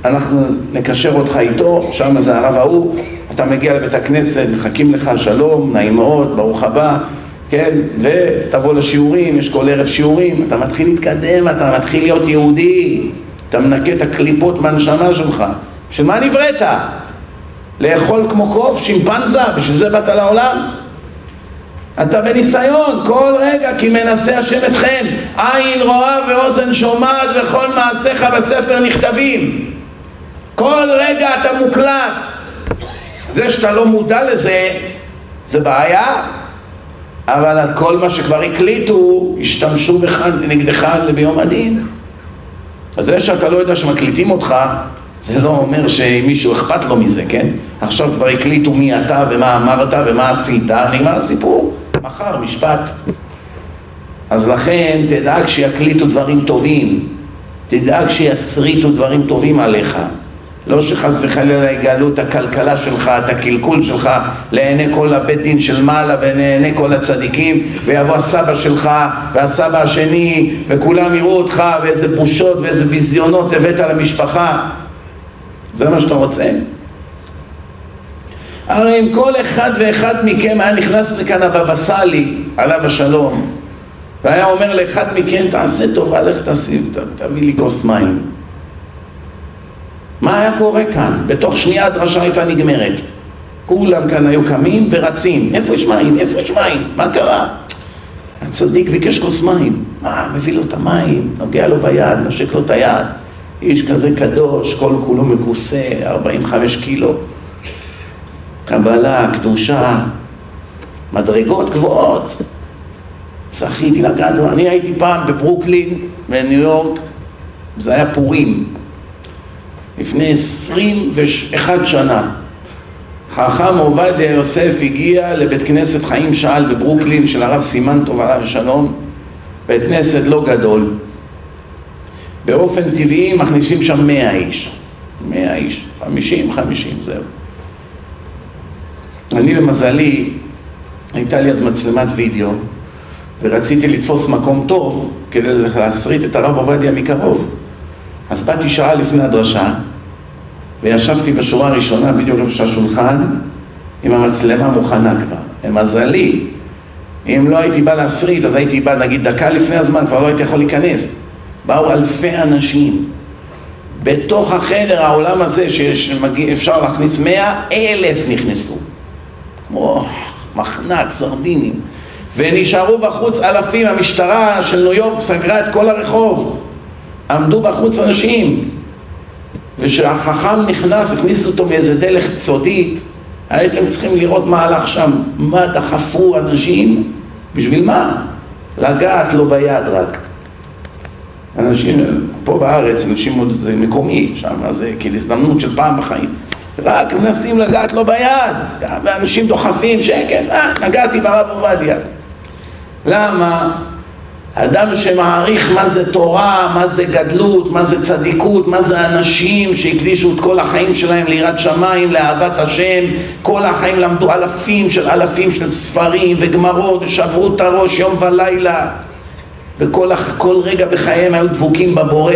[SPEAKER 1] אנחנו נקשר אותך איתו, שם זה הרב ההוא, אתה מגיע לבית הכנסת, מחכים לך, שלום, נעים מאוד, ברוך הבא, כן, ותבוא לשיעורים, יש כל ערב שיעורים, אתה מתחיל להתקדם, אתה מתחיל להיות יהודי, אתה מנקה את הקליפות מהנשמה שלך, של מה נבראת? לאכול כמו קוף, שימפנזה, בשביל זה באת לעולם? אתה בניסיון, כל רגע כי מנסה השם אתכם, עין רואה ואוזן שומעת וכל מעשיך בספר נכתבים. כל רגע אתה מוקלט. זה שאתה לא מודע לזה, זה בעיה, אבל על כל מה שכבר הקליטו, השתמשו בך נגדך ביום הדין. אז זה שאתה לא יודע שמקליטים אותך, זה לא אומר שמישהו אכפת לו מזה, כן? עכשיו כבר הקליטו מי אתה ומה אמרת ומה עשית, נגמר הסיפור. מחר משפט. אז לכן תדאג שיקליטו דברים טובים, תדאג שיסריטו דברים טובים עליך. לא שחס וחלילה יגאלו את הכלכלה שלך, את הקלקול שלך לעיני כל הבית דין של מעלה ולעיני כל הצדיקים ויבוא הסבא שלך והסבא השני וכולם יראו אותך ואיזה בושות ואיזה ביזיונות הבאת למשפחה זה מה שאתה רוצה? הרי אם כל אחד ואחד מכם היה נכנס לכאן הבבא סאלי עליו השלום והיה אומר לאחד מכם תעשה טובה לך תשים, תביא לי כוס מים מה היה קורה כאן? בתוך שנייה הדרשה הייתה נגמרת. כולם כאן היו קמים ורצים. איפה יש מים? איפה יש מים? מה קרה? הצדיק ביקש כוס מים. מה, מביא לו את המים, נוגע לו ביד, נשק לו את היד. איש כזה קדוש, כל כולו מכוסה, 45 קילו. קבלה, קדושה, מדרגות גבוהות. זכיתי לגעת, אני הייתי פעם בברוקלין, בניו יורק, זה היה פורים. לפני עשרים ואחת שנה. חכם עובדיה יוסף הגיע לבית כנסת חיים שאל בברוקלין של הרב סימנטוב עליו השלום, בית כנסת לא גדול. באופן טבעי מכניסים שם מאה איש. מאה איש, חמישים, חמישים, זהו. אני למזלי, הייתה לי אז מצלמת וידאו ורציתי לתפוס מקום טוב כדי להסריט את הרב עובדיה מקרוב. אז באתי שעה לפני הדרשה וישבתי בשורה הראשונה, בדיוק איפה שהשולחן, עם המצלמה מוכנה כבר. למזלי, אם לא הייתי בא להסריט, אז הייתי בא נגיד דקה לפני הזמן, כבר לא הייתי יכול להיכנס. באו אלפי אנשים. בתוך החדר, העולם הזה, שאפשר להכניס מאה, אלף נכנסו. כמו מחנק, סרדינים. ונשארו בחוץ אלפים, המשטרה של ניו יורק סגרה את כל הרחוב. עמדו בחוץ אנשים. וכשהחכם נכנס, הכניסו אותו מאיזה דלך צודית, הייתם צריכים לראות מה הלך שם, מה דחפו אנשים, בשביל מה? לגעת לו ביד רק. אנשים, פה בארץ, אנשים, זה מקומי, שם זה כאילו הזדמנות של פעם בחיים. רק מנסים לגעת לו ביד, ואנשים דוחפים שקט, אה, נגעתי ברב עובדיה. למה? אדם שמעריך מה זה תורה, מה זה גדלות, מה זה צדיקות, מה זה אנשים שהקדישו את כל החיים שלהם ליראת שמיים, לאהבת השם, כל החיים למדו אלפים של אלפים של ספרים וגמרות ושברו את הראש יום ולילה וכל רגע בחייהם היו דבוקים בבורא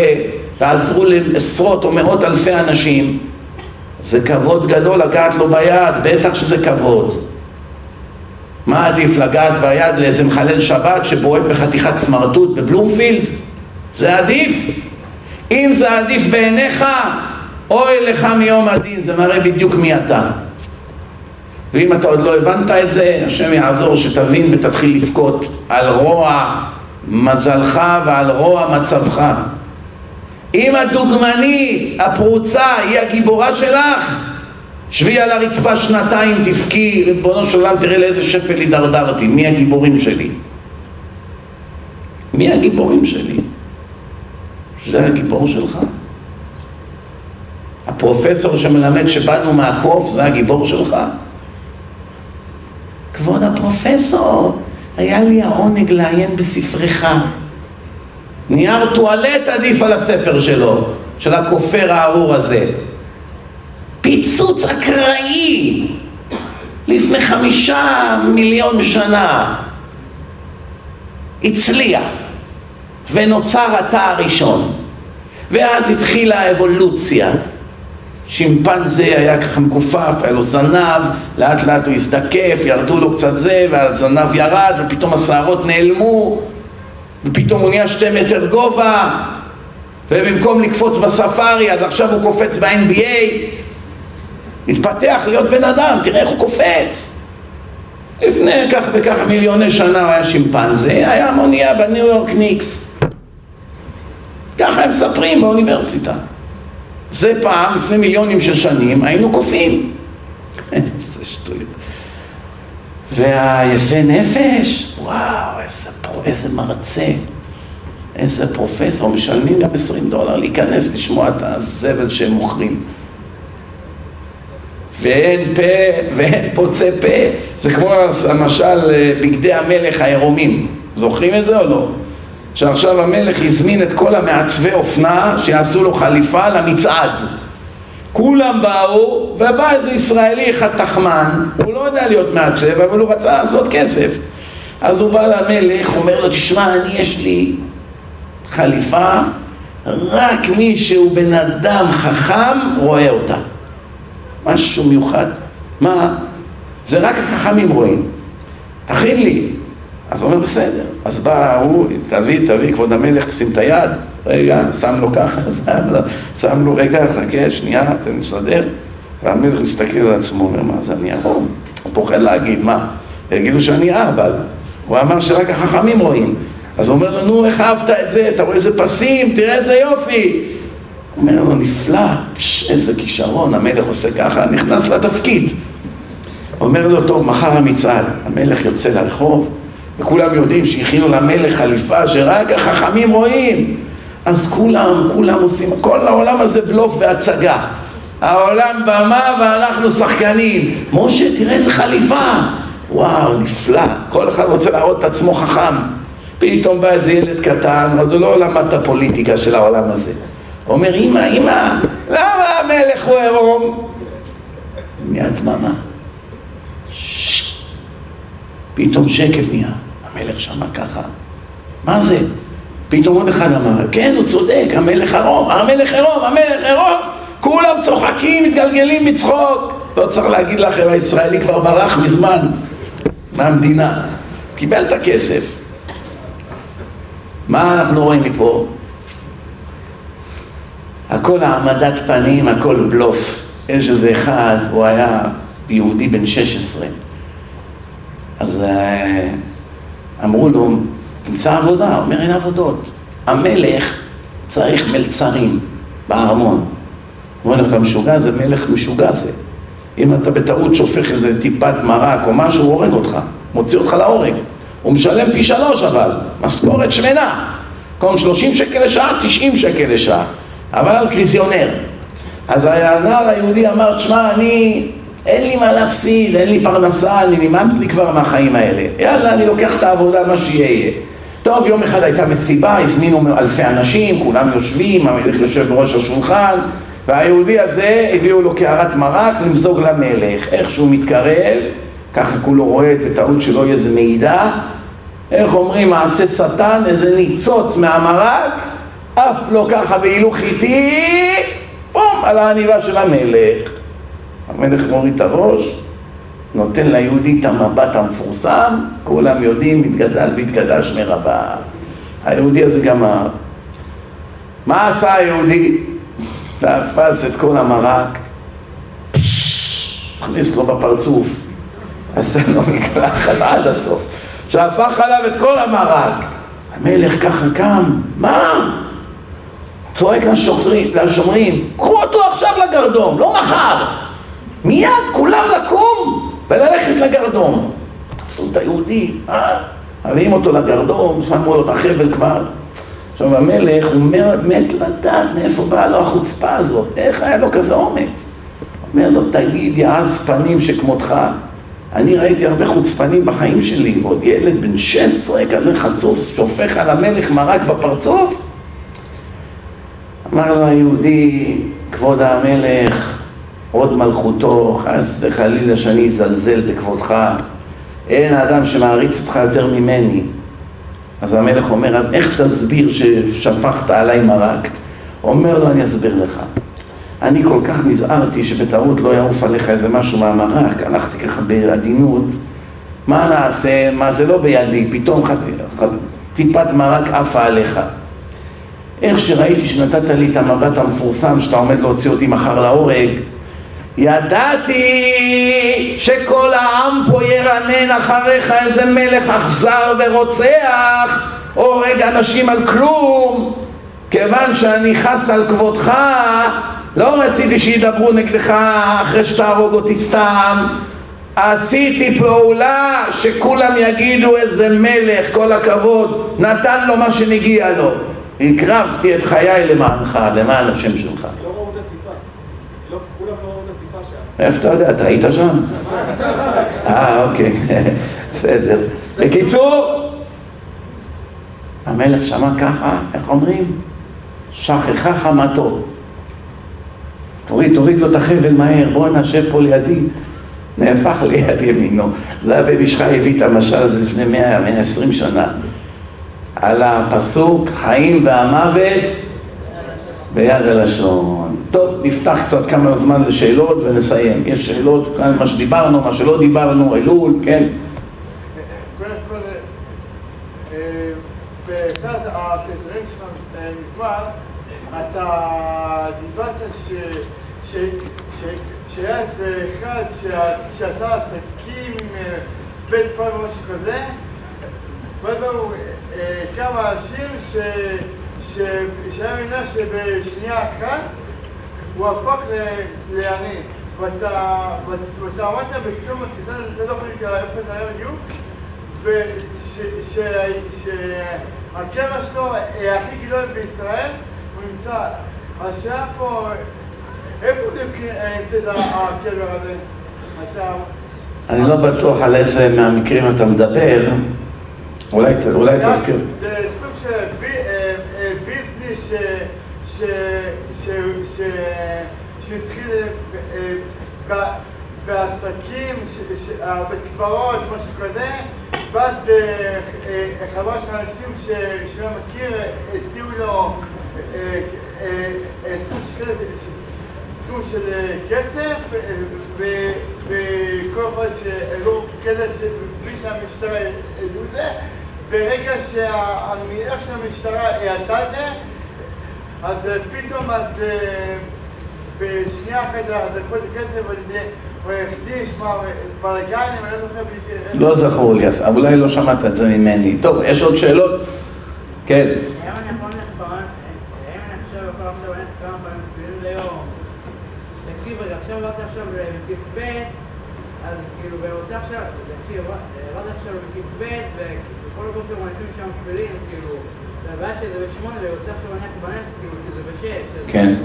[SPEAKER 1] ועזרו לעשרות או מאות אלפי אנשים זה כבוד גדול לגעת לו ביד, בטח שזה כבוד מה עדיף לגעת ביד לאיזה מחלל שבת שבועט בחתיכת סמרטוט בבלומפילד? זה עדיף? אם זה עדיף בעיניך, אוי לך מיום הדין, זה מראה בדיוק מי אתה. ואם אתה עוד לא הבנת את זה, השם יעזור שתבין ותתחיל לבכות על רוע מזלך ועל רוע מצבך. אם הדוגמנית, הפרוצה, היא הגיבורה שלך, שבי על הרצפה שנתיים, תבכי, ריבונו של עולם, תראה לאיזה שפל הידרדרתי, מי הגיבורים שלי? מי הגיבורים שלי? זה הגיבור שלך? הפרופסור שמלמד שבאנו מהקוף, זה הגיבור שלך? כבוד הפרופסור, היה לי העונג לעיין בספרך. נייר טואלט עדיף על הספר שלו, של הכופר הארור הזה. פיצוץ אקראי לפני חמישה מיליון שנה הצליח ונוצר התא הראשון ואז התחילה האבולוציה שימפנזה היה ככה מכופף, היה לו זנב, לאט לאט הוא הזדקף, ירדו לו קצת זה, והזנב ירד, ופתאום השערות נעלמו, ופתאום הוא נהיה שתי מטר גובה, ובמקום לקפוץ בספארי, אז עכשיו הוא קופץ ב-NBA, התפתח להיות בן אדם, תראה איך הוא קופץ. לפני כך וכך מיליוני שנה הוא היה שימפנזה, היה מונייה בניו יורק ניקס. ככה הם מספרים באוניברסיטה. זה פעם, לפני מיליונים של שנים, היינו קופאים. איזה שטויות. והיפה נפש, וואו, איזה, איזה מרצה. איזה פרופסור, משלמים גם 20 דולר להיכנס לשמוע את הזבל שהם מוכרים. ואין פה ואין פוצה פה, זה כמו המשל אה, בגדי המלך העירומים, זוכרים את זה או לא? שעכשיו המלך הזמין את כל המעצבי אופנה שיעשו לו חליפה למצעד. כולם באו, ובא איזה ישראלי אחד תחמן, הוא לא יודע להיות מעצב, אבל הוא רצה לעשות כסף. אז הוא בא למלך, אומר לו, תשמע, אני יש לי חליפה, רק מי שהוא בן אדם חכם רואה אותה. משהו מיוחד. מה? זה רק החכמים רואים. תכין לי. אז הוא אומר, בסדר. אז בא הוא, תביא, תביא, כבוד המלך, תשים את היד. רגע, שם לו ככה, שם לו, שם לו, רגע, חכה, שנייה, תן לסדר. והמלך מסתכל על עצמו, אומר, מה זה, אני ערום? הוא פוחד להגיד, מה? יגידו שאני אהבל. הוא אמר שרק החכמים רואים. אז הוא אומר לו, נו, איך אהבת את זה? אתה רואה איזה פסים? תראה איזה יופי. הוא אומר לו, נפלא, פש, איזה כישרון, המלך עושה ככה, נכנס לתפקיד. אומר לו, טוב, מחר המצעד. המלך יוצא לרחוב, וכולם יודעים שהכינו למלך חליפה שרק החכמים רואים. אז כולם, כולם עושים, כל העולם הזה בלוף והצגה. העולם במה ואנחנו שחקנים. משה, תראה איזה חליפה. וואו, נפלא. כל אחד רוצה להראות את עצמו חכם. פתאום בא איזה ילד קטן, עוד לא למד את הפוליטיקה של העולם הזה. אומר, אמא, אמא, למה המלך הוא עירום? מיד דממה. פתאום שקט נהיה. המלך שמע ככה. מה זה? פתאום עוד אחד אמר, כן, הוא צודק, המלך עירום, המלך עירום, המלך עירום. כולם צוחקים, מתגלגלים מצחוק. לא צריך להגיד לכם, הישראלי כבר ברח מזמן מהמדינה. קיבל את הכסף. מה אנחנו רואים מפה? הכל העמדת פנים, הכל בלוף. יש איזה אחד, הוא היה יהודי בן 16. אז אה, אמרו לו, תמצא עבודה, הוא אומר אין עבודות. המלך צריך מלצרים בארמון. הוא אומר אתה משוגע? זה מלך משוגע זה. אם אתה בטעות שופך איזה טיפת מרק או משהו, הוא הורג אותך, מוציא אותך להורג. הוא משלם פי שלוש אבל, משכורת שמנה. במקום שלושים שקל לשעה, תשעים שקל לשעה. אבל קריזיונר. אז הנער היהודי אמר, תשמע, אני, אין לי מה להפסיד, אין לי פרנסה, אני נמאס לי כבר מהחיים האלה. יאללה, אני לוקח את העבודה, מה שיהיה. טוב, יום אחד הייתה מסיבה, הזמינו אלפי אנשים, כולם יושבים, המלך יושב בראש השולחן, והיהודי הזה הביאו לו קערת מרק למזוג למלך. איך שהוא מתקרב, ככה כולו רואה בטעות שלא יהיה איזה מידע, איך אומרים, מעשה שטן, איזה ניצוץ מהמרק, עף לו ככה בהילוך איטי, בום, על העניבה של המלך. המלך מוריד את הראש, נותן ליהודי את המבט המפורסם, כולם יודעים, מתגדל והתקדש מרבה. היהודי הזה גמר. מה עשה היהודי? תפס את כל המרק, הכניס לו בפרצוף, עשה לו מקלחת עד הסוף, שהפך עליו את כל המרק. המלך ככה קם, מה? צועק לשומרים, קחו אותו עכשיו לגרדום, לא מחר. מיד כולם לקום וללכת לגרדום. תפסו את היהודי, אה? מביאים אותו לגרדום, שמו לו את החבל כבר. עכשיו המלך, הוא מת לדעת מאיפה באה לו החוצפה הזאת, איך היה לו כזה אומץ? אומר לו, תגיד, יעז פנים שכמותך, אני ראיתי הרבה חוצפנים בחיים שלי, ועוד ילד בן 16 כזה חצוץ, שופך על המלך מרק בפרצוף? אמר לו היהודי, כבוד המלך, עוד מלכותו, חס וחלילה שאני אזלזל בכבודך, אין האדם שמעריץ אותך יותר ממני. אז המלך אומר, אז איך תסביר ששפכת עליי מרק? אומר לו, אני אסביר לך. אני כל כך נזהרתי שבטעות לא יעוף עליך איזה משהו מהמרק, הלכתי ככה בעדינות, מה נעשה? מה זה לא בידי, פתאום טיפת מרק עפה עליך. איך שראיתי שנתת לי את המבט המפורסם שאתה עומד להוציא אותי מחר להורג, ידעתי שכל העם פה ירנן אחריך איזה מלך אכזר ורוצח, הורג אנשים על כלום, כיוון שאני חס על כבודך, לא רציתי שידברו נגדך אחרי שתהרוג אותי סתם, עשיתי פעולה שכולם יגידו איזה מלך, כל הכבוד, נתן לו מה שמגיע לו. הקרבתי את חיי למענך, למען השם שלך. לא ראו את הטיפה. לא, כולם לא ראו את הטיפה שם. איפה אתה יודע? אתה היית שם? אה, אוקיי. בסדר. בקיצור, המלך שמע ככה, איך אומרים? שכחה חמתו. תוריד, תוריד לו את החבל מהר, בוא נשב פה לידי. נהפך ליד ימינו. זה הבן איש חי הביא את המשל הזה לפני מאה, מאה עשרים שנה. על הפסוק חיים והמוות ביד הלשון. טוב, נפתח קצת כמה זמן לשאלות ונסיים. יש שאלות, כאן מה שדיברנו, מה שלא דיברנו, אלול, כן.
[SPEAKER 2] כל, אה, אה, שהיה איזה אחד אה, באו כמה אנשים שהיה מבינה שבשנייה אחת הוא הפך לעני. ואתה אמרת בסיום הסרטון, לא זוכר איפה זה היה בדיוק, שהקבע שלו הכי גדול בישראל, הוא נמצא, השעה פה, איפה נמצא הקבר הזה?
[SPEAKER 1] אני לא בטוח על איזה מהמקרים אתה מדבר, אולי תזכיר.
[SPEAKER 2] זה סוג של ביזנס שהתחיל בעסקים, בקברות, משהו כזה, ואז חבר של אנשים שלא מכיר הציעו לו סכום של כסף וכל פעם שהעלו כסף בלי שהמשטרה העלו את זה ברגע שהמילה של המשטרה העלתה את זה אז פתאום אז בשנייה אחת את הכסף על ידי
[SPEAKER 1] לא זכור לי, אז אולי לא שמעת את זה ממני. טוב, יש עוד שאלות? כן.
[SPEAKER 3] כאילו, עכשיו, תקשיב, ירד עכשיו בכיף ב' וכל הבוקר אנשים שם שפלים, כאילו, כאילו.
[SPEAKER 1] כן.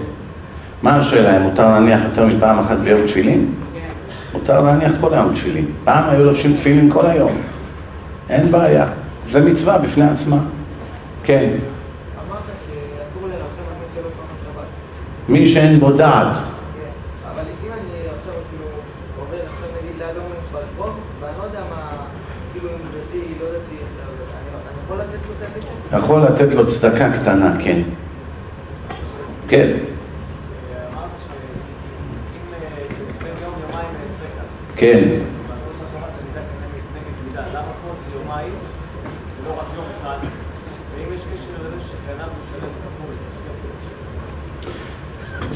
[SPEAKER 1] מה השאלה, אם מותר להניח יותר מפעם אחת ביום תפילין? מותר להניח כל היום תפילין. פעם היו לובשים תפילין כל היום. אין בעיה. זה מצווה בפני עצמה. כן. מי שאין בו דעת. יכול לתת לו צדקה קטנה, כן. כן. כן.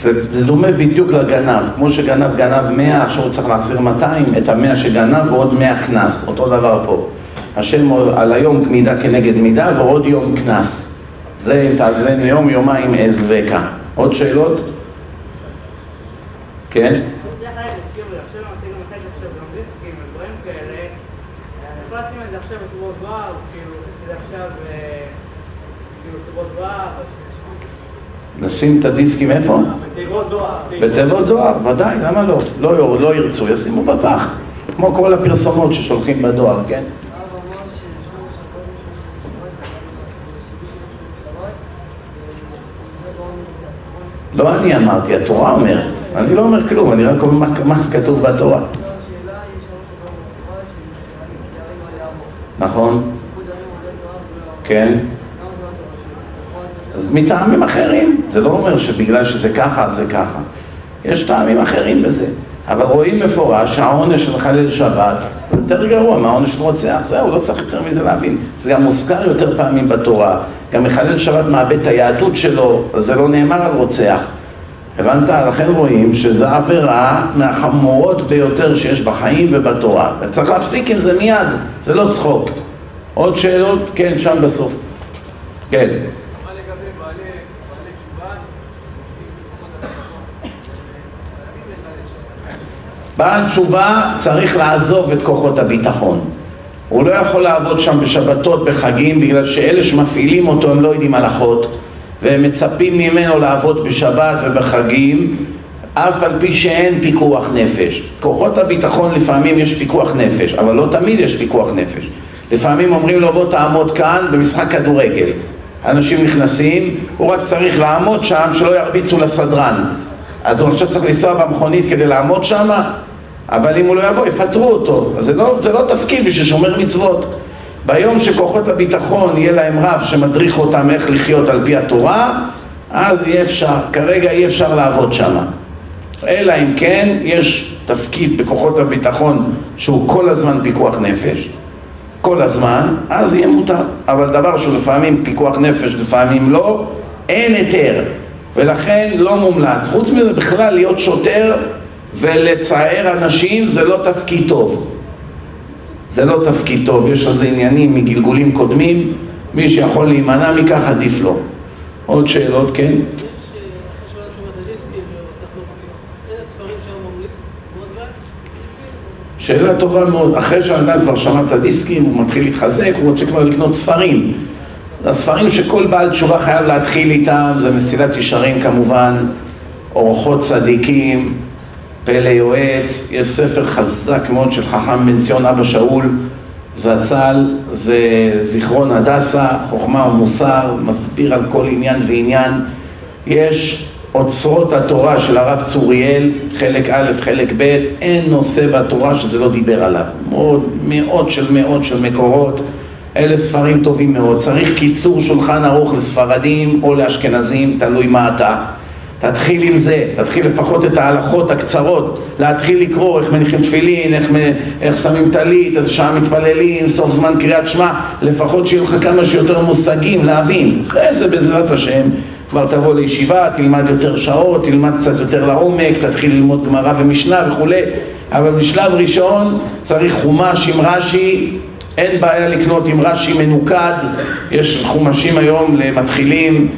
[SPEAKER 1] זה, זה דומה בדיוק לגנב, כמו שגנב גנב 100, עכשיו הוא צריך להחזיר 200, את המאה שגנב ועוד 100 קנס, אותו דבר פה. השם על היום מידה כנגד מידה ועוד יום קנס. זה אם תעזבני יום, יומיים אעזבקה. עוד שאלות? כן? לשים את הדיסקים איפה? בתיבות דואר. בתיבות דואר, ודאי, למה לא? לא, לא ירצו, ישימו בפח. כמו כל הפרסומות ששולחים בדואר, כן? לא אני אמרתי, התורה אומרת. אני לא אומר כלום, אני רק אומר מה כתוב בתורה. נכון? כן? אז מטעמים אחרים, זה לא אומר שבגלל שזה ככה, זה ככה. יש טעמים אחרים בזה. אבל רואים מפורש שהעונש של מחלל שבת יותר גרוע מהעונש של רוצח, זהו, לא צריך יותר מזה להבין. זה גם מוזכר יותר פעמים בתורה. גם מחלל שבת מאבד את היהדות שלו, אז זה לא נאמר על רוצח. הבנת? לכן רואים שזו עבירה מהחמורות ביותר שיש בחיים ובתורה. וצריך להפסיק עם זה מיד, זה לא צחוק. עוד שאלות? כן, שם בסוף. כן. בעל תשובה צריך לעזוב את כוחות הביטחון. הוא לא יכול לעבוד שם בשבתות, בחגים, בגלל שאלה שמפעילים אותו הם לא יודעים הלכות והם מצפים ממנו לעבוד בשבת ובחגים אף על פי שאין פיקוח נפש. כוחות הביטחון לפעמים יש פיקוח נפש, אבל לא תמיד יש פיקוח נפש. לפעמים אומרים לו בוא תעמוד כאן במשחק כדורגל. אנשים נכנסים, הוא רק צריך לעמוד שם שלא ירביצו לסדרן. אז הוא עכשיו צריך לנסוע במכונית כדי לעמוד שם, אבל אם הוא לא יבוא יפטרו אותו. זה לא, זה לא תפקיד בשביל שומר מצוות. ביום שכוחות הביטחון יהיה להם רב שמדריך אותם איך לחיות על פי התורה, אז יהיה אפשר, כרגע אי אפשר לעבוד שם. אלא אם כן יש תפקיד בכוחות הביטחון שהוא כל הזמן פיקוח נפש, כל הזמן, אז יהיה מותר. אבל דבר שהוא לפעמים פיקוח נפש, לפעמים לא, אין היתר. ולכן לא מומלץ. חוץ מזה בכלל להיות שוטר ולצער אנשים זה לא תפקיד טוב. זה לא תפקיד טוב, יש לזה עניינים מגלגולים קודמים, מי שיכול להימנע מכך עדיף לו. עוד שאלות, כן? שאלה טובה מאוד. אחרי שהאדם כבר שמע את הדיסקים, הוא מתחיל להתחזק, הוא רוצה כבר לקנות ספרים. הספרים שכל בעל תשובה חייב להתחיל איתם, זה מסילת ישרים כמובן, אורחות צדיקים, פלא יועץ, יש ספר חזק מאוד של חכם בן ציון אבא שאול, זצ"ל, זה זיכרון הדסה, חוכמה ומוסר, מסביר על כל עניין ועניין. יש אוצרות התורה של הרב צוריאל, חלק א', חלק ב', אין נושא בתורה שזה לא דיבר עליו. מאוד, מאות של מאות של מקורות, אלה ספרים טובים מאוד. צריך קיצור שולחן ערוך לספרדים או לאשכנזים, תלוי מה אתה. תתחיל עם זה, תתחיל לפחות את ההלכות הקצרות, להתחיל לקרוא איך מניחים תפילין, איך, איך שמים טלית, איזה שעה מתפללים, סוף זמן קריאת שמע, לפחות שיהיו לך כמה שיותר מושגים להבין. אחרי זה בעזרת השם כבר תבוא לישיבה, תלמד יותר שעות, תלמד קצת יותר לעומק, תתחיל ללמוד גמרא ומשנה וכולי, אבל בשלב ראשון צריך חומש עם רש"י, אין בעיה לקנות עם רש"י מנוקד, יש חומשים היום למתחילים,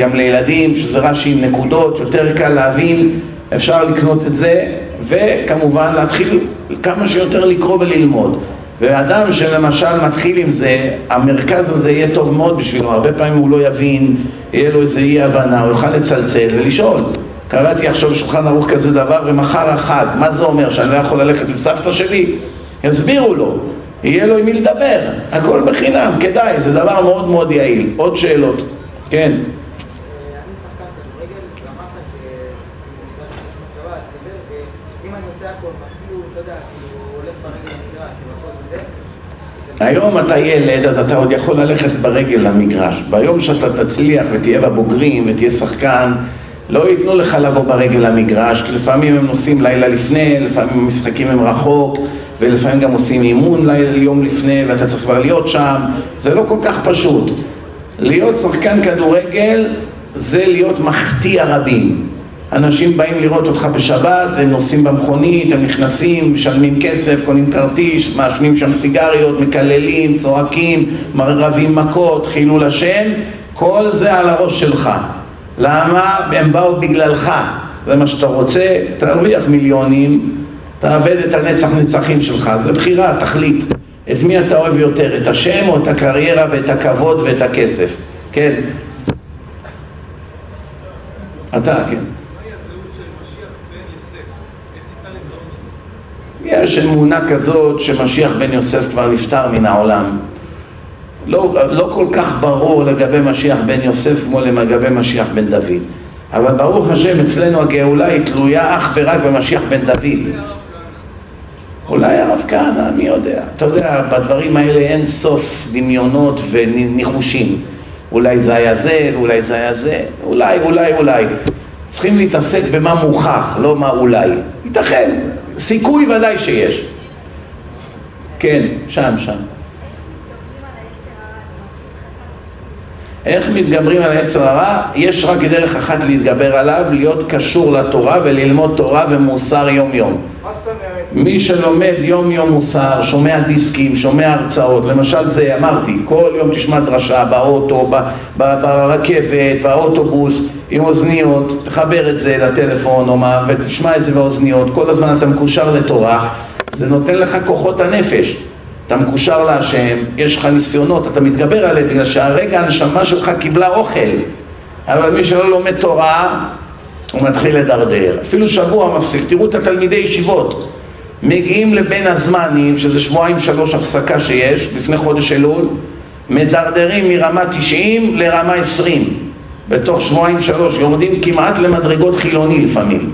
[SPEAKER 1] גם לילדים, שזה רש"י עם נקודות, יותר קל להבין, אפשר לקנות את זה, וכמובן להתחיל כמה שיותר לקרוא וללמוד. ואדם שלמשל מתחיל עם זה, המרכז הזה יהיה טוב מאוד בשבילו, הרבה פעמים הוא לא יבין, יהיה לו איזה אי הבנה, הוא יוכל לצלצל ולשאול. קראתי עכשיו בשולחן ערוך כזה דבר ומחר החג, מה זה אומר? שאני לא יכול ללכת לסבתא שלי? יסבירו לו, יהיה לו עם מי לדבר, הכל בחינם, כדאי, זה דבר מאוד מאוד יעיל. עוד שאלות? כן. היום אתה ילד, אז אתה עוד יכול ללכת ברגל למגרש. ביום שאתה תצליח ותהיה בבוגרים ותהיה שחקן, לא ייתנו לך לבוא ברגל למגרש, כי לפעמים הם נוסעים לילה לפני, לפעמים המשחקים הם רחוק, ולפעמים גם עושים אימון יום לפני, ואתה צריך כבר להיות שם. זה לא כל כך פשוט. להיות שחקן כדורגל זה להיות מחטיא הרבים. אנשים באים לראות אותך בשבת, הם נוסעים במכונית, הם נכנסים, משלמים כסף, קונים כרטיס, מעשנים שם סיגריות, מקללים, צועקים, רבים מכות, חילול השם, כל זה על הראש שלך. למה? הם באו בגללך. זה מה שאתה רוצה, תרוויח מיליונים, תאבד את הנצח נצחים שלך, זה בחירה, תחליט. את מי אתה אוהב יותר, את השם או את הקריירה ואת הכבוד ואת הכסף? כן. אתה, כן. יש אמונה כזאת שמשיח בן יוסף כבר נפטר מן העולם. לא, לא כל כך ברור לגבי משיח בן יוסף כמו לגבי משיח בן דוד. אבל ברוך השם אצלנו הגאולה היא תלויה אך ורק במשיח בן דוד. אולי הרב כהנא, מי יודע. אתה יודע, בדברים האלה אין סוף דמיונות וניחושים. אולי זה היה זה, אולי זה היה זה, אולי, אולי, אולי. צריכים להתעסק במה מוכח, לא מה אולי. ייתכן, סיכוי ודאי שיש. כן, שם, שם. איך מתגברים על היצר הרע? יש רק דרך אחת להתגבר עליו, להיות קשור לתורה וללמוד תורה ומוסר יום יום.
[SPEAKER 2] מה זאת?
[SPEAKER 1] מי שלומד יום יום מוסר, שומע דיסקים, שומע הרצאות, למשל זה אמרתי, כל יום תשמע דרשה באוטו, ברכבת, באוטובוס, עם אוזניות, תחבר את זה לטלפון או מה, ותשמע את זה באוזניות, כל הזמן אתה מקושר לתורה, זה נותן לך כוחות הנפש, אתה מקושר להשם, יש לך ניסיונות, אתה מתגבר עליהם בגלל שהרגע הנשמה שלך קיבלה אוכל, אבל מי שלא לומד תורה, הוא מתחיל לדרדר, אפילו שבוע מפסיק, תראו את התלמידי ישיבות מגיעים לבין הזמנים, שזה שבועיים שלוש הפסקה שיש, לפני חודש אלול, מדרדרים מרמה 90 לרמה 20. בתוך שבועיים שלוש יורדים כמעט למדרגות חילוני לפעמים.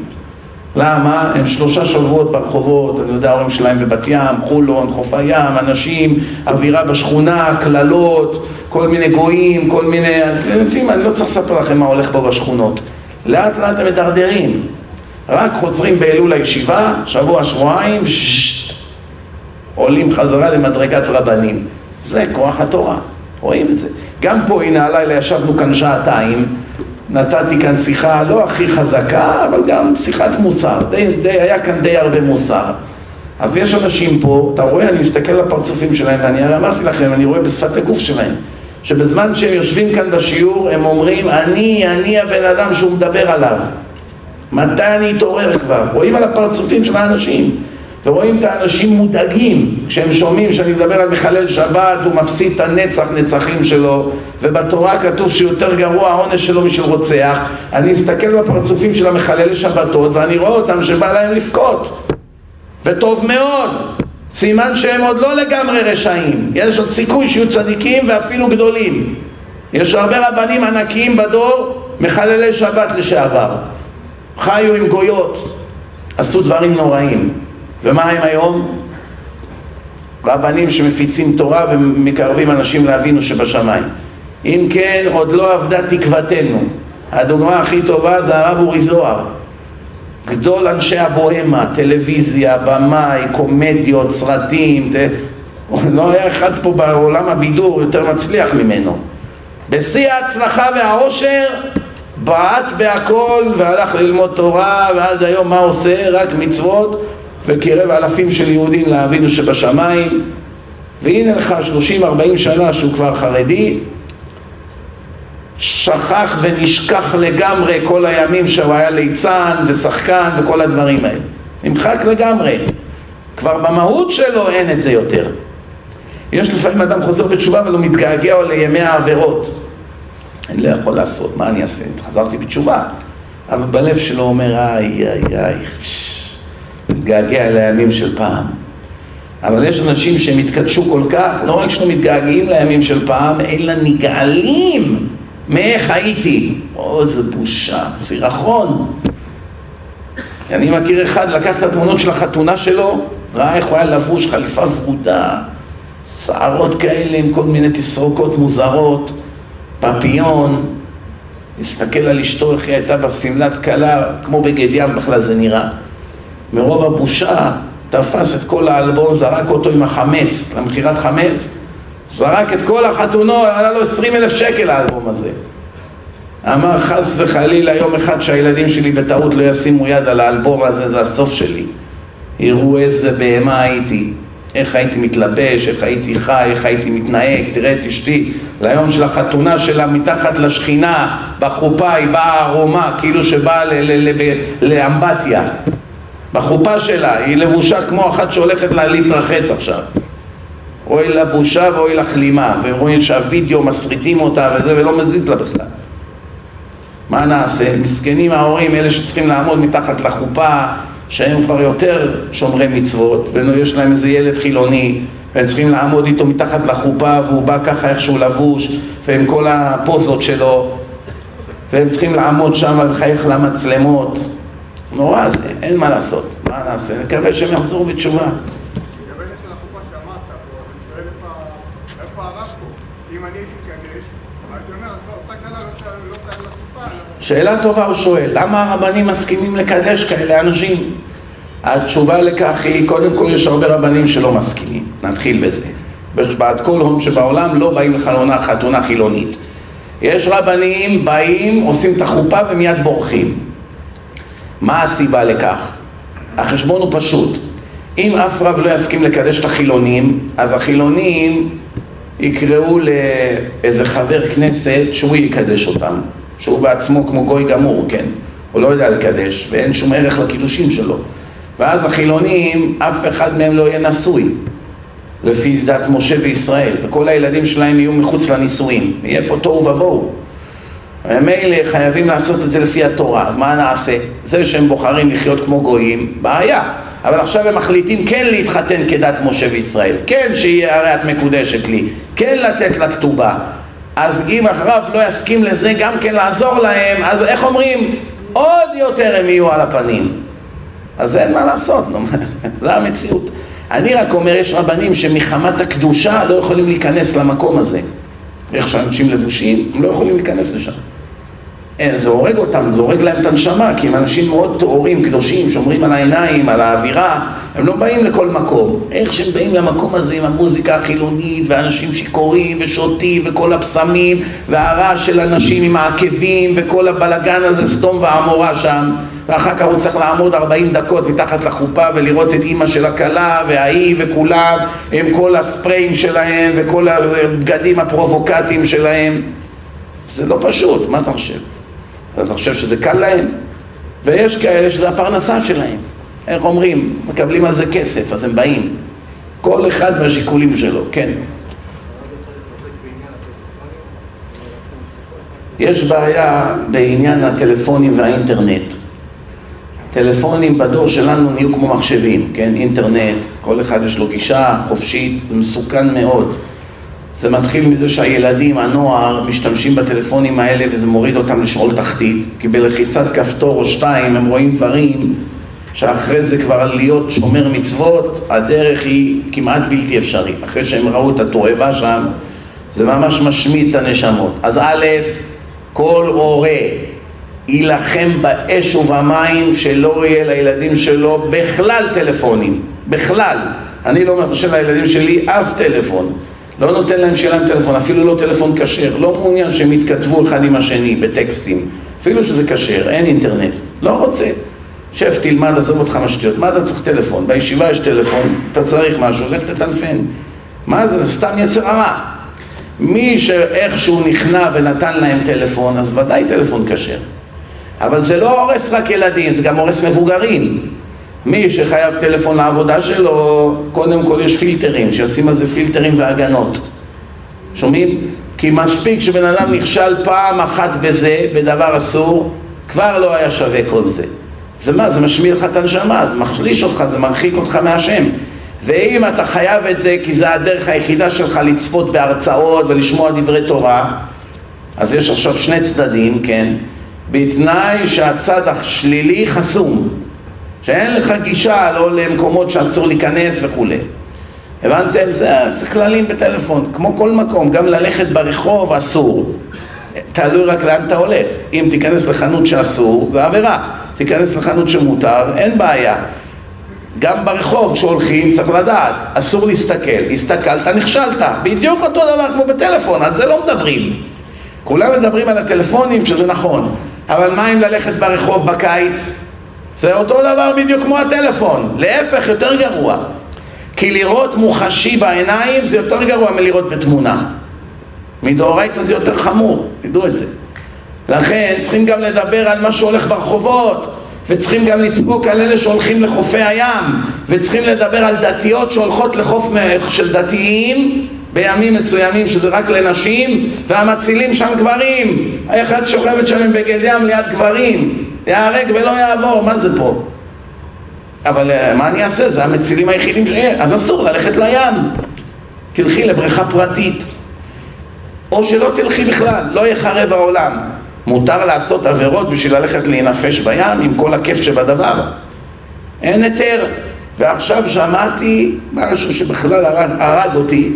[SPEAKER 1] למה? הם שלושה שבועות ברחובות, אני יודע, ההורים שלהם בבת ים, חולון, חוף הים, אנשים, אווירה בשכונה, קללות, כל מיני גויים, כל מיני... אתם יודעים, אני לא צריך לספר לכם מה הולך פה בשכונות. לאט לאט הם מדרדרים. רק חוזרים באלול הישיבה, שבוע, שבועיים, עולים חזרה למדרגת רבנים. זה כוח התורה, רואים את זה. גם פה, הנה הלילה ישבנו כאן שעתיים, נתתי כאן שיחה לא הכי חזקה, אבל גם שיחת מוסר, די, די, היה כאן די הרבה מוסר. אז יש אנשים פה, אתה רואה, אני מסתכל על הפרצופים שלהם, ואני אמרתי לכם, אני רואה בשפת הגוף שלהם, שבזמן שהם יושבים כאן בשיעור, הם אומרים, אני, אני הבן אדם שהוא מדבר עליו. מתי אני אתעורר כבר? רואים על הפרצופים של האנשים ורואים את האנשים מודאגים כשהם שומעים שאני מדבר על מחלל שבת והוא מפסיד את הנצח נצחים שלו ובתורה כתוב שיותר גרוע העונש שלו משל רוצח. אני אסתכל בפרצופים של המחלל שבתות ואני רואה אותם שבא להם לבכות. וטוב מאוד. סימן שהם עוד לא לגמרי רשעים. יש עוד סיכוי שיהיו צדיקים ואפילו גדולים. יש הרבה רבנים ענקיים בדור מחללי שבת לשעבר חיו עם גויות, עשו דברים נוראים. ומה הם היום? רבנים שמפיצים תורה ומקרבים אנשים לאבינו שבשמיים. אם כן, עוד לא אבדה תקוותנו. הדוגמה הכי טובה זה הרב אורי זוהר. גדול אנשי הבוהמה, טלוויזיה, במאי, קומדיות, סרטים, ת... לא היה אחד פה בעולם הבידור יותר מצליח ממנו. בשיא ההצלחה והעושר בעט בהכל והלך ללמוד תורה ועד היום מה עושה? רק מצוות וקירב אלפים של יהודים לאבינו שבשמיים. והנה לך שלושים ארבעים שנה שהוא כבר חרדי. שכח ונשכח לגמרי כל הימים שהוא היה ליצן ושחקן וכל הדברים האלה. נמחק לגמרי. כבר במהות שלו אין את זה יותר. יש לפעמים אדם חוזר בתשובה אבל הוא מתגעגע לימי העבירות אני לא יכול לעשות, מה אני אעשה? חזרתי בתשובה. אבל בלב שלו אומר, איי, איי, איי, מתגעגע לימים של פעם. אבל יש אנשים שהם התקדשו כל כך, לא רק שלא מתגעגעים לימים של פעם, אלא נגעלים מאיך הייתי. או, איזה בושה, סירחון. אני מכיר אחד, לקח את התמונות של החתונה שלו, ראה איך הוא היה לבוש, חליפה ורודה, שערות כאלה עם כל מיני תסרוקות מוזרות. פפיון, הסתכל על אשתו איך היא הייתה בשמלת כלה, כמו בגד ים בכלל זה נראה. מרוב הבושה תפס את כל האלבום, זרק אותו עם החמץ, למכירת חמץ, זרק את כל החתונות, עלה לו עשרים אלף שקל האלבום הזה. אמר חס וחלילה יום אחד שהילדים שלי בטעות לא ישימו יד על האלבום הזה, זה הסוף שלי. יראו איזה בהמה הייתי. איך הייתי מתלבש, איך הייתי חי, איך הייתי מתנהג, תראה את אשתי ליום של החתונה שלה מתחת לשכינה בחופה היא באה ערומה כאילו שבאה לאמבטיה. בחופה שלה היא לבושה כמו אחת שהולכת לה להתרחץ עכשיו. אוי לה בושה ואוי לה כלימה ורואים שהווידאו מסריטים אותה וזה ולא מזיז לה בכלל. מה נעשה? מסכנים ההורים אלה שצריכים לעמוד מתחת לחופה שהם כבר יותר שומרי מצוות, ויש להם איזה ילד חילוני, והם צריכים לעמוד איתו מתחת לחופה, והוא בא ככה איך שהוא לבוש, ועם כל הפוזות שלו, והם צריכים לעמוד שם ולחייך למצלמות. נורא זה, אין מה לעשות, מה נעשה? נקווה שהם יחזרו בתשובה. שאלה טובה הוא שואל, למה הרבנים מסכימים לקדש כאלה אנשים? התשובה לכך היא, קודם כל יש הרבה רבנים שלא מסכימים, נתחיל בזה. בעד כל הון שבעולם לא באים לחלונה חתונה חילונית. יש רבנים באים, עושים את החופה ומיד בורחים. מה הסיבה לכך? החשבון הוא פשוט. אם אף רב לא יסכים לקדש את החילונים, אז החילונים יקראו לאיזה חבר כנסת שהוא יקדש אותם, שהוא בעצמו כמו גוי גמור, כן? הוא לא יודע לקדש, ואין שום ערך לקידושים שלו. ואז החילונים, אף אחד מהם לא יהיה נשוי, לפי דת משה וישראל, וכל הילדים שלהם יהיו מחוץ לנישואים, יהיה פה תוהו ובוהו. מילא חייבים לעשות את זה לפי התורה, אז מה נעשה? זה שהם בוחרים לחיות כמו גויים, בעיה. אבל עכשיו הם מחליטים כן להתחתן כדת משה וישראל, כן שיהיה הרי את מקודשת לי, כן לתת לה כתובה. אז אם הרב לא יסכים לזה גם כן לעזור להם, אז איך אומרים? עוד יותר הם יהיו על הפנים. אז אין מה לעשות, זה המציאות. אני רק אומר, יש רבנים שמחמת הקדושה לא יכולים להיכנס למקום הזה. איך שאנשים לבושים, הם לא יכולים להיכנס לשם. זה הורג אותם, זה הורג להם את הנשמה, כי הם אנשים מאוד טהורים, קדושים, שומרים על העיניים, על האווירה, הם לא באים לכל מקום. איך שהם באים למקום הזה עם המוזיקה החילונית, ואנשים שיכורים ושותים, וכל הפסמים, והרעש של אנשים עם העקבים, וכל הבלגן הזה, סדום ועמורה שם, ואחר כך הוא צריך לעמוד 40 דקות מתחת לחופה ולראות את אימא של הכלה, והאי וכולם, עם כל הספריים שלהם, וכל הבגדים הפרובוקטיים שלהם. זה לא פשוט, מה אתה חושב? אתה חושב שזה קל להם? ויש כאלה שזה הפרנסה שלהם. איך אומרים? מקבלים על זה כסף, אז הם באים. כל אחד והשיקולים שלו, כן. יש בעיה בעניין הטלפונים והאינטרנט. טלפונים בדור שלנו נהיו כמו מחשבים, כן? אינטרנט, כל אחד יש לו גישה חופשית, זה מסוכן מאוד. זה מתחיל מזה שהילדים, הנוער, משתמשים בטלפונים האלה וזה מוריד אותם לשאול תחתית כי בלחיצת כפתור או שתיים הם רואים דברים שאחרי זה כבר להיות שומר מצוות הדרך היא כמעט בלתי אפשרית. אחרי שהם ראו את התועבה שם זה ממש משמיד את הנשמות. אז א', כל הורה יילחם באש ובמים שלא יהיה לילדים שלו בכלל טלפונים. בכלל. אני לא מרשה לילדים שלי אף טלפון לא נותן להם שיהיה להם טלפון, אפילו לא טלפון כשר, לא מעוניין שהם יתכתבו אחד עם השני בטקסטים, אפילו שזה כשר, אין אינטרנט, לא רוצה. שב, תלמד, עזוב אותך מהשטויות, מה אתה צריך טלפון? בישיבה יש טלפון, אתה צריך משהו, לך תטלפן. מה זה? זה סתם יצר הרע. מי שאיכשהו נכנע ונתן להם טלפון, אז ודאי טלפון כשר. אבל זה לא הורס רק ילדים, זה גם הורס מבוגרים. מי שחייב טלפון לעבודה שלו, קודם כל יש פילטרים, שישים על זה פילטרים והגנות. שומעים? כי מספיק שבן אדם נכשל פעם אחת בזה, בדבר אסור, כבר לא היה שווה כל זה. זה מה? זה משמיע לך את הנשמה, זה מחליש אותך, זה מרחיק אותך מהשם. ואם אתה חייב את זה כי זה הדרך היחידה שלך לצפות בהרצאות ולשמוע דברי תורה, אז יש עכשיו שני צדדים, כן? בתנאי שהצד השלילי חסום. שאין לך גישה לא למקומות שאסור להיכנס וכולי. הבנתם? זה, זה כללים בטלפון, כמו כל מקום, גם ללכת ברחוב אסור. תלוי רק לאן אתה הולך. אם תיכנס לחנות שאסור, זה עבירה. תיכנס לחנות שמותר, אין בעיה. גם ברחוב כשהולכים צריך לדעת, אסור להסתכל. הסתכלת, נכשלת. בדיוק אותו דבר כמו בטלפון, על זה לא מדברים. כולם מדברים על הטלפונים שזה נכון. אבל מה אם ללכת ברחוב בקיץ? זה אותו דבר בדיוק כמו הטלפון, להפך יותר גרוע. כי לראות מוחשי בעיניים זה יותר גרוע מלראות בתמונה. מדאורייתא זה יותר חמור, תדעו את זה. לכן צריכים גם לדבר על מה שהולך ברחובות וצריכים גם לצפוק על אלה שהולכים לחופי הים וצריכים לדבר על דתיות שהולכות לחוף של דתיים בימים מסוימים שזה רק לנשים והמצילים שם גברים. האחד שוכבת שם עם בגד ים ליד גברים ייהרג ולא יעבור, מה זה פה? אבל אה, מה אני אעשה? זה המצילים היחידים שיהיה, אז אסור ללכת לים. תלכי לבריכה פרטית. או שלא תלכי בכלל, לא יחרב העולם. מותר לעשות עבירות בשביל ללכת להינפש בים עם כל הכיף שבדבר. אין היתר. ועכשיו שמעתי משהו שבכלל הרג, הרג אותי,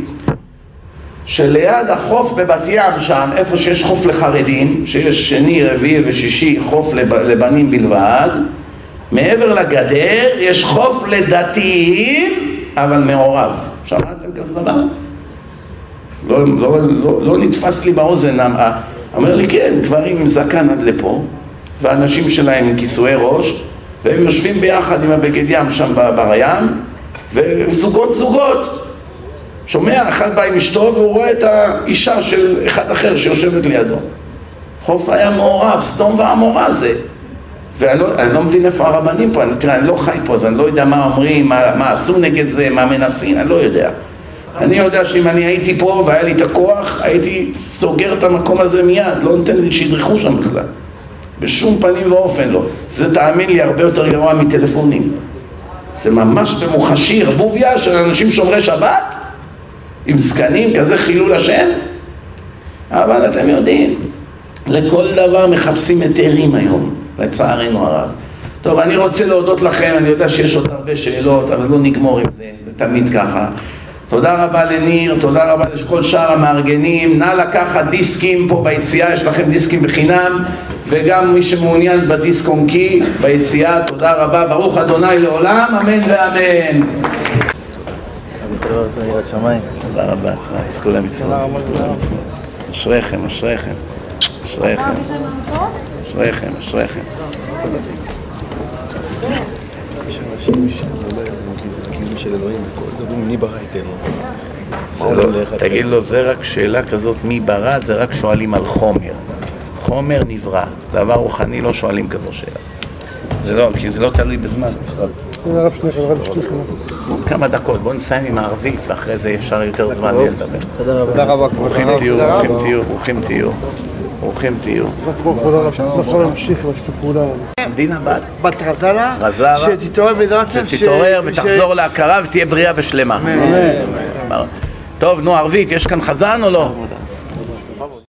[SPEAKER 1] שליד החוף בבת ים שם, איפה שיש חוף לחרדים, שיש שני, רביעי ושישי חוף לב, לבנים בלבד, מעבר לגדר יש חוף לדתיים, אבל מעורב. שמעתם כזה דבר? לא, לא, לא, לא נתפס לי באוזן, אומר לי כן, גברים עם זקן עד לפה, ואנשים שלהם עם כיסויי ראש, והם יושבים ביחד עם הבגד ים שם בים, וזוגות זוגות. שומע, אחד בא עם אשתו והוא רואה את האישה של אחד אחר שיושבת לידו. חוף היה מעורב, סדום ועמורה זה. ואני לא, לא מבין איפה הרבנים פה, אני, תראה, אני לא חי פה, אז אני לא יודע מה אומרים, מה, מה עשו נגד זה, מה מנסים, אני לא יודע. אני יודע שאם אני הייתי פה והיה לי את הכוח, הייתי סוגר את המקום הזה מיד, לא נותן לי שידרכו שם בכלל. בשום פנים ואופן לא. זה תאמין לי הרבה יותר גרוע מטלפונים. זה ממש במוחשי, ערבוביה של אנשים שומרי שבת, עם זקנים, כזה חילול השם. אבל אתם יודעים, לכל דבר מחפשים היתרים היום, לצערנו הרב. טוב, אני רוצה להודות לכם, אני יודע שיש עוד הרבה שאלות, אבל לא נגמור עם זה, זה תמיד ככה. תודה רבה לניר, תודה רבה לכל שאר המארגנים, נא לקחת דיסקים פה ביציאה, יש לכם דיסקים בחינם, וגם מי שמעוניין בדיסק אונקי ביציאה, תודה רבה, ברוך אדוני לעולם, אמן ואמן. תודה רבה, תזכו להם מצוות, תזכו להם מצוות. אשריכם, אשריכם, אשריכם, אשריכם, אשריכם. לא, תגיד לו, זה רק שאלה כזאת מי ברא, זה רק שואלים על חומר. חומר נברא, דבר רוחני לא שואלים כזו שאלה. זה לא, כי זה לא תלוי בזמן בכלל.
[SPEAKER 4] הרב שניכם, הרב שליחם.
[SPEAKER 1] כמה דקות, בואו נסיים עם הערבית ואחרי זה אפשר יותר זמן לדבר.
[SPEAKER 4] תודה רבה, כבוד
[SPEAKER 1] ברוכים
[SPEAKER 4] הרב.
[SPEAKER 1] תהיו, ברוכים תהיו, ברוכים תהיו, ברוכים תהיו.
[SPEAKER 4] כבוד הרב, גם להמשיך עם השיתוף פעולה.
[SPEAKER 1] המדינה בת,
[SPEAKER 2] בת רזלה,
[SPEAKER 1] רזלה,
[SPEAKER 2] שתתעורר בעזרת השם,
[SPEAKER 1] שתתעורר ותחזור להכרה ותהיה בריאה ושלמה. טוב, נו ערבית, יש כאן חזן או לא?